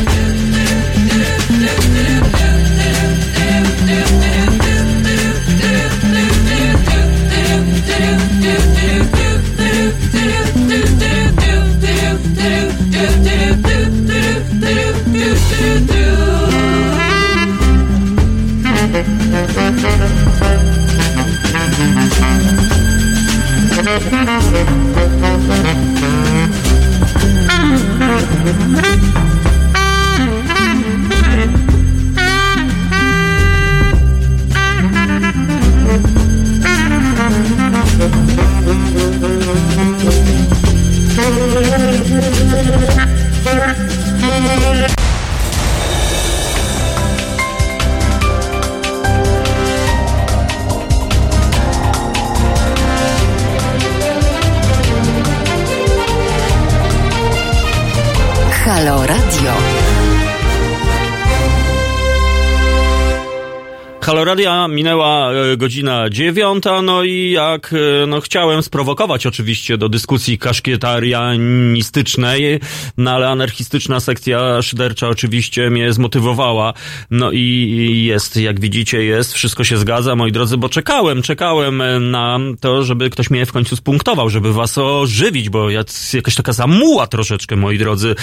Halo Radia, minęła e, godzina dziewiąta, no i jak e, no, chciałem sprowokować oczywiście do dyskusji kaszkietarianistycznej, no ale anarchistyczna sekcja szydercza oczywiście mnie zmotywowała. No i jest, jak widzicie, jest, wszystko się zgadza, moi drodzy, bo czekałem, czekałem e, na to, żeby ktoś mnie w końcu spunktował, żeby was ożywić, bo jakaś taka zamuła troszeczkę, moi drodzy,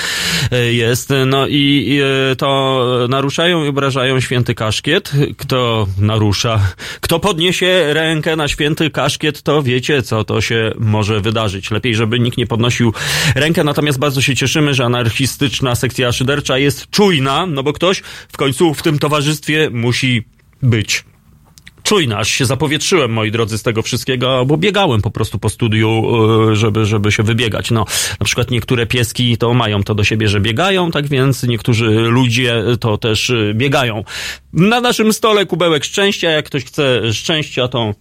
jest. No i to naruszają i obrażają święty kaszkiet. Kto narusza, kto podniesie rękę na święty kaszkiet, to wiecie, co to się może wydarzyć. Lepiej, żeby nikt nie podnosił rękę, natomiast bardzo się cieszymy, że anarchistyczna sekcja szydercza jest czujna, no bo ktoś w końcu w tym towarzystwie musi być czujna, aż się zapowietrzyłem, moi drodzy, z tego wszystkiego, bo biegałem po prostu po studiu, y, żeby, żeby się wybiegać. No, na przykład niektóre pieski to mają to do siebie, że biegają, tak więc niektórzy ludzie to też y, biegają. Na naszym stole kubełek szczęścia, jak ktoś chce szczęścia, to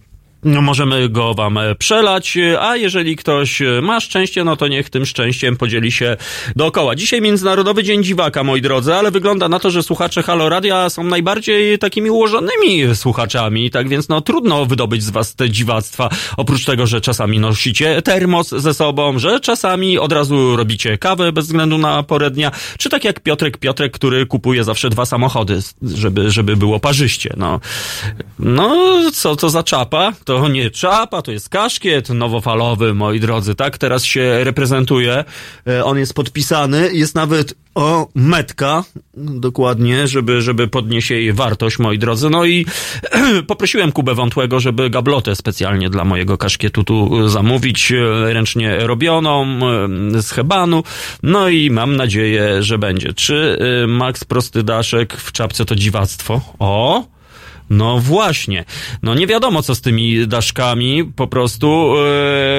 możemy go wam e, przelać, a jeżeli ktoś e, ma szczęście, no to niech tym szczęściem podzieli się dookoła. Dzisiaj Międzynarodowy Dzień Dziwaka, moi drodzy, ale wygląda na to, że słuchacze Halo Radia są najbardziej takimi ułożonymi słuchaczami, tak więc no trudno wydobyć z was te dziwactwa, oprócz tego, że czasami nosicie termos ze sobą, że czasami od razu robicie kawę bez względu na porę dnia, czy tak jak Piotrek Piotrek, który kupuje zawsze dwa samochody, żeby, żeby było parzyście, no. No, co to za czapa? To nie czapa, to jest kaszkiet nowofalowy, moi drodzy, tak? Teraz się reprezentuje. E, On jest podpisany, jest nawet o metka, dokładnie, żeby, żeby podnieść jej wartość, moi drodzy. No i [CLEARS THROAT] poprosiłem Kubę Wątłego, żeby gablotę specjalnie dla mojego kaszkietu tu zamówić, e, ręcznie robioną, e, z hebanu. No i mam nadzieję, że będzie. Czy e, Max Prostydaszek w czapce to dziwactwo? O! No właśnie. No nie wiadomo, co z tymi daszkami. Po prostu,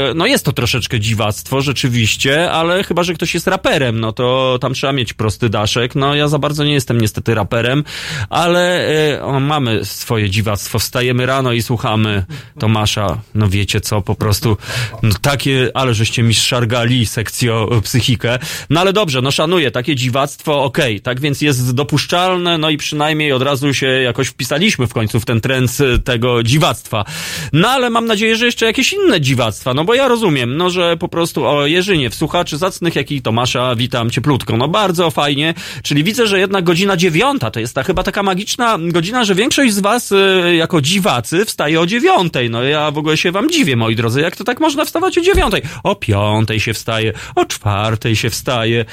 e, no jest to troszeczkę dziwactwo, rzeczywiście, ale chyba, że ktoś jest raperem, no to tam trzeba mieć prosty daszek. No ja za bardzo nie jestem niestety raperem, ale e, o, mamy swoje dziwactwo. Wstajemy rano i słuchamy Tomasza. No wiecie co, po prostu no, takie, ale żeście mi szargali sekcjo e, psychikę. No ale dobrze, no szanuję, takie dziwactwo, okej, tak więc jest dopuszczalne, no i przynajmniej od razu się jakoś wpisaliśmy w końcu w ten trend e, tego dziwactwa. No ale mam nadzieję, że jeszcze jakieś inne dziwactwa, no bo ja rozumiem, no że po prostu o Jerzynie, w słuchaczy zacnych, jak i Tomasza, witam cieplutko. No bardzo fajnie, czyli widzę, że jednak godzina dziewiąta to jest ta chyba taka magiczna godzina, że większość z was y, jako dziwacy wstaje o dziewiątej. No ja w ogóle się wam dziwię, moi drodzy, jak to tak można wstawać o dziewiątej? O piątej się wstaje, o czwartej się wstaje,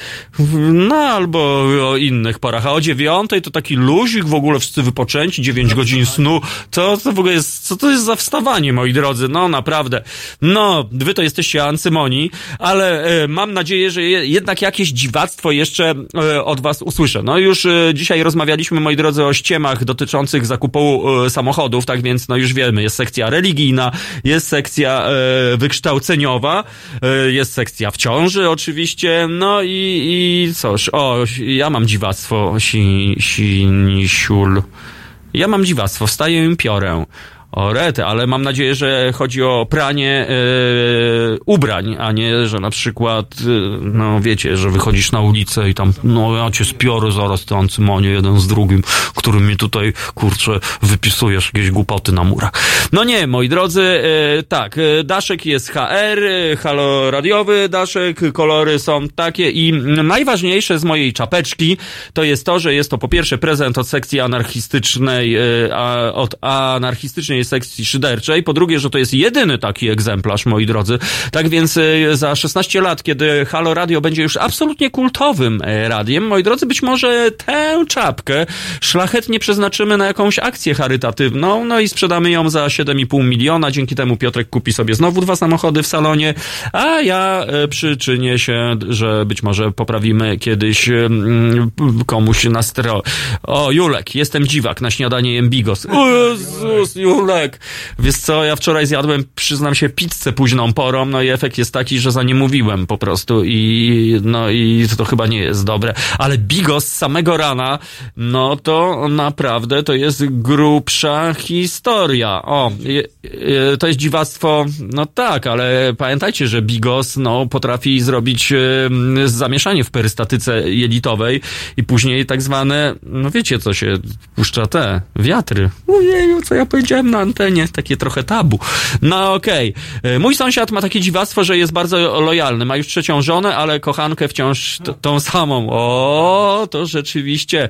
no albo o innych porach, a o dziewiątej to taki luzik w ogóle wszyscy wypoczęci, dziewięć godzin snu. To, to w ogóle jest, co to jest za wstawanie, moi drodzy? No naprawdę. No, wy to jesteście ancymoni, ale e, mam nadzieję, że je, jednak jakieś dziwactwo jeszcze e, od was usłyszę. No już e, dzisiaj rozmawialiśmy, moi drodzy, o ściemach dotyczących zakupu e, samochodów, tak więc no już wiemy, jest sekcja religijna, jest sekcja e, wykształceniowa, e, jest sekcja w ciąży oczywiście, no i, i cóż, o, ja mam dziwactwo, si, sinisiul. Ja mam dziwactwo, wstaję im piorę. O rety, ale mam nadzieję, że chodzi o pranie e, ubrań, a nie, że na przykład, e, no wiecie, że wychodzisz na ulicę i tam, no ja cię spiorę zaraz, ty Ancymonie, jeden z drugim, który mi tutaj, kurczę, wypisujesz jakieś głupoty na murach. No nie, moi drodzy, e, tak, daszek jest HR, halo radiowy daszek, kolory są takie i najważniejsze z mojej czapeczki to jest to, że jest to po pierwsze prezent od sekcji anarchistycznej, a, od anarchistycznej sekcji szyderczej, po drugie, że to jest jedyny taki egzemplarz, moi drodzy. Tak więc e, za 16 lat, kiedy Halo Radio będzie już absolutnie kultowym e, radiem, moi drodzy, być może tę czapkę szlachetnie przeznaczymy na jakąś akcję charytatywną, no i sprzedamy ją za 7,5 miliona. Dzięki temu Piotrek kupi sobie znowu dwa samochody w salonie, a ja e, przyczynię się, że być może poprawimy kiedyś mm, komuś nastro. O, Julek, jestem dziwak, na śniadanie jem bigos. O Jezus, Julek! Wiesz co, ja wczoraj zjadłem, przyznam się, pizzę późną porą, no i efekt jest taki, że za nie mówiłem po prostu i no i to chyba nie jest dobre. Ale bigos samego rana, no to naprawdę to jest grubsza historia. O, to jest dziwactwo, no tak, ale pamiętajcie, że bigos, no, potrafi zrobić zamieszanie w perystatyce jelitowej i później tak zwane, no wiecie, co się puszcza te wiatry. Ojeju, co ja powiedziałem na antenie, takie trochę tabu. No okej. Okay. Mój sąsiad ma takie dziwactwo, że jest bardzo lojalny. Ma już trzecią żonę, ale kochankę wciąż t- tą samą. O, to rzeczywiście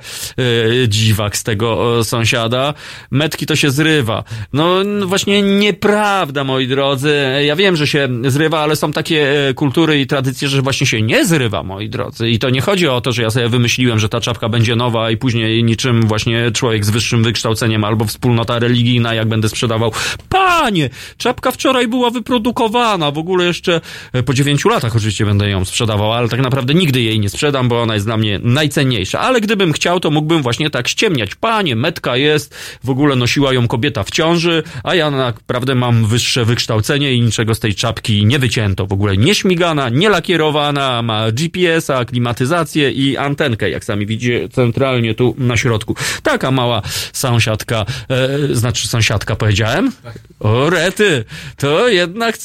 e, dziwak z tego e, sąsiada. Metki to się zrywa. No, właśnie nieprawda, moi drodzy. Ja wiem, że się zrywa, ale są takie e, kultury i tradycje, że właśnie się nie zrywa, moi drodzy. I to nie chodzi o to, że ja sobie wymyśliłem, że ta czapka będzie nowa i później niczym właśnie człowiek z wyższym wykształceniem albo wspólnota religijna, jak będę sprzedawał. Panie, czapka wczoraj była wyprodukowana, w ogóle jeszcze e, po dziewięciu latach oczywiście będę ją sprzedawał, ale tak naprawdę nigdy jej nie sprzedam, bo ona jest dla mnie najcenniejsza. Ale gdybym chciał, to mógłbym właśnie tak ściemniać. Panie, metka jest, w ogóle nosiła ją kobieta w ciąży, a ja naprawdę mam wyższe wykształcenie i niczego z tej czapki nie wycięto. W ogóle nie śmigana, nie lakierowana, ma GPS-a, klimatyzację i antenkę, jak sami widzicie, centralnie tu na środku. Taka mała sąsiadka, e, znaczy sąsiadka powiedziałem? O rety, to jednak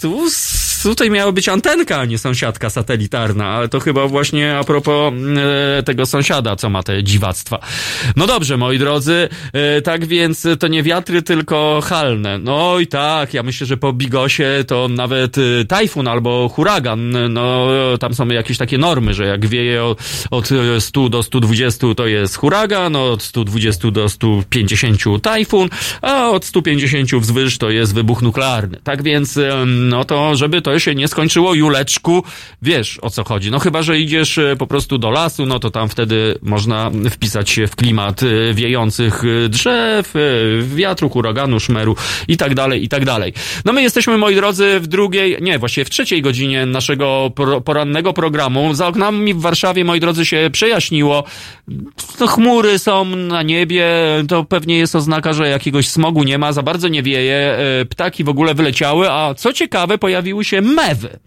tu, tutaj miała być antenka, a nie sąsiadka satelitarna, ale to chyba właśnie a propos e, tego sąsiada, co ma te dziwactwa. No dobrze, moi drodzy, e, tak więc to nie wiatry, tylko halne. No i tak, ja myślę, że po Bigosie to nawet e, tajfun albo huragan, no tam są jakieś takie normy, że jak wieje od, od 100 do 120 to jest huragan, od 120 do 150 tajfun, a od 150 wzwyż to jest wybuch nuklearny. Tak więc, no to, żeby to to się nie skończyło, Juleczku, wiesz o co chodzi. No chyba, że idziesz e, po prostu do lasu, no to tam wtedy można wpisać się w klimat e, wiejących e, drzew, wiatru, huraganu, szmeru i tak dalej, i tak dalej. No my jesteśmy, moi drodzy, w drugiej, nie, właściwie w trzeciej godzinie naszego porannego programu. Za oknami w Warszawie, moi drodzy, się przejaśniło. No, chmury są na niebie, to pewnie jest oznaka, że jakiegoś smogu nie ma, za bardzo nie wieje, ptaki w ogóle wyleciały, a co ciekawe, pojawiły się mewy.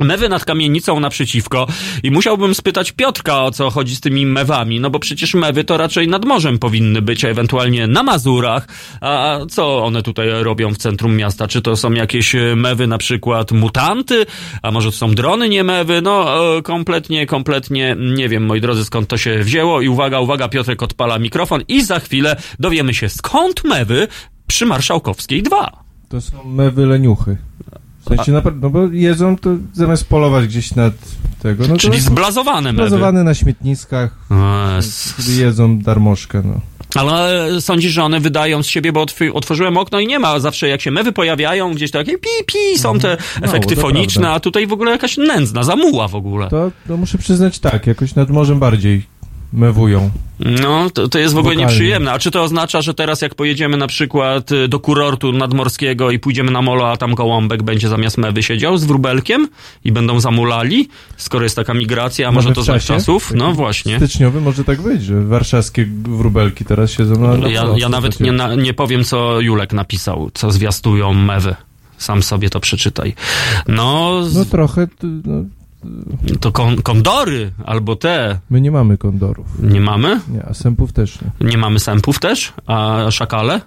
Mewy nad kamienicą naprzeciwko i musiałbym spytać Piotrka o co chodzi z tymi mewami, no bo przecież mewy to raczej nad morzem powinny być, a ewentualnie na Mazurach, a co one tutaj robią w centrum miasta? Czy to są jakieś mewy na przykład mutanty, a może to są drony nie mewy? No e, kompletnie, kompletnie nie wiem moi drodzy skąd to się wzięło i uwaga, uwaga, Piotrek odpala mikrofon i za chwilę dowiemy się skąd mewy przy Marszałkowskiej 2. To są mewy leniuchy. W sensie, na, no bo jedzą to zamiast polować gdzieś nad tego. No Czyli zblazowane mewy. Zblazowane na śmietniskach. Sobie jedzą darmożkę, no. Ale sądzisz, że one wydają z siebie, bo otw- otworzyłem okno i nie ma zawsze, jak się mewy pojawiają, gdzieś takie pi, pi, są te efekty to foniczne, a tutaj w ogóle jakaś nędzna, zamuła w ogóle. To, to muszę przyznać tak, jakoś nad morzem bardziej mewują. No, to, to jest w ogóle Wokalnie. nieprzyjemne. A czy to oznacza, że teraz jak pojedziemy na przykład y, do kurortu nadmorskiego i pójdziemy na molo, a tam gołąbek będzie zamiast mewy siedział z wróbelkiem i będą zamulali, skoro jest taka migracja, a może Mamy to znak czasów? No Taki właśnie. Styczniowy może tak być, że warszawskie wróbelki teraz siedzą na, na Ja, ja nawet nie, na, nie powiem, co Julek napisał, co zwiastują mewy. Sam sobie to przeczytaj. No, No trochę, no, to kon, kondory albo te. my nie mamy kondorów. Nie mamy? Nie, a sępów też nie. Nie mamy sępów też? A szakale?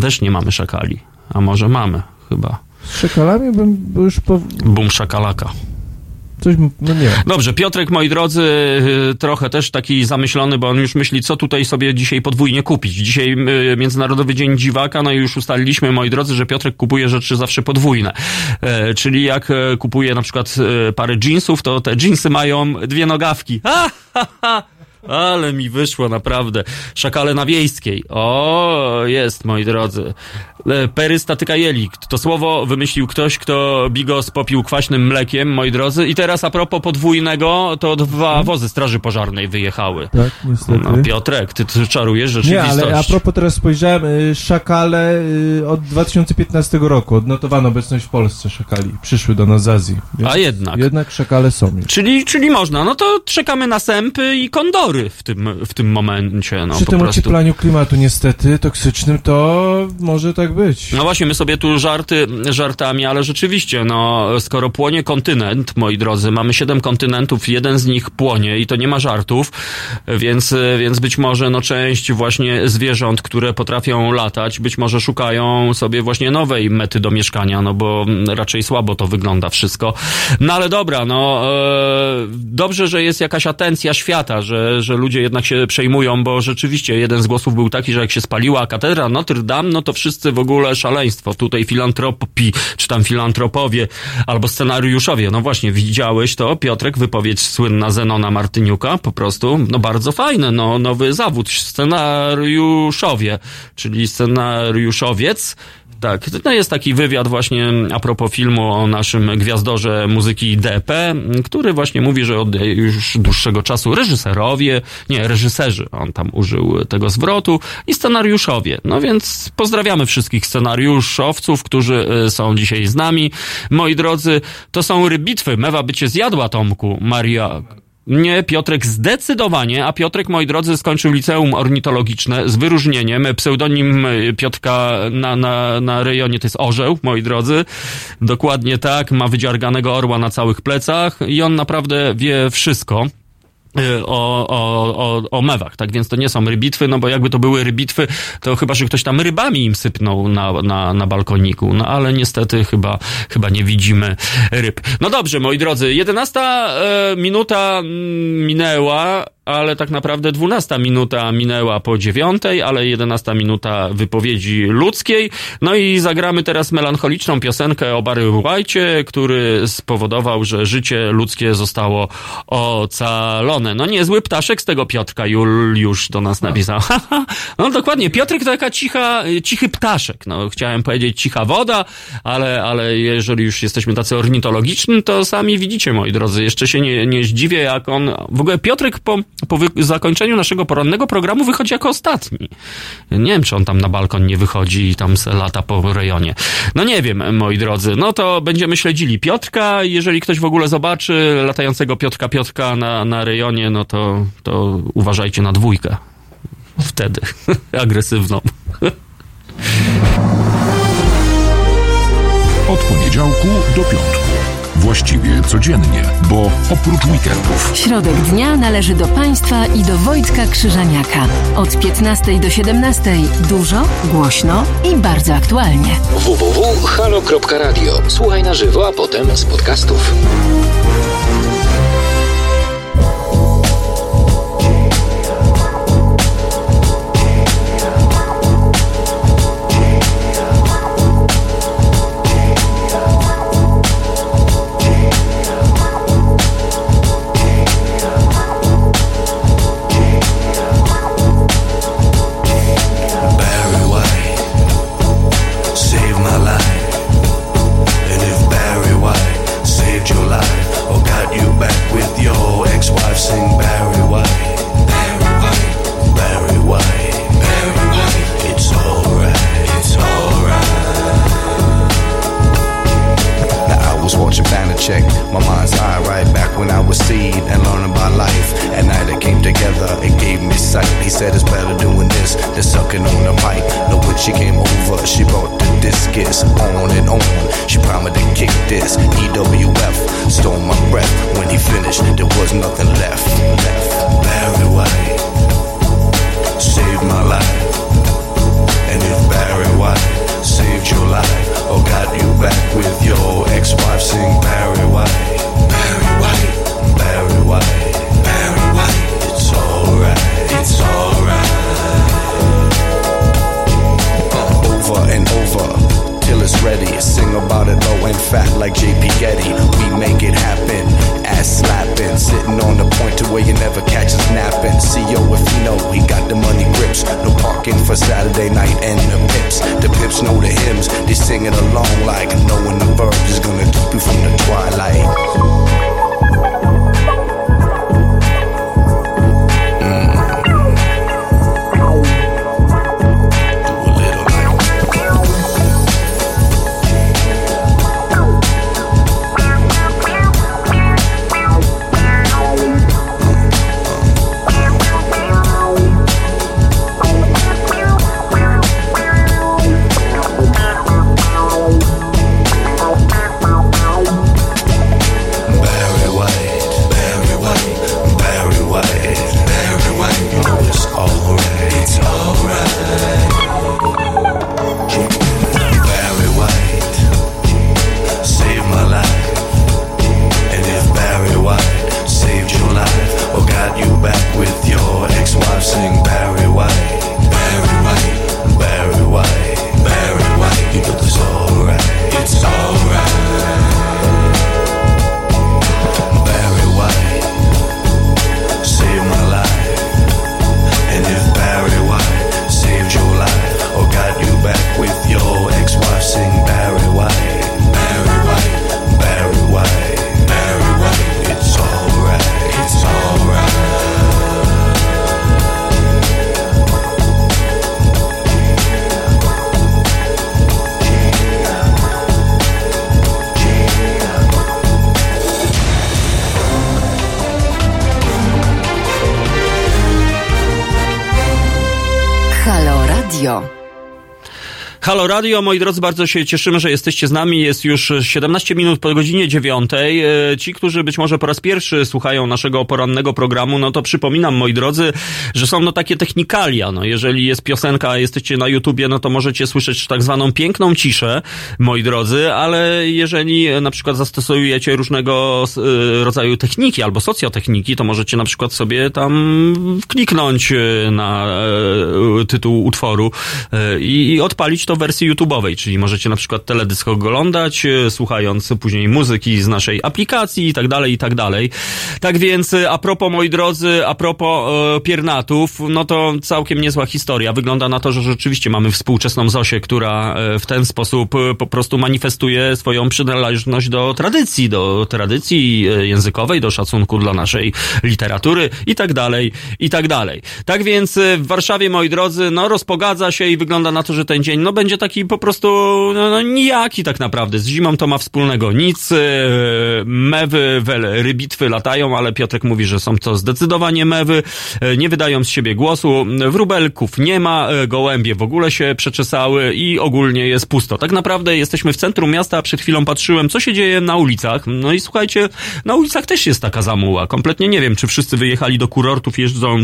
Też nie mamy szakali. A może mamy, chyba. Z szekalami bym bym już po... Bum szakalaka. Coś, no nie. Dobrze, Piotrek, moi drodzy, y, trochę też taki zamyślony, bo on już myśli, co tutaj sobie dzisiaj podwójnie kupić. Dzisiaj y, Międzynarodowy Dzień Dziwaka, no i już ustaliliśmy, moi drodzy, że Piotrek kupuje rzeczy zawsze podwójne. E, czyli jak e, kupuje na przykład e, parę jeansów, to te jeansy mają dwie nogawki. Ha, ha, ha. Ale mi wyszło naprawdę. Szakale na wiejskiej. O, jest, moi drodzy. Perystatyka jelik. To słowo wymyślił ktoś, kto bigos popił kwaśnym mlekiem, moi drodzy. I teraz a propos podwójnego, to dwa wozy straży pożarnej wyjechały. Tak, niestety. No, Piotrek, ty, ty czarujesz Nie, rzeczywistość. ale a propos teraz spojrzałem, y, szakale y, od 2015 roku odnotowano obecność w Polsce szakali. Przyszły do nas z Azji. Więc A jednak. Jednak szakale są. Czyli, czyli można. No to czekamy na sępy i kondory w tym, w tym momencie. No, Przy tym prostu. ocieplaniu klimatu niestety toksycznym to może tak być. No właśnie, my sobie tu żarty żartami, ale rzeczywiście, no, skoro płonie kontynent, moi drodzy, mamy siedem kontynentów, jeden z nich płonie i to nie ma żartów, więc, więc być może, no, część właśnie zwierząt, które potrafią latać, być może szukają sobie właśnie nowej mety do mieszkania, no bo raczej słabo to wygląda wszystko. No ale dobra, no, e, dobrze, że jest jakaś atencja świata, że, że ludzie jednak się przejmują, bo rzeczywiście jeden z głosów był taki, że jak się spaliła katedra Notre Dame, no to wszyscy w ogóle szaleństwo. Tutaj filantropi, czy tam filantropowie, albo scenariuszowie. No właśnie, widziałeś to, Piotrek, wypowiedź słynna Zenona Martyniuka, po prostu, no bardzo fajne, no nowy zawód, scenariuszowie, czyli scenariuszowiec, tak, no jest taki wywiad właśnie a propos filmu o naszym gwiazdorze muzyki DP, który właśnie mówi, że od już dłuższego czasu reżyserowie, nie, reżyserzy, on tam użył tego zwrotu i scenariuszowie. No więc pozdrawiamy wszystkich scenariuszowców, którzy y, są dzisiaj z nami. Moi drodzy, to są rybitwy. Mewa by cię zjadła, Tomku, Maria. Nie, Piotrek zdecydowanie, a Piotrek, moi drodzy, skończył liceum ornitologiczne z wyróżnieniem. Pseudonim y, Piotrka na, na, na rejonie to jest orzeł, moi drodzy. Dokładnie tak, ma wydziarganego orła na całych plecach i on naprawdę wie wszystko. Y, O, o, o, o mewach, tak? Więc to nie są rybitwy, no bo jakby to były rybitwy, to chyba, że ktoś tam rybami im sypnął na, na, na balkoniku, no ale niestety chyba, chyba nie widzimy ryb. No dobrze, moi drodzy, 11 e, minuta mm, minęła ale tak naprawdę 12 minuta minęła po dziewiątej, ale 11 minuta wypowiedzi ludzkiej. No i zagramy teraz melancholiczną piosenkę o Barry White, który spowodował, że życie ludzkie zostało ocalone. No niezły ptaszek z tego Piotrka już do nas napisał. [LAUGHS] no dokładnie, Piotrek to taka cicha, cichy ptaszek. No chciałem powiedzieć cicha woda, ale, ale jeżeli już jesteśmy tacy ornitologiczni, to sami widzicie, moi drodzy, jeszcze się nie, nie zdziwię, jak on... W ogóle Piotrek po, po zakończeniu naszego porannego programu wychodzi jako ostatni. Nie wiem, czy on tam na balkon nie wychodzi i tam se lata po rejonie. No nie wiem, moi drodzy. No to będziemy śledzili Piotrka. Jeżeli ktoś w ogóle zobaczy latającego Piotrka Piotrka na, na rejonie, no to, to uważajcie na dwójkę. Wtedy. [LAUGHS] Agresywną. Od poniedziałku do piątku. Właściwie codziennie, bo oprócz weekendów. Środek dnia należy do Państwa i do Wojtka Krzyżaniaka. Od 15 do 17 dużo, głośno i bardzo aktualnie. www.halo.radio. Słuchaj na żywo, a potem z podcastów. Sight. He said it's better doing this than sucking on the pipe. Now when she came over, she brought the discus on and on. She promised to kick this EWF, stole my breath. When he finished, there was nothing left. Left. Barry White saved my life. And if Barry White saved your life or got you back with your ex-wife, sing Barry White. Barry White. Barry White. It's alright. over and over till it's ready. Sing about it low and fat like JP Getty. We make it happen. Ass slapping, sitting on the point to where you never catch us napping. CEO if you know got the money grips. No parking for Saturday night and the pips. The pips know the hymns. They along like knowing the verbs is gonna keep you from the twilight. Radio, moi drodzy, bardzo się cieszymy, że jesteście z nami. Jest już 17 minut po godzinie 9. E, Ci, którzy być może po raz pierwszy słuchają naszego porannego programu, no to przypominam, moi drodzy, że są no takie technikalia. No, jeżeli jest piosenka, a jesteście na YouTubie, no to możecie słyszeć tak zwaną piękną ciszę, moi drodzy, ale jeżeli na przykład zastosujecie różnego e, rodzaju techniki albo socjotechniki, to możecie na przykład sobie tam kliknąć e, na e, tytuł utworu e, i, odpalić to w YouTube'owej, czyli możecie na przykład teledysk oglądać, e, słuchając później muzyki z naszej aplikacji i tak dalej, i tak dalej. Tak więc e, a propos, moi drodzy, a propos e, piernatów, no to całkiem niezła historia. Wygląda na to, że rzeczywiście mamy współczesną Zosię, która e, w ten sposób po prostu manifestuje swoją przynależność do tradycji, do tradycji językowej, do szacunku dla naszej literatury i tak dalej, i tak dalej. Tak więc w Warszawie, moi drodzy, no rozpogadza się i wygląda na to, że ten dzień, no będzie taki po prostu, no, no nijaki tak naprawdę. Z zimą to ma wspólnego nic. e, Mewy, wel, rybitwy latają, ale Piotrek mówi, że są to zdecydowanie mewy. e, Nie wydają z siebie głosu. Wróbelków nie ma, e, gołębie w ogóle się przeczesały i ogólnie jest pusto. Tak naprawdę jesteśmy w centrum miasta, przed chwilą patrzyłem, co się dzieje na ulicach. No i słuchajcie, na ulicach też jest taka zamuła. Kompletnie nie wiem, czy wszyscy wyjechali do kurortów, jeżdżą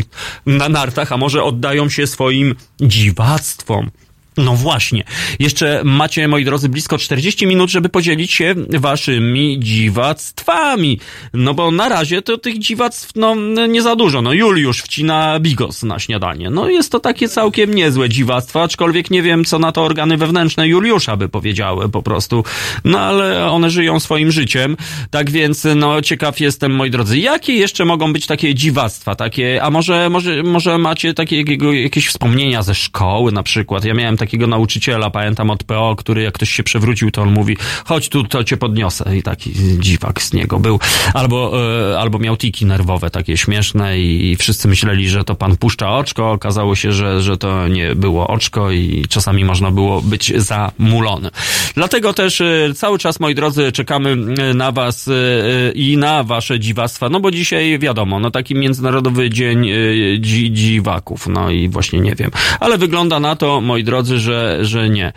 na nartach, a może oddają się swoim dziwactwom. No właśnie. Jeszcze macie, moi drodzy, blisko 40 minut, żeby podzielić się waszymi dziwactwami. No bo na razie to tych dziwactw, no, nie za dużo. No Juliusz wcina bigos na śniadanie. No jest to takie całkiem niezłe dziwactwo, aczkolwiek nie wiem, co na to organy wewnętrzne Juliusza by powiedziały po prostu. No ale one żyją swoim życiem. Tak więc, no ciekaw jestem, moi drodzy, jakie jeszcze mogą być takie dziwactwa? Takie, a może, może, może macie takiego, jakieś wspomnienia ze szkoły na przykład? Ja miałem takiego nauczyciela, pamiętam od PO, który jak ktoś się przewrócił, to on mówi, chodź tu, to cię podniosę. I taki dziwak z niego był. Albo, e, albo miał tiki nerwowe, takie śmieszne i, i wszyscy myśleli, że to pan puszcza oczko. Okazało się, że, że to nie było oczko i czasami można było być zamulony. Dlatego też e, cały czas, moi drodzy, czekamy e, na was i na wasze dziwactwa, no bo dzisiaj wiadomo, no taki Międzynarodowy Dzień dzi, Dziwaków, no i właśnie nie wiem. Ale wygląda na to, moi drodzy, że, że nie.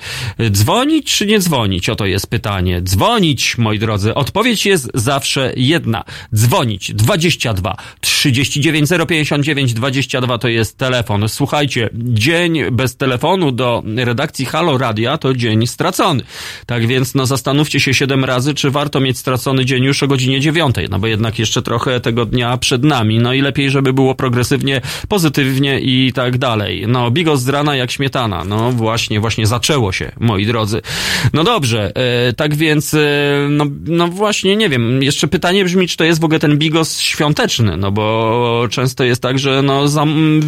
Dzwonić czy nie dzwonić? Oto jest pytanie. Dzwonić, moi drodzy. Odpowiedź jest zawsze jedna. Dzwonić. 22 39 059 22 to jest telefon. Słuchajcie, dzień bez telefonu do redakcji Halo Radia to dzień stracony. Tak więc no zastanówcie się siedem razy, czy warto mieć stracony dzień już o godzinie dziewiątej, no bo jednak jeszcze trochę tego dnia przed nami. No i lepiej, żeby było progresywnie, pozytywnie i tak dalej. No, bigos z rana jak śmietana. No właśnie, właśnie zaczęło się, moi drodzy. No dobrze, e, tak więc, e, no, no właśnie, nie wiem, jeszcze pytanie brzmi, czy to jest w ogóle ten bigos świąteczny, no bo często jest tak, że no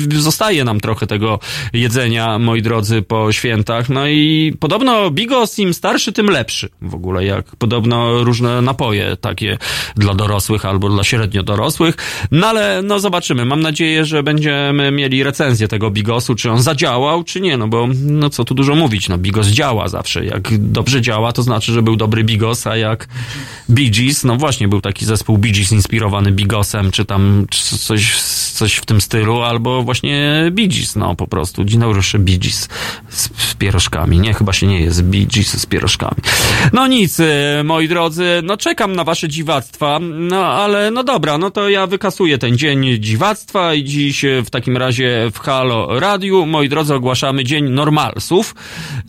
zostaje nam trochę tego jedzenia, moi drodzy, po świętach. No i podobno bigos im starszy, tym lepszy. W ogóle jak podobno różne napoje takie dla dorosłych albo dla średnio dorosłych. No ale no zobaczymy. Mam nadzieję, że będziemy mieli recenzję tego bigosu, czy on zadziałał, czy nie, no bo no co tu dużo mówić, no bigos działa zawsze. Jak dobrze działa, to znaczy, że był dobry bigos, a jak Bee Gees, no właśnie był taki zespół Bee Gees inspirowany bigosem, czy tam c- coś, coś w tym stylu, albo właśnie Bee Gees, no po prostu. Jeszcze Bee Gees z, z pierożkami. Nie, chyba się nie jest Bee Gees z pierożkami. No nic, y, moi drodzy, no czekam na wasze dziwactwa, no ale no dobra, no to ja wykasuję ten dzień dziwactwa i dziś y, w takim razie w Halo Radiu, moi drodzy, ogłaszamy Dzień Normalsów.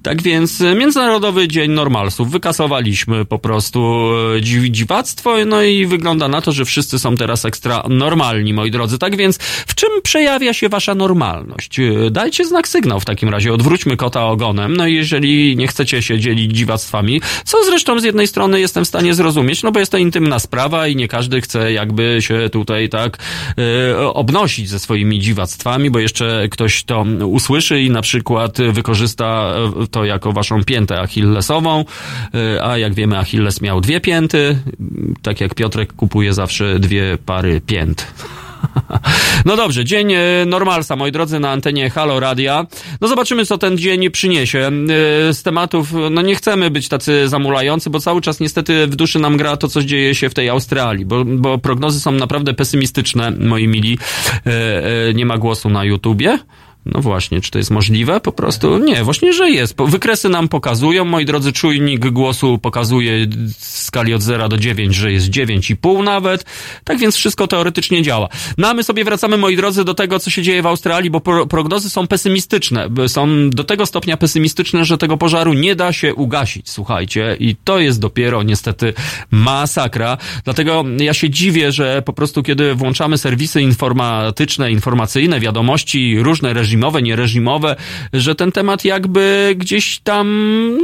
Tak więc y, Międzynarodowy Dzień Normalsów. Wykasowaliśmy po prostu dziw, dziwactwo, no i wygląda na to, że wszyscy są teraz ekstra normalni, moi drodzy. Tak więc w czym przejawia się wasza normalność? Y, Dajcie znak sygnał w takim razie, odwróćmy kota ogonem, no i jeżeli nie chcecie się dzielić dziwactwami, co zresztą z jednej strony jestem w stanie zrozumieć, no bo jest to intymna sprawa i nie każdy chce jakby się tutaj tak y, obnosić ze swoimi dziwactwami, bo jeszcze ktoś to usłyszy i na przykład wykorzysta y, to jako waszą piętę achillesową, y, a jak wiemy Achilles miał dwie pięty, tak jak Piotrek kupuje zawsze dwie pary pięt. [LAUGHS] No dobrze, dzień e, normalsa, moi drodzy, na antenie Halo Radia. No zobaczymy, co ten dzień przyniesie. E, Z tematów, no nie chcemy być tacy zamulający, bo cały czas niestety w duszy nam gra to, co dzieje się w tej Australii, bo, bo prognozy są naprawdę pesymistyczne, moi mili. E, e, Nie ma głosu na YouTubie. No właśnie, czy to jest możliwe? Po prostu nie, właśnie, że jest. Wykresy nam pokazują, moi drodzy, czujnik głosu pokazuje w skali od 0 do 9, że jest 9,5 nawet. Tak więc wszystko teoretycznie działa. No a my sobie wracamy, moi drodzy, do tego, co się dzieje w Australii, bo pro, prognozy są pesymistyczne. Są do tego stopnia pesymistyczne, że tego pożaru nie da się ugasić, słuchajcie. I to jest dopiero niestety masakra. Dlatego ja się dziwię, że po prostu kiedy włączamy serwisy informatyczne, informacyjne, wiadomości różne reżimowe, niereżimowe, że ten temat jakby gdzieś tam,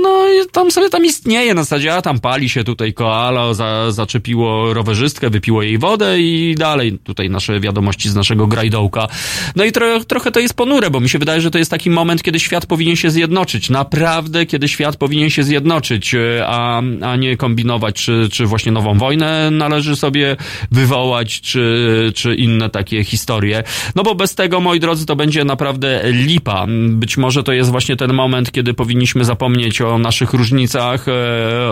no tam sobie tam istnieje na zasadzie, a tam pali się tutaj koala, za, zaczepiło rowerzystkę, wypiło jej wodę i dalej tutaj nasze wiadomości z naszego grajdołka. No i tro, trochę to jest ponure, bo mi się wydaje, że to jest taki moment, kiedy świat powinien się zjednoczyć. Naprawdę, kiedy świat powinien się zjednoczyć, e, a, a nie kombinować, czy, czy właśnie nową wojnę należy sobie wywołać, czy, czy inne takie historie. No bo bez tego, moi drodzy, to będzie naprawdę lipa. Być może to jest właśnie ten moment, kiedy powinniśmy zapomnieć o naszych różnicach, e,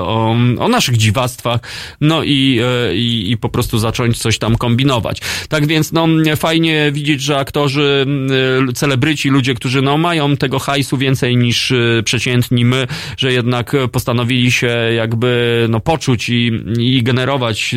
o, o naszych dziwactwach, no i, e, i, i po prostu zacząć coś tam kombinować. Tak więc, no, fajnie widzieć, że aktorzy, y, celebryci, ludzie, którzy, no, mają tego hajsu więcej niż przeciętni my, że jednak postanowili się jakby, no, poczuć i, i generować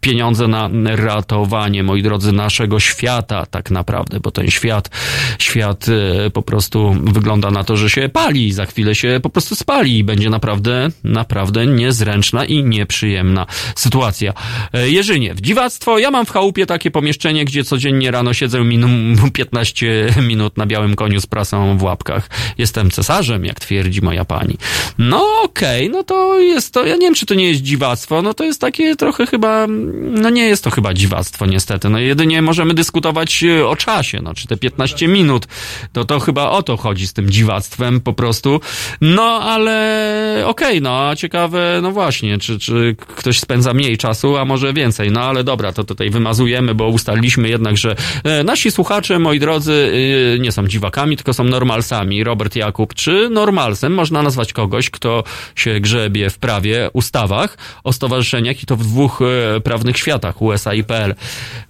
pieniądze na ratowanie, moi drodzy, naszego świata tak naprawdę, bo ten świat, świat e, po prostu wygląda na to, że się pali, za chwilę się po prostu spali i będzie naprawdę, naprawdę niezręczna i nieprzyjemna sytuacja. E, Jerzynie, w dziwactwo, ja mam w chałupie takie pomieszczenie, gdzie codziennie rano siedzę minimum [LAUGHS] 15 minut na białym koniu z prasą w łapkach. Jestem cesarzem, jak twierdzi moja pani. No okej, no to jest to, ja nie wiem, czy to nie jest dziwactwo, no to jest takie trochę chyba, no nie jest to chyba dziwactwo niestety, no jedynie możemy dyskutować e, o czasie, no czy te 15 minut, to to chyba o to chodzi z tym dziwactwem po prostu, no ale okej, no a ciekawe, no właśnie, czy, czy ktoś spędza mniej czasu, a może więcej, no ale dobra, to tutaj wymazujemy, bo ustaliliśmy jednak, że e, nasi słuchacze, moi drodzy, e, nie są dziwakami, tylko są normalsami. Robert Jakub, czy normalsem można nazwać kogoś, kto się grzebie w prawie, ustawach o stowarzyszeniach i to w dwóch e, prawnych światach, USA i PL.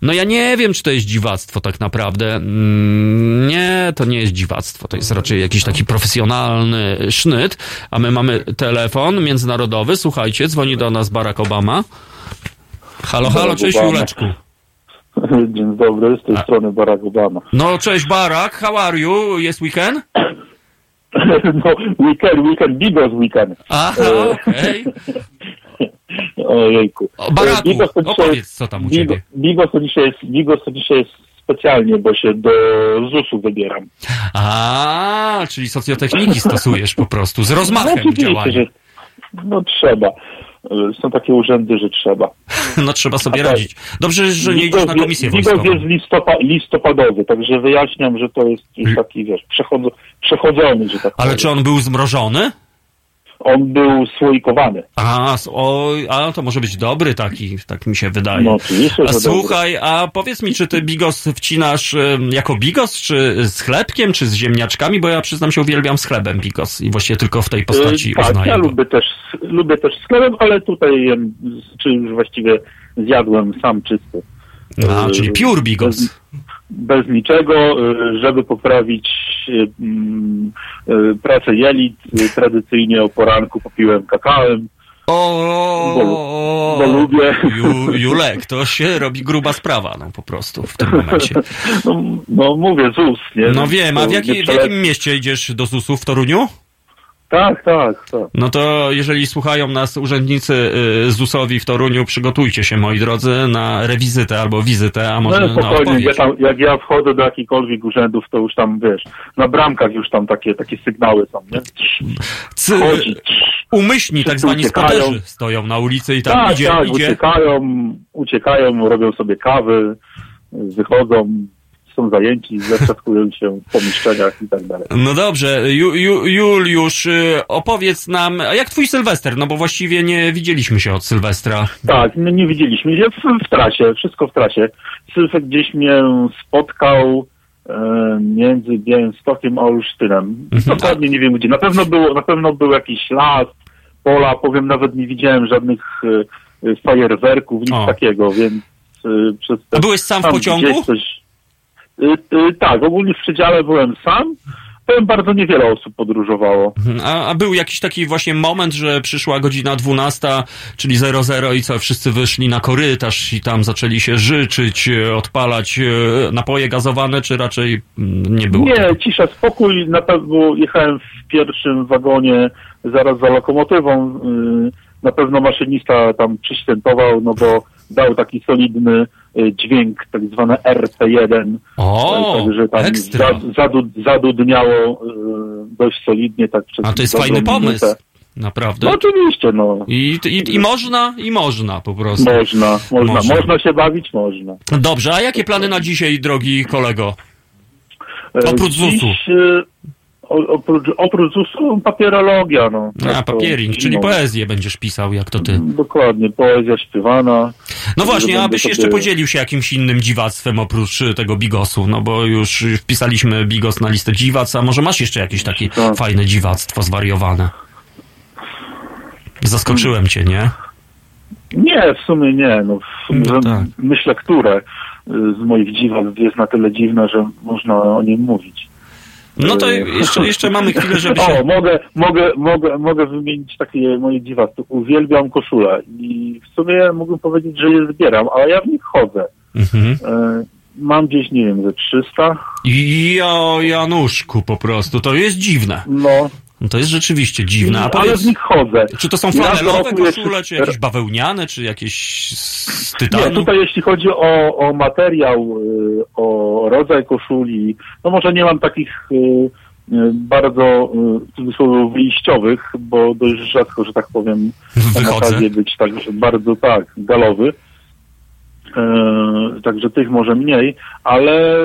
No ja nie wiem, czy to jest dziwactwo tak naprawdę. Mm, Nie, to nie jest dziwactwo, to jest raczej jakiś taki profesjonalny sznyt, a my mamy telefon międzynarodowy, słuchajcie, dzwoni do nas Barack Obama. Halo, halo, cześć. Juleczku. [LAUGHS] Dzień dobry, z tej strony Barack Obama. No, cześć Barack, how are you? Jest weekend? [LAUGHS] No, weekend, weekend, bigos weekend. Aha, E, okej. [LAUGHS] Ojejku. O, Baraku, E, Bigos to dzisiaj opowiedz, co tam u Bigo- ciebie. Bigos to dzisiaj jest, Bigos to dzisiaj jest specjalnie, bo się do ZUS-u wybieram. A, czyli socjotechniki stosujesz po prostu, z No, rozmachem oczywiście, działania. że no trzeba. Są takie urzędy, że trzeba. [LAUGHS] No trzeba sobie tak. radzić. Dobrze, że nie idziesz na Bigos komisję Bigos wojskową. jest listopa, listopadowy, także wyjaśniam, że to jest już taki, wiesz, przechodzo, przechodzony, że tak Ale powiem. czy on był zmrożony? On był słoikowany. A, o, a to może być dobry taki, tak mi się wydaje. No oczywiście, a słuchaj, a powiedz mi, czy ty bigos wcinasz jako bigos, czy z chlebkiem, czy z ziemniaczkami? Bo ja przyznam się, uwielbiam z chlebem bigos i właściwie tylko w tej postaci E, tak, uznaję ja go. lubię też, lubię też sklepem, ale tutaj jem, czy już właściwie zjadłem sam czysty. A, czyli pure bigos. Bez, niczego, e, żeby poprawić e, mm, e, pracę jelit. Tradycyjnie o poranku popiłem kakałem. O, bo lubię. Ju, Julek, to się robi gruba sprawa, no po prostu w tym momencie. [LAUGHS] No, no mówię, ZUS, nie? No wiem, a w, jaki, w jakim mieście idziesz do ZUS-u? W Toruniu? Tak, tak, tak. No to jeżeli słuchają nas urzędnicy y, ZUS-owi w Toruniu, przygotujcie się, moi drodzy, na rewizytę albo wizytę, a może no na spokojnie, odpowiedź. ja tam, jak ja wchodzę do jakichkolwiek urzędów, to już tam, wiesz, na bramkach już tam takie, takie sygnały są, nie? C- Chodzi. Umyślni tak zwani uciekają. stoją na ulicy i tam tak, idzie, tak, idzie. uciekają, uciekają, robią sobie kawy, wychodzą, są zajęci, zatrzakują się w pomieszczeniach i tak dalej. No dobrze, Ju, Ju, Juliusz, y, opowiedz nam, a jak twój Sylwester? No bo właściwie nie widzieliśmy się od Sylwestra. Tak, nie widzieliśmy się w, w trasie, wszystko w trasie. Sylwek gdzieś mnie spotkał e, między Białymstokiem a Olsztynem. Mhm. Dokładnie nie wiem gdzie. Na pewno było, na pewno był jakiś las, pola, powiem, nawet nie widziałem żadnych e, fajerwerków, nic O. takiego, więc e, przez te, A byłeś sam w pociągu? Coś... Y, y, tak, ogólnie w przedziale byłem sam. Powiem, bardzo niewiele osób podróżowało. Mhm. A, a był jakiś taki właśnie moment, że przyszła godzina 12, czyli 00 i co, wszyscy wyszli na korytarz i tam zaczęli się życzyć, e, odpalać e, napoje gazowane, czy raczej mm, nie było? Nie, cisza, spokój. Na pewno jechałem w pierwszym wagonie zaraz za lokomotywą. y, Na pewno maszynista tam przyświętował, no bo dał taki solidny y, dźwięk, tak zwane RP1. O, Y, Także tam ekstra. za- zadu, zadudniało y, dość solidnie. tak przez A to jest fajny pomysł. minutę. Naprawdę. No oczywiście, no. I, i, I można, i można po prostu. Można, można, można, się bawić, można. Dobrze, a jakie plany na dzisiaj, drogi kolego? E, Oprócz dziś, ZUS-u. Oprócz, oprócz papierologia, no. A, Tak papiering, czyli no, poezję będziesz pisał, jak to ty. Dokładnie, poezja śpiewana. No właśnie, abyś jeszcze sobie- podzielił się jakimś innym dziwactwem oprócz y, tego bigosu, no bo już wpisaliśmy bigos na listę dziwac, a może masz jeszcze jakieś takie Tak. fajne dziwactwo zwariowane? Zaskoczyłem cię, nie? Nie, w sumie nie. No, w sumie, No tak. Myślę, które y, z moich dziwactw jest na tyle dziwne, że można o nim mówić. No to jeszcze, jeszcze mamy chwilę, żeby O, się... mogę, mogę, mogę, mogę wymienić takie moje dziwactwo. Uwielbiam koszule i w sumie mógłbym powiedzieć, że je zbieram, ale ja w nich chodzę. Mhm. E, Mam gdzieś, nie wiem, ze 300. Jo, Januszku, po prostu, to jest dziwne. No. To jest rzeczywiście dziwne. A ale powiedz, w nich chodzę. czy to są flanelowe koszule, czy jakieś bawełniane, czy jakieś z Nie, tytanu? tutaj jeśli chodzi o, o materiał, y, o rodzaj koszuli, no może nie mam takich y, y, bardzo w cudzysłowie wyjściowych, bo dość rzadko, że tak powiem, Wychodzę. być także bardzo tak, galowy. E, także tych może mniej, ale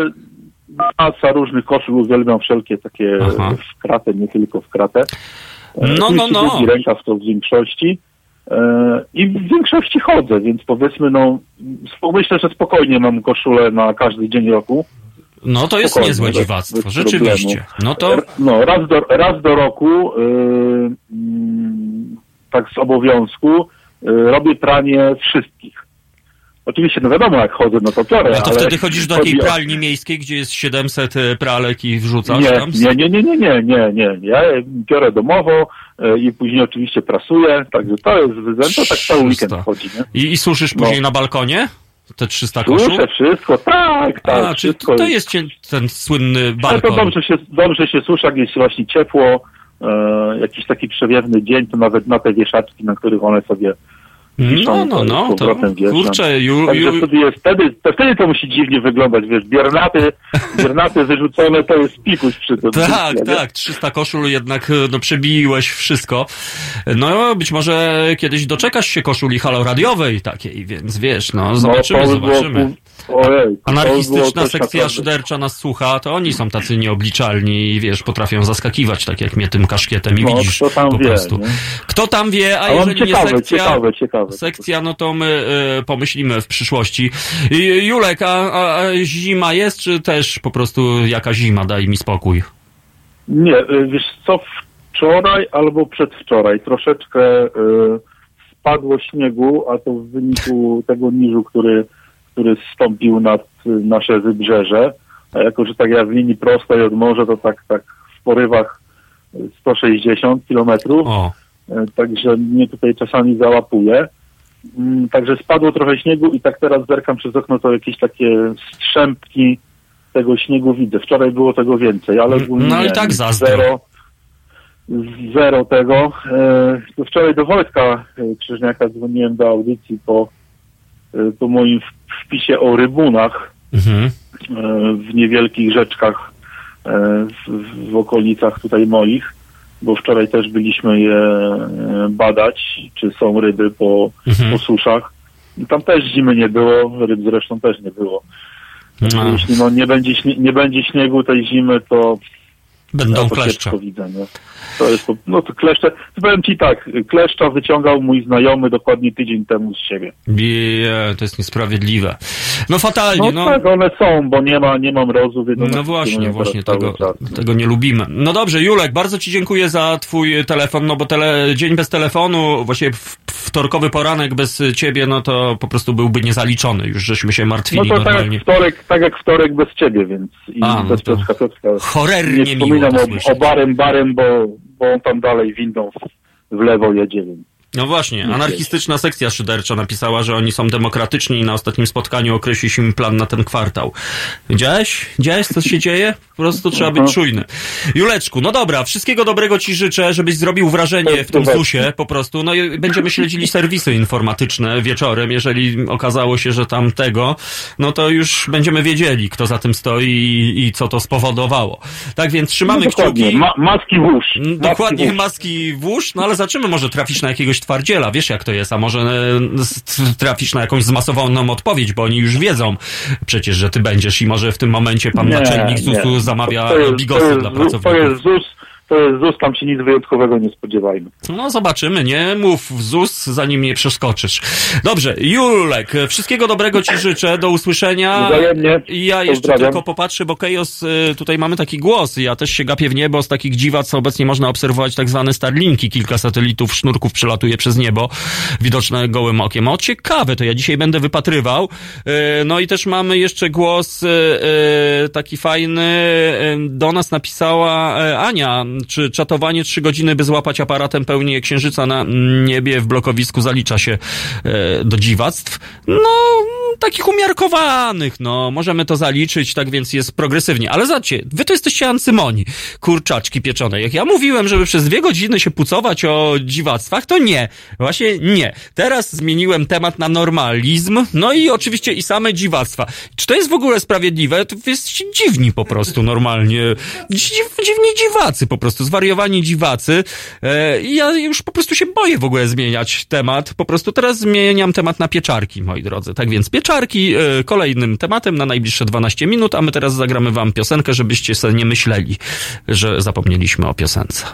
masa różnych koszul, uwielbiam wszelkie takie Aha. w kratę, nie tylko w kratę. E, No, no, no. Długi rękaw to w większości. E, I w większości chodzę, więc powiedzmy, no, myślę, że spokojnie mam koszulę na każdy dzień roku. No to jest Spokojnie, niezłe dziwactwo, rzeczywiście. No to... No, raz do, raz do roku, y, mm, tak z obowiązku, y, robię pranie wszystkich. Oczywiście, no wiadomo, jak chodzę, no to biorę, No to wtedy chodzisz do takiej pralni miejskiej, gdzie jest 700 pralek i wrzucasz Nie, tam? nie, nie, nie, nie, nie, nie, nie. Ja biorę domowo y, i później oczywiście prasuję, także to jest wyzęto, tak cały weekend chodzi, nie? I, I suszysz później na balkonie? Te 300 koszul? Suszę wszystko, tak, tak, A, czy to jest- ten słynny Ale to balkon? dobrze się, dobrze się suszy, jak jest właśnie ciepło, e, jakiś taki przewiewny dzień, to nawet na te wieszaczki, na których one sobie No, wiszą, no, z no, to wieszam. kurczę, ju, ju, wtedy, jest, wtedy, to wtedy to musi dziwnie wyglądać, wiesz, biernaty, [LAUGHS] biernaty wyrzucone to jest pikuś przy tym. Tak, nie? tak, 300 koszul jednak no, przebiłeś wszystko. No, być może kiedyś doczekasz się koszuli haloradiowej takiej, więc wiesz, no, zobaczymy, było zobaczymy. Ojej, Anarchistyczna sekcja szydercza nas słucha, to oni są tacy nieobliczalni i wiesz, potrafią zaskakiwać, tak jak mnie tym kaszkietem i No, widzisz kto tam po wie, prostu. nie? Kto tam wie, a A jeżeli ciekawe, nie sekcja, ciekawe, ciekawe. Sekcja, no to my y, pomyślimy w przyszłości. Julek, a, a, zima jest, czy też po prostu jaka zima, daj mi spokój? Nie, y, wiesz co, wczoraj albo przedwczoraj troszeczkę y, spadło śniegu, a to w wyniku tego niżu, który, który zstąpił nad nasze wybrzeże. A jako, że tak ja w linii prostej od morza, to tak, tak w porywach y, 160 kilometrów. O. Y, Także mnie tutaj czasami załapuje. Mm, Także spadło trochę śniegu i tak teraz zerkam przez okno, to jakieś takie strzępki tego śniegu widzę. Wczoraj było tego więcej, ale ogólnie No i tak zazdro. Zero, zero tego. E, to wczoraj do Wojtka e, Krzyżniaka dzwoniłem do audycji po, e, po moim wpisie o rybunach Mhm. e, w niewielkich rzeczkach e, w, w okolicach tutaj moich, bo wczoraj też byliśmy je e, badać, czy są ryby po, Mhm. po suszach. Tam też zimy nie było, ryb zresztą też nie było. No. Jeśli no, nie, będzie, nie będzie śniegu tej zimy, to Będą ja kleszcze. widzę, nie? To jest, po- no to kleszcze, powiem ci tak, kleszcza wyciągał mój znajomy dokładnie tydzień temu z siebie. Je, to jest niesprawiedliwe. No fatalnie, No, no. tak, one są, bo nie ma, nie mam rozu, No właśnie, właśnie tego, tego nie lubimy. No dobrze, Julek, bardzo Ci dziękuję za Twój telefon, no bo tele, dzień bez telefonu, właściwie wtorkowy poranek bez ciebie, no to po prostu byłby niezaliczony. Już żeśmy się No martwili to tak normalnie. jak, wtorek, tak jak wtorek bez ciebie, więc i A, no to Piotrka Nie miło wspominam to o, o barem, barem, bo, bo on tam dalej windą w, lewo jedzie, więc No właśnie, anarchistyczna sekcja szydercza napisała, że oni są demokratyczni i na ostatnim spotkaniu określi się im plan na ten kwartał. Widziałeś? Widziałeś, co się dzieje? Po prostu trzeba być czujny. Juleczku, no dobra, wszystkiego dobrego ci życzę, żebyś zrobił wrażenie w tym ZUSie po prostu. No i będziemy śledzili serwisy informatyczne wieczorem. Jeżeli okazało się, że tam tego, no to już będziemy wiedzieli, kto za tym stoi i, i co to spowodowało. Tak więc trzymamy No kciuki. Ma, maski włóż. Dokładnie, maski włóż, no ale zobaczymy, może trafisz na jakiegoś twardziela, wiesz jak to jest, a może e, trafisz na jakąś zmasowaną odpowiedź, bo oni już wiedzą przecież, że ty będziesz i może w tym momencie pan Nie, naczelnik. ZUS-u zamawia To jest- to bigosy jest dla pracowników. To jest ZUS, to ZUS, tam się nic wyjątkowego nie spodziewajmy. No zobaczymy, nie mów w ZUS, zanim nie przeskoczysz. Dobrze, Julek, wszystkiego dobrego ci życzę, do usłyszenia. Wzajemnie. Ja jeszcze Pozdrawiam. tylko popatrzę, bo Kejos, y, tutaj mamy taki głos, ja też się gapię w niebo, z takich dziwac obecnie można obserwować tak zwane Starlinki, kilka satelitów, sznurków przelatuje przez niebo, widoczne gołym okiem. O, ciekawe, to ja dzisiaj będę wypatrywał. Y, No i też mamy jeszcze głos taki fajny, do nas napisała Ania, czy czatowanie trzy godziny, by złapać aparatem pełnię księżyca na niebie w blokowisku zalicza się e, do dziwactw? No, takich umiarkowanych, no, możemy to zaliczyć, tak więc jest progresywnie. Ale zobaczcie, wy to jesteście ancymoni, kurczaczki pieczone. Jak ja mówiłem, żeby przez dwie godziny się pucować o dziwactwach, to nie. Właśnie nie. Teraz zmieniłem temat na normalizm, no i oczywiście i same dziwactwa. Czy to jest w ogóle sprawiedliwe? To jesteście dziwni po prostu normalnie. Dziw, dziwni dziwacy po prostu, zwariowani dziwacy. E, ja już po prostu się boję w ogóle zmieniać temat. Po prostu teraz zmieniam temat na pieczarki, moi drodzy. Tak więc pieczarki e, kolejnym tematem na najbliższe 12 minut, a my teraz zagramy wam piosenkę, żebyście sobie nie myśleli, że zapomnieliśmy o piosence.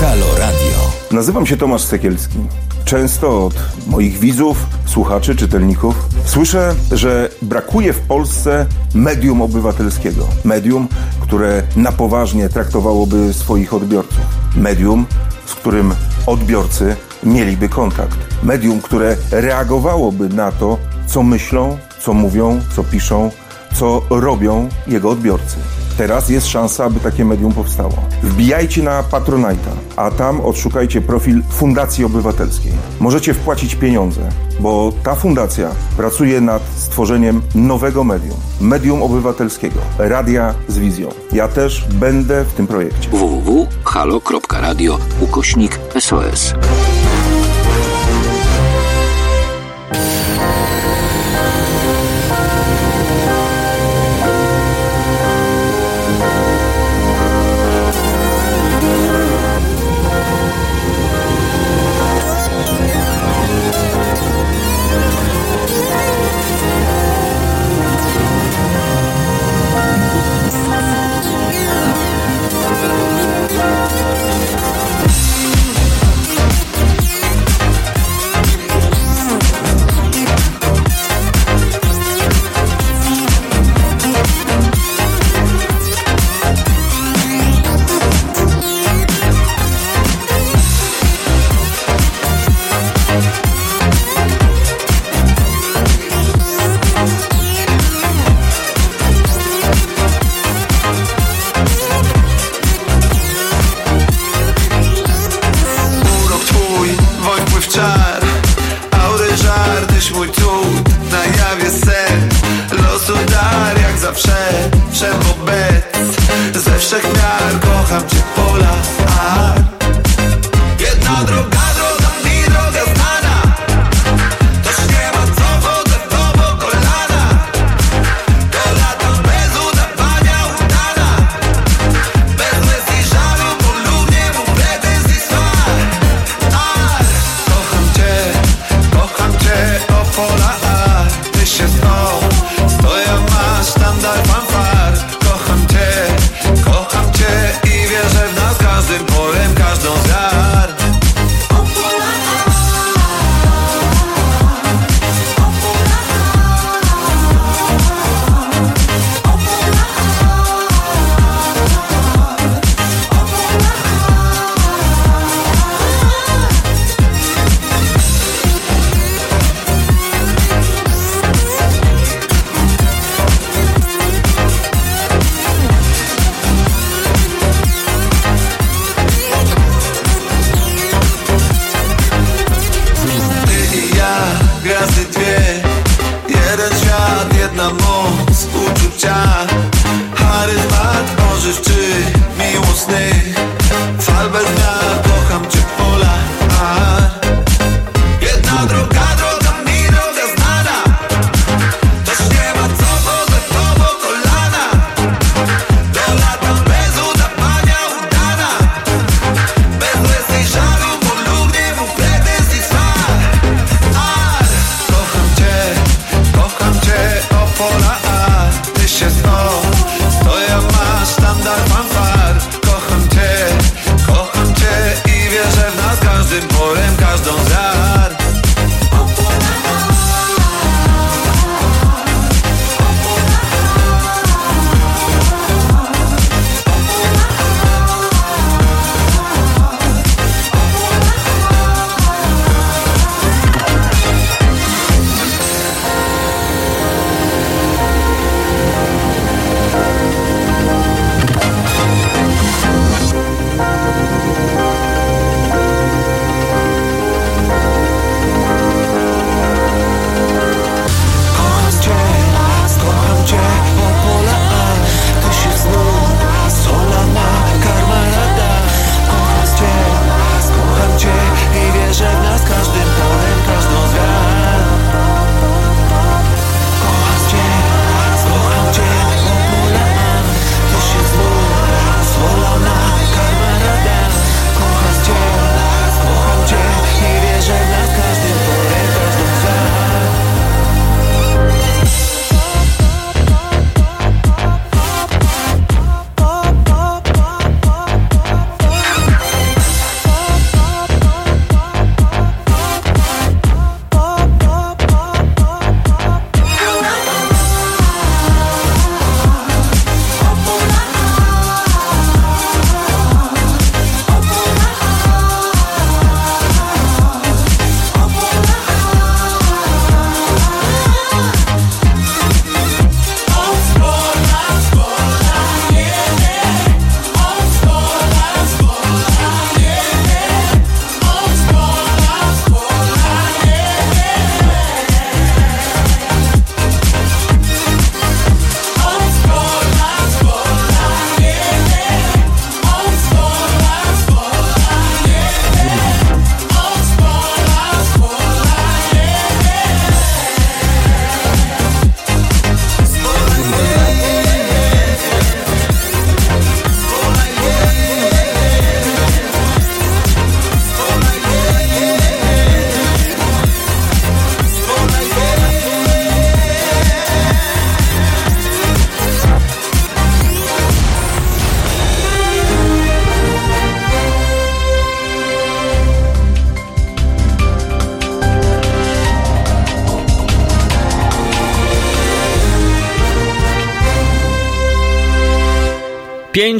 Halo Radio. Nazywam się Tomasz Sekielski. Często od moich widzów, słuchaczy, czytelników słyszę, że brakuje w Polsce medium obywatelskiego. Medium, które na poważnie traktowałoby swoich odbiorców. Medium, z którym odbiorcy mieliby kontakt. Medium, które reagowałoby na to, co myślą, co mówią, co piszą, co robią jego odbiorcy. Teraz jest szansa, aby takie medium powstało. Wbijajcie na Patronite'a, a tam odszukajcie profil Fundacji Obywatelskiej. Możecie wpłacić pieniądze, bo ta fundacja pracuje nad stworzeniem nowego medium. Medium obywatelskiego. Radia z wizją. Ja też będę w tym projekcie. www.halo.radio ukośnik SOS.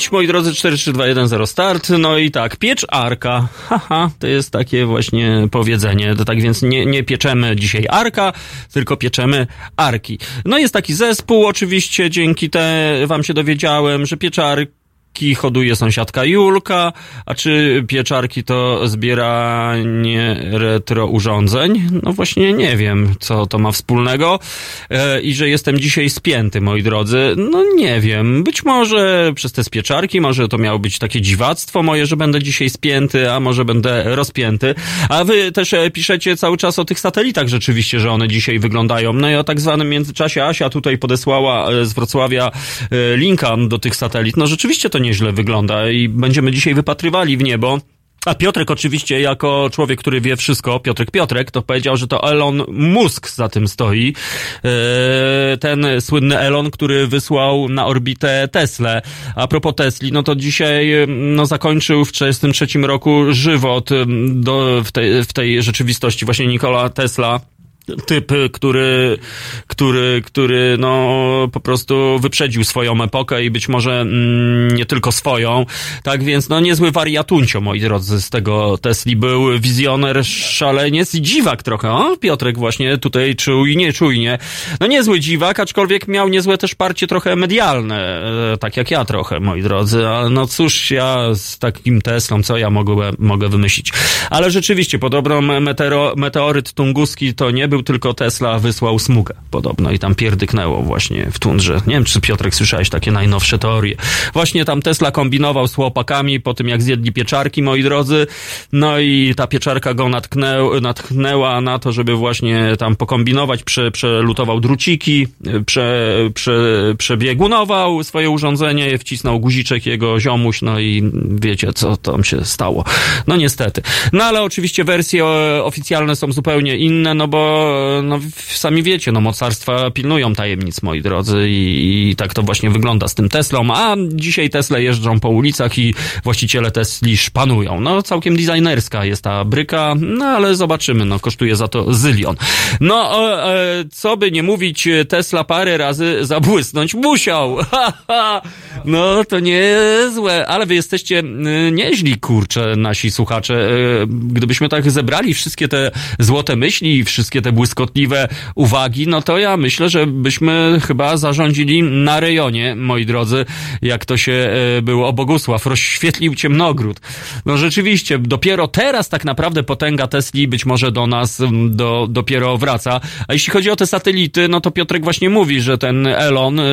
5, moi drodzy, 4, 3, 2, 1, 0 start. No i tak, piecz arka. Haha, to jest takie właśnie powiedzenie. To tak więc nie, nie pieczemy dzisiaj arka, tylko pieczemy arki. No jest taki zespół, oczywiście, dzięki te wam się dowiedziałem, że pieczarki hoduje sąsiadka Julka, a czy pieczarki to zbieranie retro urządzeń? No właśnie nie wiem, co to ma wspólnego. E, I że jestem dzisiaj spięty, moi drodzy. No nie wiem. Być może przez te spieczarki, może to miało być takie dziwactwo moje, że będę dzisiaj spięty, a może będę rozpięty. A wy też e, piszecie cały czas o tych satelitach rzeczywiście, że one dzisiaj wyglądają. No i o tak zwanym międzyczasie Asia tutaj podesłała e, z Wrocławia linka do tych satelit. No rzeczywiście to nieźle wygląda i będziemy dzisiaj wypatrywali w niebo. A Piotrek oczywiście, jako człowiek, który wie wszystko, Piotrek Piotrek, to powiedział, że to Elon Musk za tym stoi. Eee, ten słynny Elon, który wysłał na orbitę Teslę. A propos Tesli, no to dzisiaj no, zakończył w 1943 roku żywot do, w, w tej rzeczywistości. Właśnie Nikola Tesla typ, który, który, który no po prostu wyprzedził swoją epokę i być może mm, nie tylko swoją. Tak więc no niezły wariatuncio, moi drodzy, z tego Tesli był wizjoner, szaleniec i dziwak trochę. O, Piotrek właśnie tutaj czujnie, czujnie. No niezły dziwak, aczkolwiek miał niezłe też parcie trochę medialne, e, tak jak ja trochę, moi drodzy. No cóż, ja z takim Teslą, co ja mogę, mogę wymyślić. Ale rzeczywiście, podobno meteoryt tunguski to nie był tylko Tesla, wysłał smugę podobno i tam pierdyknęło właśnie w tundrze. Nie wiem, czy Piotrek słyszałeś takie najnowsze teorie. Właśnie tam Tesla kombinował z chłopakami po tym, jak zjedli pieczarki, moi drodzy. No i ta pieczarka go natknęł, natchnęła na to, żeby właśnie tam pokombinować, prze, przelutował druciki, prze, prze, przebiegunował swoje urządzenie, wcisnął guziczek jego ziomuś, no i wiecie, co tam się stało. No niestety. No ale oczywiście wersje e, oficjalne są zupełnie inne, no bo no, sami wiecie, no mocarstwa pilnują tajemnic, moi drodzy, i, i tak to właśnie wygląda z tym Teslą, a dzisiaj Tesle jeżdżą po ulicach i właściciele Tesli szpanują. No całkiem designerska jest ta bryka, no ale zobaczymy, no kosztuje za to zylion. No, e, co by nie mówić, Tesla parę razy zabłysnąć musiał. [LAUGHS] Ha, ha. No, to niezłe, ale wy jesteście y, nieźli, kurczę, nasi słuchacze. Y, Gdybyśmy tak zebrali wszystkie te złote myśli wszystkie te błyskotliwe uwagi, no to ja myślę, że byśmy chyba zarządzili na rejonie, moi drodzy, jak to się y, było, Bogusław, rozświetlił ciemnogród. No rzeczywiście, dopiero teraz tak naprawdę potęga Tesli być może do nas do, dopiero wraca. A jeśli chodzi o te satelity, no to Piotrek właśnie mówi, że ten Elon, y,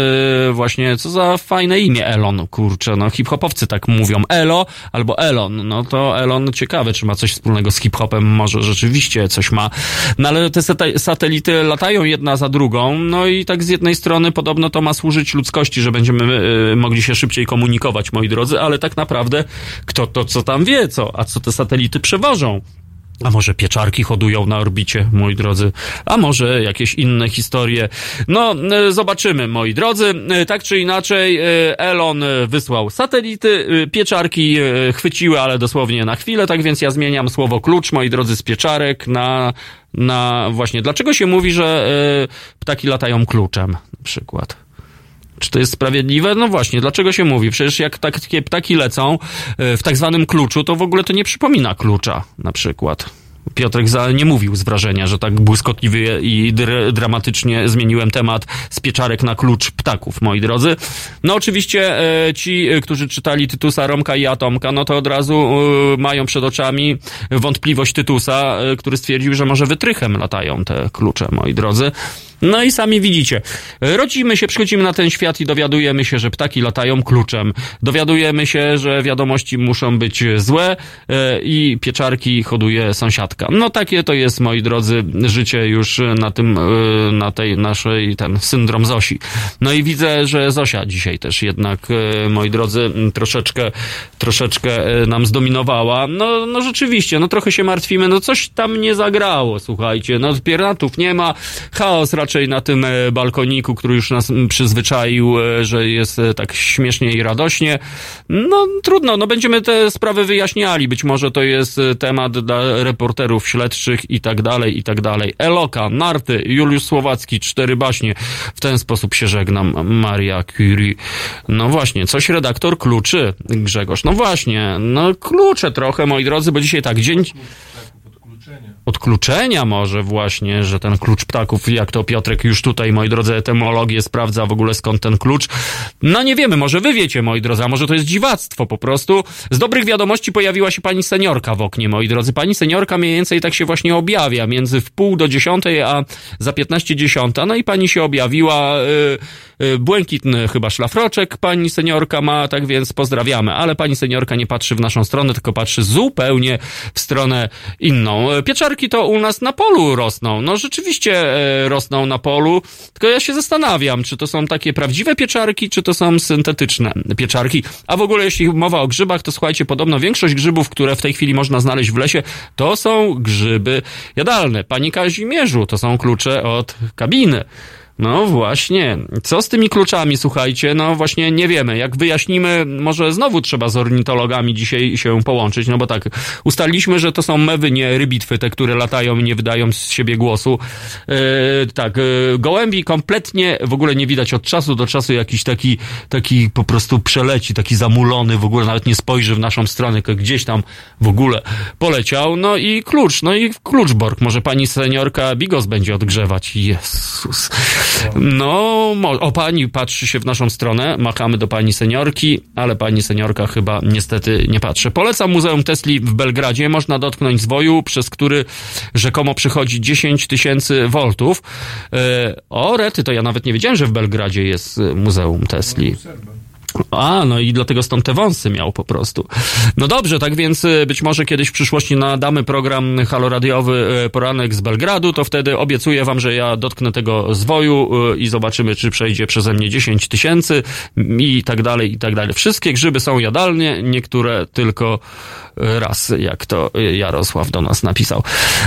właśnie, co za fajne imię Elon, kurczę, no hip-hopowcy tak mówią, Elo albo Elon, no to Elon ciekawe, czy ma coś wspólnego z hip-hopem, może rzeczywiście coś ma. No ale te satelity latają jedna za drugą, no i tak z jednej strony podobno to ma służyć ludzkości, że będziemy y, mogli się szybciej komunikować, moi drodzy, ale tak naprawdę kto to co tam wie, co, a co te satelity przewożą? A może pieczarki hodują na orbicie, moi drodzy, a może jakieś inne historie. No, e, zobaczymy, moi drodzy. E, Tak czy inaczej, e, Elon wysłał satelity, pieczarki chwyciły, ale dosłownie na chwilę, tak więc ja zmieniam słowo klucz, moi drodzy, z pieczarek na, na właśnie, dlaczego się mówi, że ptaki latają kluczem, na przykład? Czy to jest sprawiedliwe? No właśnie, dlaczego się mówi? Przecież jak tak- takie ptaki lecą e, w tak zwanym kluczu, to w ogóle to nie przypomina klucza, na przykład. Piotrek za, nie mówił z wrażenia, że tak błyskotliwie i dr, dramatycznie zmieniłem temat z pieczarek na klucz ptaków, moi drodzy. No oczywiście e, ci, e, którzy czytali Tytusa, Romka i Atomka, no to od razu e, mają przed oczami wątpliwość Tytusa, e, który stwierdził, że może wytrychem latają te klucze, moi drodzy. No i sami widzicie. Rodzimy się, przychodzimy na ten świat i dowiadujemy się, że ptaki latają kluczem. Dowiadujemy się, że wiadomości muszą być złe e, i pieczarki hoduje sąsiadka. No takie to jest, moi drodzy, życie już na tym, e, na tej naszej, ten syndrom Zosi. No i widzę, że Zosia dzisiaj też jednak, e, moi drodzy, troszeczkę, troszeczkę nam zdominowała. No, no rzeczywiście, no trochę się martwimy, no coś tam nie zagrało, słuchajcie. No piratów nie ma, chaos raczej raczej na tym e, balkoniku, który już nas m, przyzwyczaił, e, że jest e, tak śmiesznie i radośnie. No trudno, no będziemy te sprawy wyjaśniali. Być może to jest temat dla reporterów śledczych i tak dalej, i tak dalej. Eloka, Narty, Juliusz Słowacki, cztery baśnie. W ten sposób się żegnam. Maria Curie. No właśnie, coś redaktor kluczy, Grzegorz. No właśnie, no klucze trochę, moi drodzy, bo dzisiaj tak, dzień odkluczenia może właśnie, że ten klucz ptaków, jak to Piotrek już tutaj, moi drodzy, etymologię sprawdza w ogóle skąd ten klucz. No nie wiemy, może wy wiecie, moi drodzy, a może to jest dziwactwo po prostu. Z dobrych wiadomości pojawiła się pani seniorka w oknie, moi drodzy. Pani seniorka mniej więcej tak się właśnie objawia, między w pół do dziesiątej, a za piętnaście dziesiąta. No i pani się objawiła, y, y, błękitny chyba szlafroczek pani seniorka ma, tak więc pozdrawiamy. Ale pani seniorka nie patrzy w naszą stronę, tylko patrzy zupełnie w stronę inną. E, Pieczarki to u nas na polu rosną. No rzeczywiście e, rosną na polu, tylko ja się zastanawiam, czy to są takie prawdziwe pieczarki, czy to są syntetyczne pieczarki. A w ogóle jeśli mowa o grzybach, to słuchajcie, podobno większość grzybów, które w tej chwili można znaleźć w lesie, to są grzyby jadalne. Panie Kazimierzu, to są klucze od kabiny. No właśnie. Co z tymi kluczami, słuchajcie? No właśnie nie wiemy. Jak wyjaśnimy, może znowu trzeba z ornitologami dzisiaj się połączyć, no bo tak, ustaliliśmy, że to są mewy, nie rybitwy, te, które latają i nie wydają z siebie głosu. Yy, tak, yy, gołębi kompletnie w ogóle nie widać od czasu do czasu jakiś taki, taki po prostu przeleci, taki zamulony, w ogóle nawet nie spojrzy w naszą stronę, gdzieś tam w ogóle poleciał. No i klucz, no i kluczborg. Może pani seniorka Bigos będzie odgrzewać. Jezus. No, o pani patrzy się w naszą stronę, machamy do pani seniorki, ale pani seniorka chyba niestety nie patrzy. Polecam Muzeum Tesli w Belgradzie. Można dotknąć zwoju, przez który rzekomo przychodzi 10 tysięcy voltów. E, o, rety, to ja nawet nie wiedziałem, że w Belgradzie jest e, Muzeum Tesli. A, no i dlatego stąd te wąsy miał po prostu. No dobrze, tak więc y, być może kiedyś w przyszłości nadamy program haloradiowy y, Poranek z Belgradu, to wtedy obiecuję wam, że ja dotknę tego zwoju y, i zobaczymy, czy przejdzie przeze mnie 10 tysięcy i tak dalej, i tak dalej. Wszystkie grzyby są jadalnie, niektóre tylko raz, jak to Jarosław do nas napisał.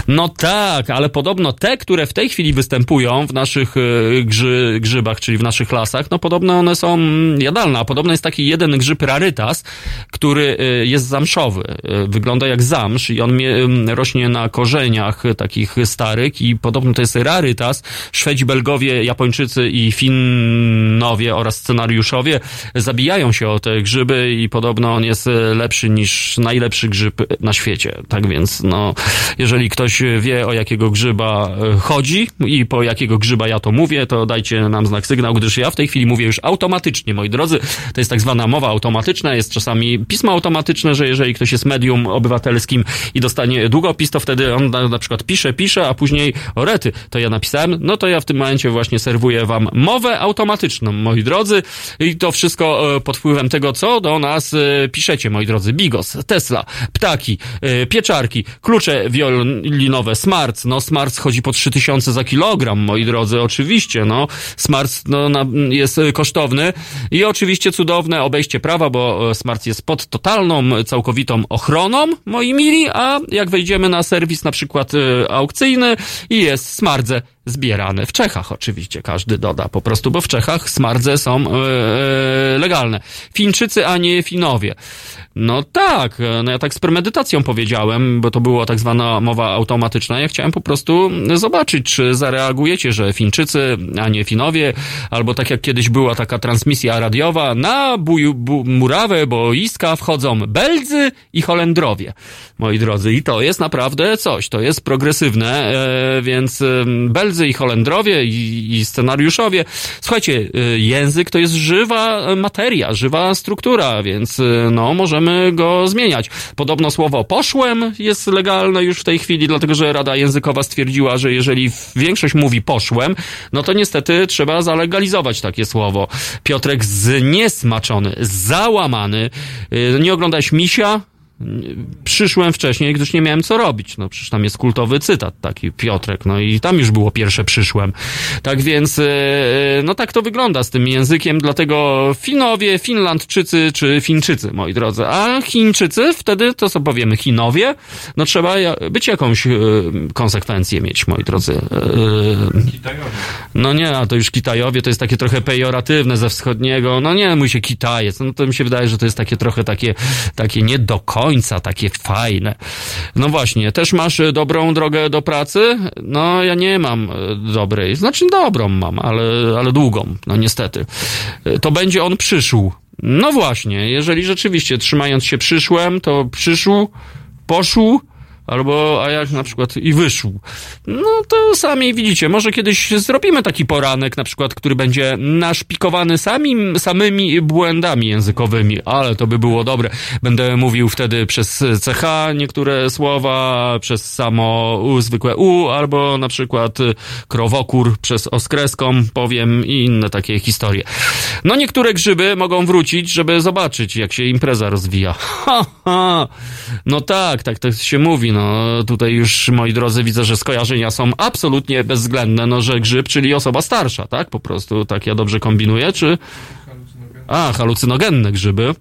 No tak, ale podobno te, które w tej chwili występują w naszych y, grzy, grzybach, czyli w naszych lasach, no podobno one są jadalne, a podobno jest taki jeden grzyb rarytas, który y, jest zamszowy. Y, Wygląda jak zamsz i on rośnie na korzeniach takich starych i podobno to jest rarytas. Szwedzi, Belgowie, Japończycy i Finnowie oraz scenariuszowie zabijają się o te grzyby i podobno on jest lepszy niż najlepszy grzyb na świecie. Tak więc, no, jeżeli ktoś wie o jakiego grzyba y, chodzi i po jakiego grzyba ja to mówię, to dajcie nam znak sygnał, gdyż ja w tej chwili mówię już automatycznie, moi drodzy. To jest tak zwana mowa automatyczna, jest czasami pismo automatyczne, że jeżeli ktoś jest medium obywatelskim i dostanie długopis, to wtedy on na, na przykład pisze, pisze, a później o rety, to ja napisałem, no to ja w tym momencie właśnie serwuję wam mowę automatyczną, moi drodzy, i to wszystko e, pod wpływem tego, co do nas e, piszecie, moi drodzy. Bigos, Tesla, ptaki, e, pieczarki, klucze wiolinowe, Smarts, no Smarts chodzi po 3000 za kilogram, moi drodzy, oczywiście, no. Smarts no, na, jest e, kosztowny i oczywiście cudowne obejście prawa, bo e, Smart jest pod totalną, całkowitą ochroną, moi mili, a jak wejdziemy na serwis na przykład aukcyjny i jest smardze zbierane w Czechach oczywiście, każdy doda po prostu, bo w Czechach smardze są e, legalne. Fińczycy, a nie Finowie. No tak, e, no ja tak z premedytacją powiedziałem, bo to była tak zwana mowa automatyczna. Ja chciałem po prostu zobaczyć, czy zareagujecie, że Fińczycy, a nie Finowie, albo tak jak kiedyś była taka transmisja radiowa, na buj, bu, murawę boiska wchodzą Beldzy i Holendrowie, moi drodzy. I to jest naprawdę coś, to jest progresywne, e, więc e, Beldzy i Holendrowie i, i scenariuszowie. Słuchajcie, e, język to jest żywa materia, żywa struktura, więc e, no możemy go zmieniać. Podobno słowo poszłem jest legalne już w tej chwili, dlatego że Rada Językowa stwierdziła, że jeżeli większość mówi poszłem, no to niestety trzeba zalegalizować takie słowo. Piotrek zniesmaczony, załamany. Y, Nie oglądałeś Misia? Przyszłem wcześniej, gdyż nie miałem co robić. No przecież tam jest kultowy cytat taki, Piotrek, no i tam już było pierwsze przyszłem. Tak więc, e, no tak to wygląda z tym językiem, dlatego Finowie, Finlandczycy czy Fińczycy, moi drodzy. A Chińczycy, wtedy to co powiemy, Chinowie, no trzeba być jakąś e, konsekwencję mieć, moi drodzy. E, no nie, a to już Kitajowie to jest takie trochę pejoratywne ze wschodniego. No nie, mój się Kitajec. No to mi się wydaje, że to jest takie trochę takie, takie nie do końca, takie fajne. No właśnie, też masz e, dobrą drogę do pracy? No ja nie mam e, dobrej. Znaczy dobrą mam, ale, ale długą. No niestety. E, To będzie on przyszł. No właśnie, jeżeli rzeczywiście trzymając się przyszłem, to przyszł, poszł, Albo, a jak na przykład i wyszł. No to sami widzicie, może kiedyś zrobimy taki poranek, na przykład, który będzie naszpikowany samim, samymi błędami językowymi, ale to by było dobre. Będę mówił wtedy przez CH niektóre słowa, przez samo U, zwykłe U, albo na przykład krowokór przez oskreską powiem i inne takie historie. No niektóre grzyby mogą wrócić, żeby zobaczyć, jak się impreza rozwija. [LAUGHS] Ha, ha. No tak, tak, tak się mówi, no tutaj już, moi drodzy, widzę, że skojarzenia są absolutnie bezwzględne, no że grzyb, czyli osoba starsza, tak? Po prostu, tak ja dobrze kombinuję, czy... A, halucynogenne grzyby.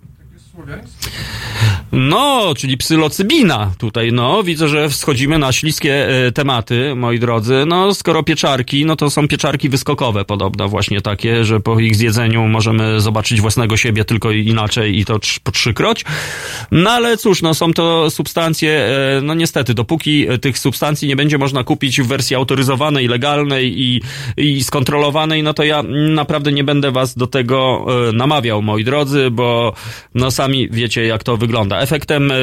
No, czyli psylocybina. Tutaj, no, widzę, że schodzimy na śliskie e, tematy, moi drodzy. No, skoro pieczarki, no to są pieczarki wyskokowe podobno właśnie takie, że po ich zjedzeniu możemy zobaczyć własnego siebie tylko inaczej i to trz- po trzykroć. No, ale cóż, no, są to substancje, e, no niestety, dopóki tych substancji nie będzie można kupić w wersji autoryzowanej, legalnej i, i skontrolowanej, no to ja naprawdę nie będę was do tego e, namawiał, moi drodzy, bo no sami wiecie, jak to wygląda. Efektem e,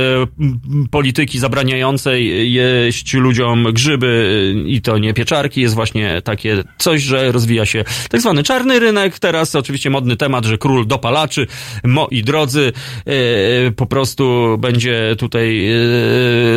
polityki zabraniającej jeść ludziom grzyby e, i to nie pieczarki jest właśnie takie coś, że rozwija się tak zwany czarny rynek. Teraz oczywiście modny temat, że król dopalaczy, moi drodzy, e, po prostu będzie tutaj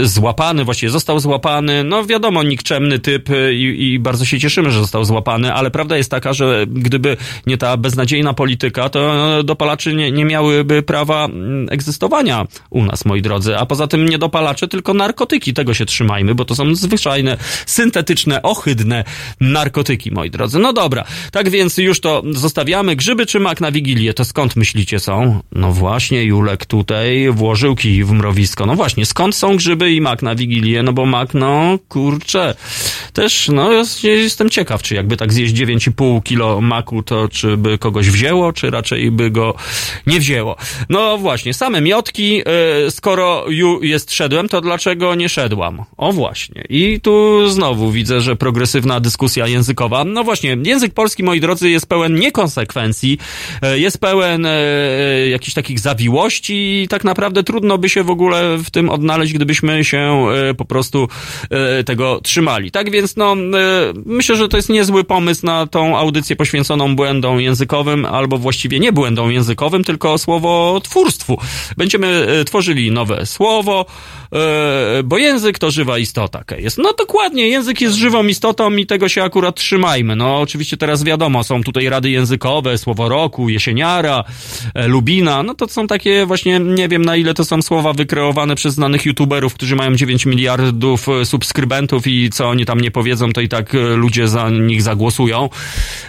złapany, właściwie został złapany. No wiadomo, nikczemny typ i, i bardzo się cieszymy, że został złapany, ale prawda jest taka, że gdyby nie ta beznadziejna polityka, to dopalaczy nie, nie miałyby prawa egzystowania u nas, moi drodzy. A poza tym nie dopalacze, tylko narkotyki. Tego się trzymajmy, bo to są zwyczajne, syntetyczne, ohydne narkotyki, moi drodzy. No dobra, tak więc już to zostawiamy. Grzyby czy mak na Wigilię, to skąd myślicie są? No właśnie, Julek tutaj włożył kij w mrowisko. No właśnie, skąd są grzyby i mak na Wigilię? No bo mak, no kurczę, też, no jest- jestem ciekaw, czy jakby tak zjeść 9,5 kilo maku, to czy by kogoś wzięło, czy raczej by go nie wzięło. No właśnie, same miotki, e, skoro ju jest szedłem, to dlaczego nie szedłam? O właśnie. I tu znowu widzę, że progresywna dyskusja językowa. No właśnie, język polski, moi drodzy, jest pełen niekonsekwencji, e, jest pełen e, jakichś takich zawiłości i tak naprawdę trudno by się w ogóle w tym odnaleźć, gdybyśmy się po prostu tego trzymali. Tak więc, no, myślę, że to jest niezły pomysł na tą audycję poświęconą błędom językowym, albo właściwie nie błędom językowym, tylko Będziemy e, tworzyli nowe słowo, e, bo język to żywa istota. Jest. No dokładnie, język jest żywą istotą i tego się akurat trzymajmy. No oczywiście teraz wiadomo, są tutaj rady językowe, słowo roku, jesieniara, e, lubina, no to są takie właśnie, nie wiem na ile to są słowa wykreowane przez znanych youtuberów, którzy mają 9 miliardów subskrybentów i co oni tam nie powiedzą, to i tak ludzie za nich zagłosują.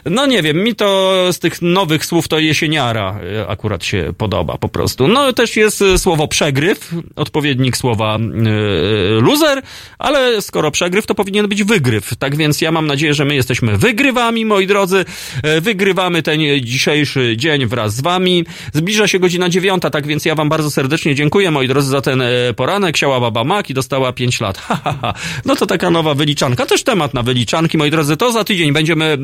No nie wiem, mi to z tych nowych słów to jesieniara akurat się podoba po prostu. No też jest e, słowo przegryw, odpowiednik słowa e, loser, ale skoro przegryw, to powinien być wygryw. Tak więc ja mam nadzieję, że my jesteśmy wygrywami, moi drodzy. E, Wygrywamy ten dzisiejszy dzień wraz z wami. Zbliża się godzina dziewiąta, tak więc ja wam bardzo serdecznie dziękuję, moi drodzy, za ten e, poranek. Siała baba Mak i dostała 5 lat. Ha, ha, ha. No to taka nowa wyliczanka. Też temat na wyliczanki, moi drodzy. To za tydzień będziemy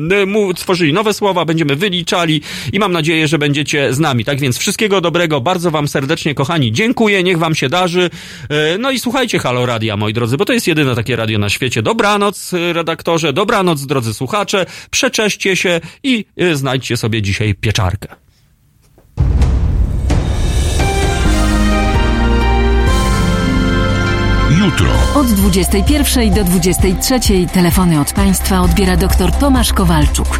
e, tworzyli nowe słowa, będziemy wyliczali i mam nadzieję, że będziecie z nami. Tak więc wszystkiego dobrego. Bardzo wam serdecznie, kochani, dziękuję. Niech wam się darzy. E, No i słuchajcie Halo Radia, moi drodzy, bo to jest jedyne takie radio na świecie. Dobranoc, e, redaktorze. Dobranoc, drodzy słuchacze. Przeczeście się i e, znajdźcie sobie dzisiaj pieczarkę. Jutro. Od 21 do 23 telefony od Państwa odbiera dr Tomasz Kowalczuk,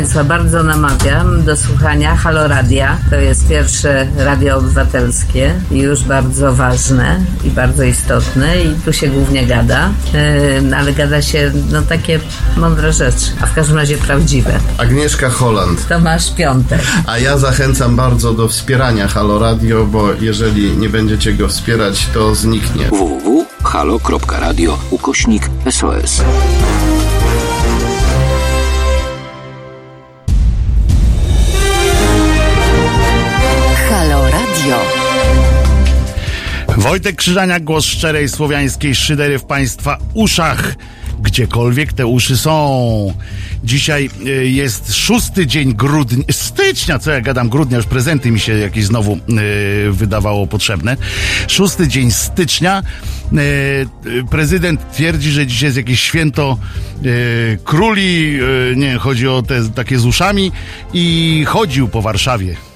Państwa bardzo namawiam do słuchania Haloradia. To jest pierwsze radio obywatelskie, już bardzo ważne i bardzo istotne i tu się głównie gada, yy, ale gada się no takie mądre rzeczy, a w każdym razie prawdziwe. Agnieszka Holland. Tomasz Piątek. A ja zachęcam bardzo do wspierania Haloradio, bo jeżeli nie będziecie go wspierać, to zniknie. www.halo.radio ukośnik SOS. Wojtek Krzyżania, głos szczerej słowiańskiej szydery w Państwa uszach. Gdziekolwiek te uszy są. Dzisiaj y, jest szósty dzień grudnia, stycznia, co ja gadam, grudnia, już prezenty mi się jakieś znowu y, wydawało potrzebne. Szósty dzień stycznia. Y, prezydent twierdzi, że dzisiaj jest jakieś święto króli, nie chodzi o te takie z uszami i chodził po Warszawie